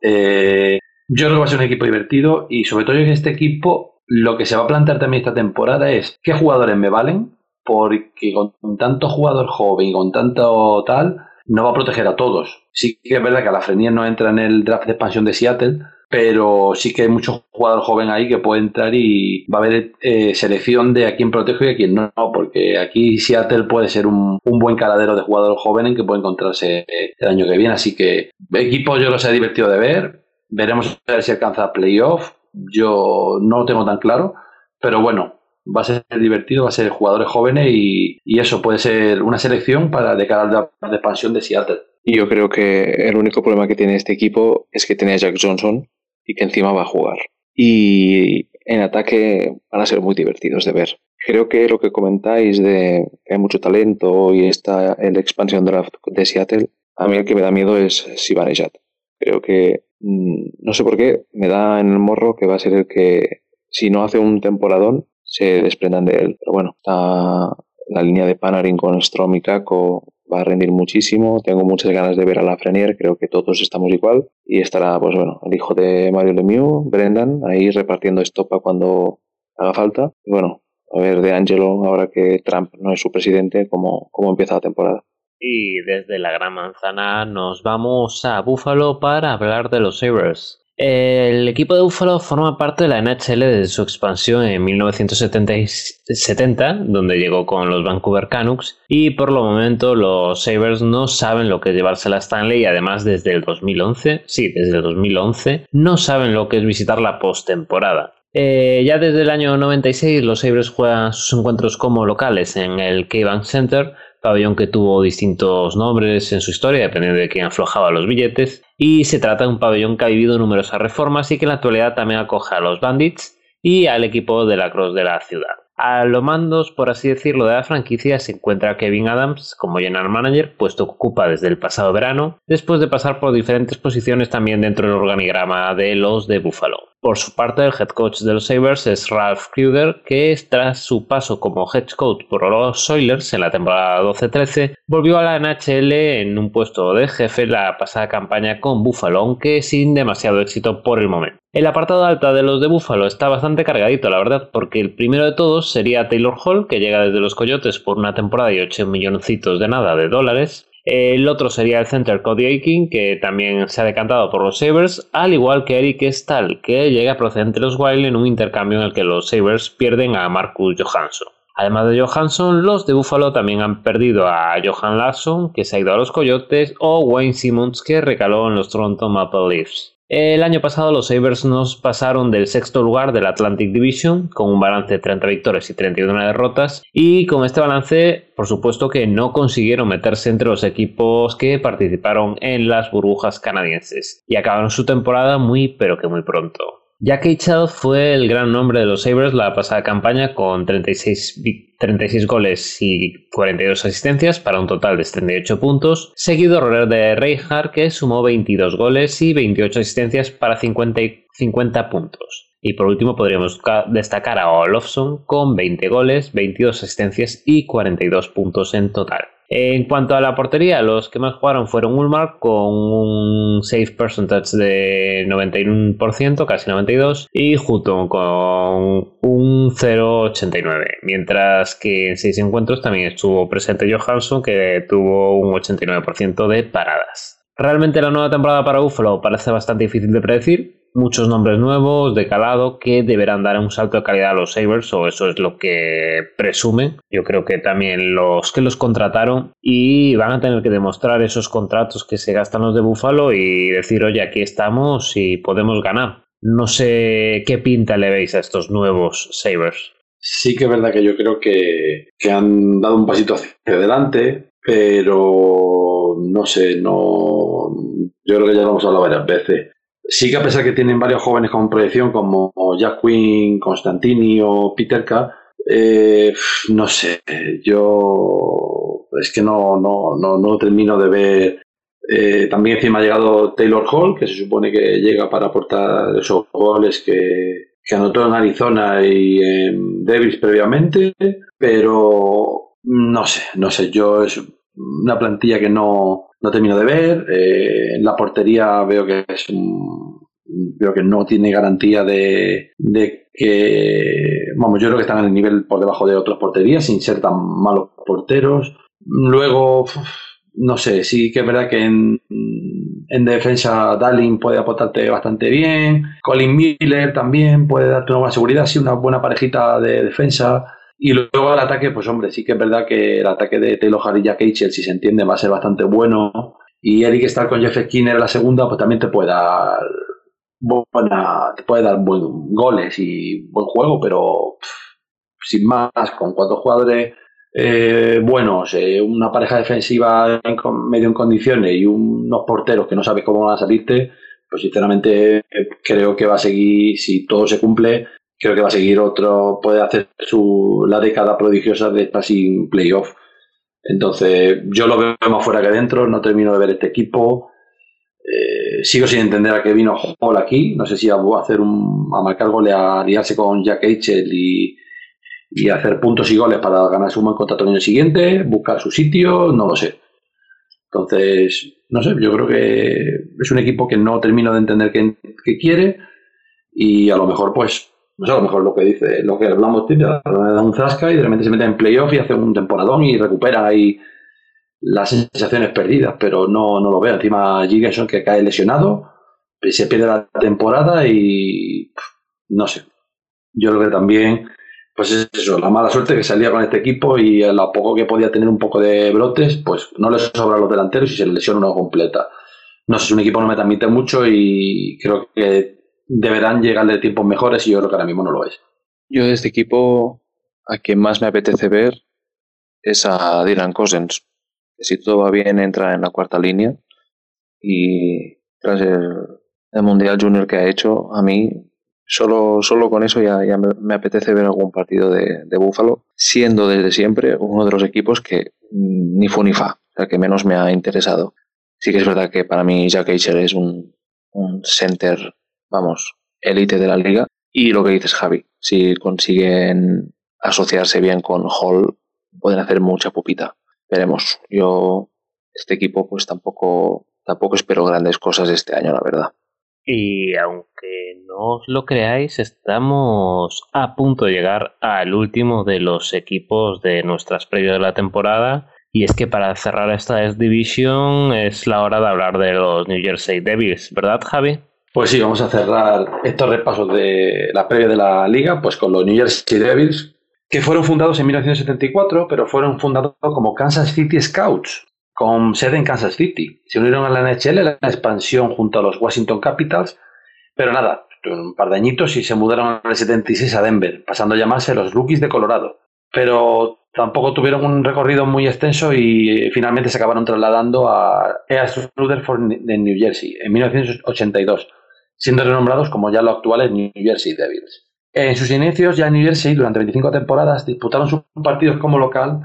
eh, yo creo que va a ser un equipo divertido y sobre todo en este equipo lo que se va a plantear también esta temporada es qué jugadores me valen, porque con tanto jugador joven y con tanto tal, no va a proteger a todos. Sí que es verdad que a la Frenier no entra en el draft de expansión de Seattle, pero sí que hay muchos jugadores jóvenes ahí que puede entrar y va a haber eh, selección de a quién protejo y a quién no, porque aquí Seattle puede ser un, buen caladero de jugadores jóvenes que puede encontrarse eh, el año que viene. Así que equipo yo lo sé divertido de ver, Veremos a ver si alcanza playoff. Yo no lo tengo tan claro, pero bueno, va a ser divertido, va a ser jugadores jóvenes y, eso puede ser una selección para de cara a la expansión de Seattle. Y yo creo que el único problema que tiene este equipo es que tiene a Jack Johnson y que encima va a jugar. Y en ataque van a ser muy divertidos de ver. Creo que lo que comentáis de que hay mucho talento y está la expansión draft de Seattle, a mí el que me da miedo es Sivanejad. Creo que no sé por qué, me da en el morro que va a ser el que, si no hace un temporadón, se desprendan de él. Pero bueno, la línea de Panarin con Strom y Kako va a rendir muchísimo. Tengo muchas ganas de ver a la Frenier, creo que todos estamos igual. Y estará, pues bueno, el hijo de Mario Lemieux, Brendan, ahí repartiendo estopa cuando haga falta. Y bueno, a ver de Angelo, ahora que Trump no es su presidente, cómo, cómo empieza la temporada. Y desde la Gran Manzana nos vamos a Buffalo para hablar de los Sabres. El equipo de Buffalo forma parte de la NHL desde su expansión en 1970, donde llegó con los Vancouver Canucks, y por lo momento los Sabres no saben lo que es llevarse la Stanley y además desde el 2011, sí, desde el 2011, no saben lo que es visitar la postemporada. Eh, ya desde el año 96 los Sabres juegan sus encuentros como locales en el K-Bank Center, pabellón que tuvo distintos nombres en su historia, dependiendo de quién aflojaba los billetes, y se trata de un pabellón que ha vivido numerosas reformas y que en la actualidad también acoge a los Bandits y al equipo de la Cross de la ciudad. A los mandos, por así decirlo, de la franquicia se encuentra Kevin Adams como general manager, puesto que ocupa desde el pasado verano, después de pasar por diferentes posiciones también dentro del organigrama de los de Buffalo. Por su parte, el head coach de los Sabres es Ralph Kruger, que tras su paso como head coach por los Oilers en la temporada 12-13, volvió a la NHL en un puesto de jefe la pasada campaña con Buffalo, aunque sin demasiado éxito por el momento. El apartado alta de los de Buffalo está bastante cargadito, la verdad, porque el primero de todos sería Taylor Hall, que llega desde los Coyotes por una temporada y 8 milloncitos de nada de dólares. El otro sería el center Cody Aiken, que también se ha decantado por los Sabres, al igual que Eric Stahl, que llega procedente de los Wild en un intercambio en el que los Sabres pierden a Marcus Johansson. Además de Johansson, los de Buffalo también han perdido a Johan Larsson, que se ha ido a los Coyotes, o Wayne Simmons, que recaló en los Toronto Maple Leafs. El año pasado los Sabres nos pasaron del sexto lugar del Atlantic Division con un balance de 30 victorias y 31 derrotas y con este balance por supuesto que no consiguieron meterse entre los equipos que participaron en las burbujas canadienses y acabaron su temporada muy pero que muy pronto. Jack Eichel fue el gran nombre de los Sabres la pasada campaña con 36, 36 goles y 42 asistencias para un total de 38 puntos, seguido de Reinhardt que sumó 22 goles y 28 asistencias para 50, 50 puntos. Y por último podríamos destacar a Olofsson con 20 goles, 22 asistencias y 42 puntos en total. En cuanto a la portería, los que más jugaron fueron Ulmar con un save percentage de 91%, casi 92%, y Hutton con un 0,89%, mientras que en 6 encuentros también estuvo presente Johansson que tuvo un 89% de paradas. Realmente la nueva temporada para Buffalo parece bastante difícil de predecir, muchos nombres nuevos de calado que deberán dar un salto de calidad a los Sabres, o eso es lo que presumen. Yo creo que también los que los contrataron y van a tener que demostrar esos contratos que se gastan los de Buffalo y decir, oye, aquí estamos y podemos ganar. No sé qué pinta le veis a estos nuevos Sabres. Sí que es verdad que yo creo que, que han dado un pasito hacia adelante, pero no sé, no. Yo creo que ya lo hemos hablado varias veces Sí que a pesar que tienen varios jóvenes con proyección como Jack Quinn, Constantini o Peter K, eh, no sé, yo es que no, no, no, no termino de ver. Eh, también encima ha llegado Taylor Hall, que se supone que llega para aportar esos goles que, que anotó en Arizona y en Davis previamente, pero no sé, no sé, yo es una plantilla que no, no termino de ver. Eh, la portería veo que es veo que no tiene garantía de, de, que, vamos, yo creo que están en el nivel por debajo de otras porterías, sin ser tan malos porteros. Luego, no sé, sí que es verdad que en, en defensa Darling puede aportarte bastante bien. Colin Miller también puede darte una buena seguridad, sí, una buena parejita de defensa. Y luego al ataque, pues hombre, sí que es verdad que el ataque de Taylor Jack Eichel, si se entiende, va a ser bastante bueno. Y Eric estar con Jeff Skinner en la segunda, pues también te puede dar buena, te puede dar buen, goles y buen juego, pero sin más, con cuatro jugadores eh, buenos, eh, una pareja defensiva medio en condiciones y unos porteros que no sabes cómo van a salirte, pues sinceramente creo que va a seguir, si todo se cumple, creo que va a seguir otro, puede hacer su, la década prodigiosa de estar sin playoff. Entonces, yo lo veo más fuera que dentro, no termino de ver este equipo. Eh, sigo sin entender a qué vino Hall aquí. No sé si a, hacer un, a marcar goles, a aliarse con Jack Eichel y, y hacer puntos y goles para ganar un buen contrato el año siguiente, buscar su sitio, no lo sé. Entonces, no sé, yo creo que es un equipo que no termino de entender qué quiere y a lo mejor pues no sé, a lo mejor lo que dice, lo que hablamos, da un zasca y de repente se mete en playoff y hace un temporadón y recupera ahí las sensaciones perdidas, pero no, no lo veo. Encima Gigerson que cae lesionado, se pierde la temporada y no sé. Yo creo que también, pues es eso, la mala suerte que salía con este equipo y a lo poco que podía tener un poco de brotes, pues no les sobra a los delanteros y se lesiona uno completa. No sé, es un equipo no me transmite mucho y creo que deberán llegar de tiempos mejores y yo creo que ahora mismo no lo es. Yo de este equipo a quien más me apetece ver es a Dylan Cousins, si todo va bien entra en la cuarta línea y tras el, Mundial Junior que ha hecho, a mí solo, solo con eso ya, me, apetece ver algún partido de, de Búfalo, siendo desde siempre uno de los equipos que ni fu ni fa, o sea, que menos me ha interesado. Sí que es verdad que para mí Jack Eicher es un, un center vamos, élite de la liga. Y lo que dices, Javi, si consiguen asociarse bien con Hall, pueden hacer mucha pupita. Veremos. Yo, este equipo, pues tampoco, tampoco espero grandes cosas este año, la verdad. Y aunque no os lo creáis, estamos a punto de llegar al último de los equipos de nuestras previas de la temporada. Y es que para cerrar esta Division es la hora de hablar de los New Jersey Devils, ¿verdad, Javi? Pues sí, vamos a cerrar estos repasos de la previa de la liga, pues con los New Jersey Devils, que fueron fundados en 1974, pero fueron fundados como Kansas City Scouts. con sede en Kansas City. Se unieron a la NHL, la expansión junto a los Washington Capitals, pero nada, un par de añitos y se mudaron en el 76 a Denver, pasando a llamarse los Rookies de Colorado. Pero tampoco tuvieron un recorrido muy extenso y finalmente se acabaron trasladando a EAS Rutherford de New Jersey en 1982, siendo renombrados como ya los actuales New Jersey Devils. En sus inicios ya en New Jersey, durante 25 temporadas, disputaron sus partidos como local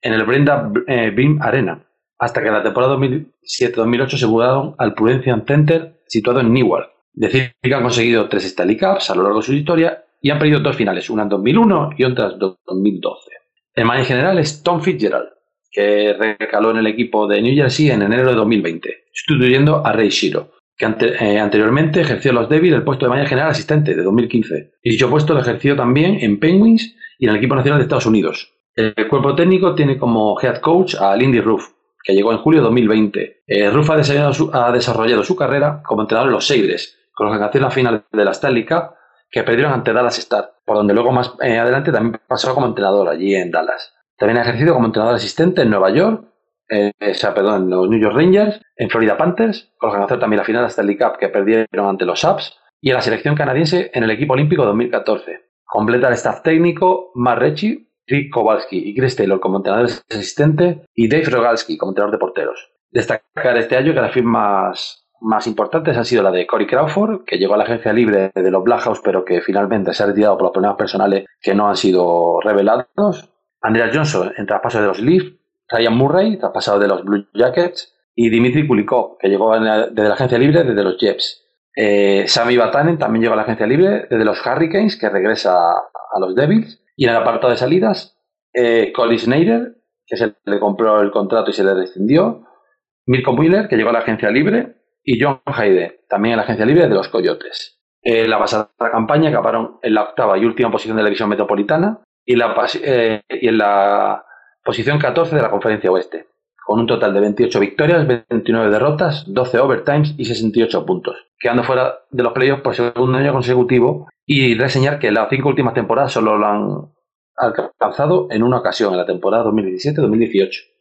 en el Brenda eh, Beam Arena, hasta que en la temporada 2007-2008 se mudaron al Prudential Center situado en Newark. Decir que han conseguido tres Stanley Cups a lo largo de su historia y han perdido dos finales, una en 2001 y otra en 2012. El manager general es Tom Fitzgerald, que recaló en el equipo de New Jersey en enero de 2020, sustituyendo a Ray Shiro, que eh, anteriormente ejerció en los Devils el puesto de manager general asistente de 2015. Y dicho puesto lo ejerció también en Penguins y en el equipo nacional de Estados Unidos. El cuerpo técnico tiene como head coach a Lindy Ruff, que llegó en julio de 2020. Eh, Ruff ha desarrollado, su, carrera como entrenador en los Sabres, con los que alcanzó la final de la Stanley Cup, que perdieron ante Dallas Star, por donde luego más eh, adelante también pasó como entrenador allí en Dallas. También ha ejercido como entrenador asistente en Nueva York, eh, perdón, los New York Rangers, en Florida Panthers, con alcanzó también la final de Stanley Cup, que perdieron ante los Subs, y en la selección canadiense en el equipo olímpico 2014. Completa el staff técnico Mark Recchi, Rick Kowalski y Chris Taylor como entrenadores asistentes y Dave Rogalski como entrenador de porteros. Destacar este año que las firmas más importantes han sido la de Corey Crawford, que llegó a la agencia libre de los Black House, pero que finalmente se ha retirado por los problemas personales que no han sido revelados. Andrea Johnson en traspaso de los Leafs, Ryan Murray, traspasado de los Blue Jackets, y Dimitri Kulikov, que llegó desde la agencia libre desde los Jets. Eh, Sammy Batanen también llegó a la agencia libre desde los Hurricanes, que regresa a los Devils. Y en el apartado de salidas, eh, Colin que se le compró el contrato y se le rescindió, Mirko Müller, que llegó a la agencia libre, y John Haide, también en la agencia libre de los Coyotes. En la pasada campaña acabaron en la octava y última posición de la división metropolitana y, la, eh, y en la posición 14 de la conferencia oeste, con un total de 28 victorias, 29 derrotas, 12 overtimes y 68 puntos, quedando fuera de los playoffs por segundo año consecutivo y reseñar que las cinco últimas temporadas solo lo han alcanzado en una ocasión, en la temporada 2017-2018.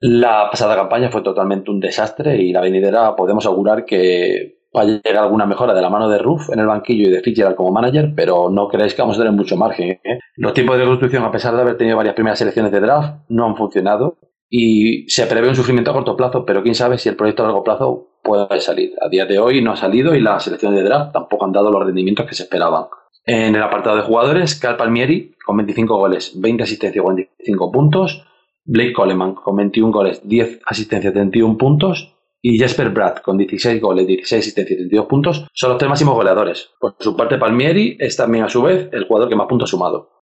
La pasada campaña fue totalmente un desastre y la venidera podemos augurar que va a llegar alguna mejora de la mano de Ruff en el banquillo y de Fitzgerald como manager, pero no creéis que vamos a tener mucho margen. ¿eh? Los tiempos de reconstrucción, a pesar de haber tenido varias primeras selecciones de draft, no han funcionado y se prevé un sufrimiento a corto plazo, pero quién sabe si el proyecto a largo plazo puede salir. A día de hoy no ha salido y las selecciones de draft tampoco han dado los rendimientos que se esperaban. En el apartado de jugadores, Cal Palmieri con 25 goles, 20 asistencias, 45 puntos. Blake Coleman con 21 goles, 10 asistencias, 31 puntos. Y Jesper Bratt con 16 goles, 16 asistencias y 32 puntos son los tres máximos goleadores. Por su parte, Palmieri es también a su vez el jugador que más puntos ha sumado.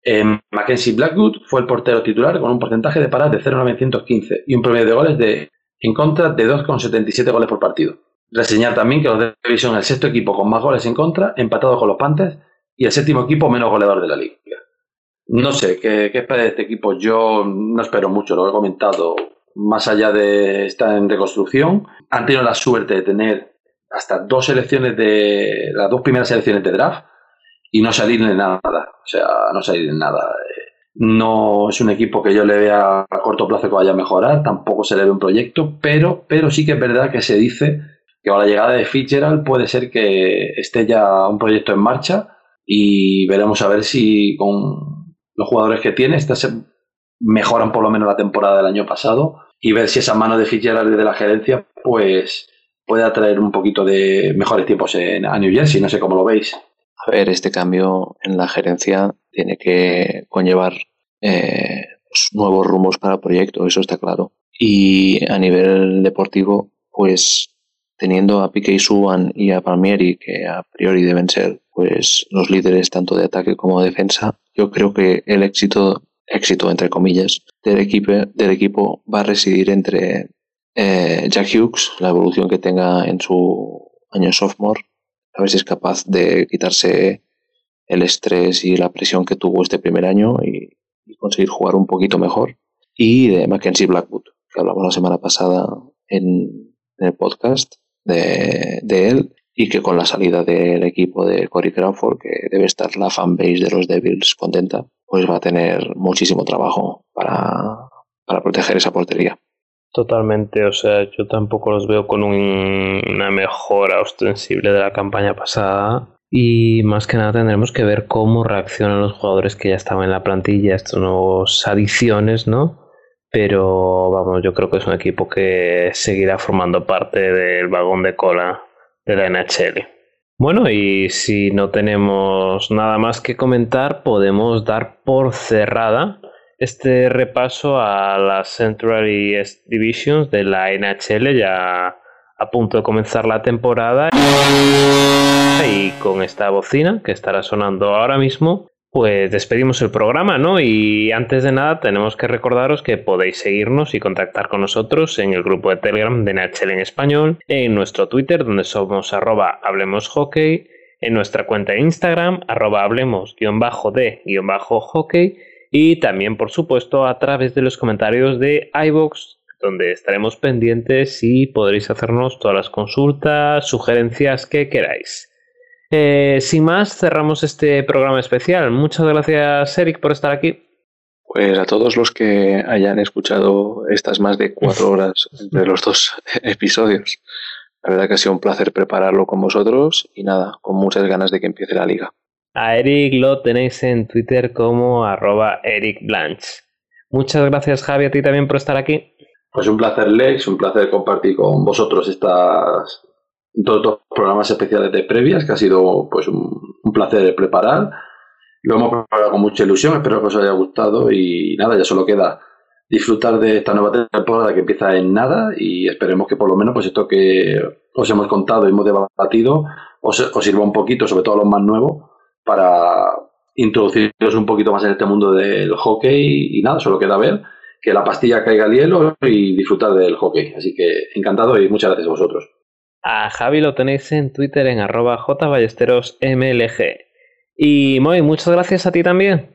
Mackenzie Blackwood fue el portero titular con un porcentaje de paradas de 0,915 y un promedio de goles de en contra de 2,77 goles por partido. Reseñar también que los Devils son el sexto equipo con más goles en contra, empatado con los Panthers, y el séptimo equipo menos goleador de la liga. No sé, ¿qué, qué espera de este equipo? Yo no espero mucho, lo he comentado. Más allá de estar en reconstrucción, han tenido la suerte de tener hasta dos selecciones de. las dos primeras selecciones de draft y no salir de nada. O sea, no salir de nada. No es un equipo que yo le vea a corto plazo que vaya a mejorar, tampoco se le ve un proyecto, pero, pero sí que es verdad que se dice que con la llegada de Fitzgerald puede ser que esté ya un proyecto en marcha y veremos a ver si con los jugadores que tiene este se mejoran por lo menos la temporada del año pasado y ver si esa mano de Fitzgerald de la gerencia pues puede atraer un poquito de mejores tiempos en, a New Jersey, no sé cómo lo veis. A ver, este cambio en la gerencia tiene que conllevar eh, pues, nuevos rumos para el proyecto, eso está claro. Y a nivel deportivo, pues teniendo a Piqué Suban y a Palmieri, que a priori deben ser pues los líderes tanto de ataque como de defensa, yo creo que el éxito, éxito entre comillas, del equipo, va a residir entre eh, Jack Hughes, la evolución que tenga en su año sophomore, a ver si es capaz de quitarse el estrés y la presión que tuvo este primer año y, conseguir jugar un poquito mejor. Y de Mackenzie Blackwood, que hablamos la semana pasada en, el podcast de, él, y que con la salida del equipo de Corey Crawford, que debe estar la fanbase de los Devils contenta, pues va a tener muchísimo trabajo para, para proteger esa portería. Totalmente, o sea, yo tampoco los veo con una mejora ostensible de la campaña pasada. Y más que nada tendremos que ver cómo reaccionan los jugadores que ya estaban en la plantilla, estas nuevas adiciones, ¿no? Pero vamos, yo creo que es un equipo que seguirá formando parte del vagón de cola de la NHL. Bueno, y si no tenemos nada más que comentar, podemos dar por cerrada este repaso a las Central y East Divisions de la NHL ya a punto de comenzar la temporada. Y con esta bocina que estará sonando ahora mismo pues despedimos el programa, ¿no? Y antes de nada tenemos que recordaros que podéis seguirnos y contactar con nosotros en el grupo de Telegram de NHL en español, en nuestro Twitter donde somos arroba hablemos hockey, en nuestra cuenta de Instagram arroba hablemos-de-hockey y también, por supuesto, a través de los comentarios de iVoox, donde estaremos pendientes y podréis hacernos todas las consultas, sugerencias que queráis. Eh, sin más, cerramos este programa especial. Muchas gracias, Eric, por estar aquí. Pues a todos los que hayan escuchado estas más de cuatro horas entre los dos episodios. La verdad que ha sido un placer prepararlo con vosotros y nada, con muchas ganas de que empiece la liga. A Eric lo tenéis en Twitter como arroba Eric Blanche. Muchas gracias Javi a ti también por estar aquí. Pues un placer Lex, un placer compartir con vosotros estas dos, dos programas especiales de previas que ha sido pues un, placer preparar. Lo hemos preparado con mucha ilusión, espero que os haya gustado y nada, ya solo queda disfrutar de esta nueva temporada que empieza en nada y esperemos que por lo menos pues esto que os hemos contado y hemos debatido os, os sirva un poquito, sobre todo a los más nuevos, para introduciros un poquito más en este mundo del hockey y nada, solo queda ver que la pastilla caiga al hielo y disfrutar del hockey. Así que encantado y muchas gracias a vosotros. A Javi lo tenéis en Twitter en arroba jballesterosmlg. Y Moy, muchas gracias a ti también.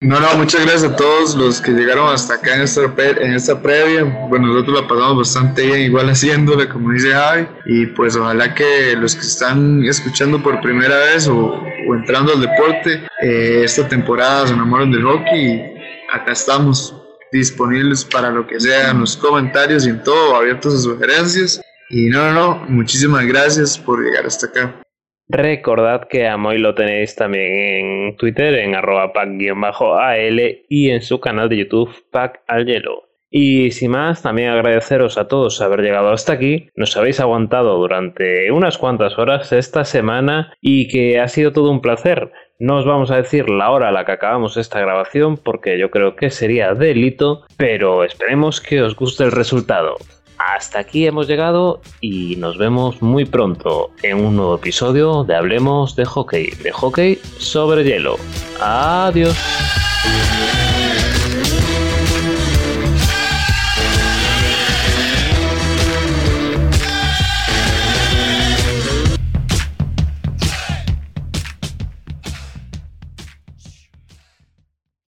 No, no, muchas gracias a todos los que llegaron hasta acá en esta, en esta previa. Bueno, nosotros la pasamos bastante bien, igual haciéndole, como dice Javi. Y pues ojalá que los que están escuchando por primera vez o, entrando al deporte, eh, esta temporada se enamoren del hockey. Acá estamos disponibles para lo que sea, en los comentarios y en todo, abiertos a sugerencias. Y no, no, no, muchísimas gracias por llegar hasta acá. Recordad que a Moy lo tenéis también en Twitter en arroba pack-al y en su canal de YouTube pack al hielo. Y sin más, también agradeceros a todos haber llegado hasta aquí. Nos habéis aguantado durante unas cuantas horas esta semana y que ha sido todo un placer. No os vamos a decir la hora a la que acabamos esta grabación porque yo creo que sería delito, pero esperemos que os guste el resultado. Hasta aquí hemos llegado y nos vemos muy pronto en un nuevo episodio de Hablemos de Hockey, de hockey sobre hielo. Adiós.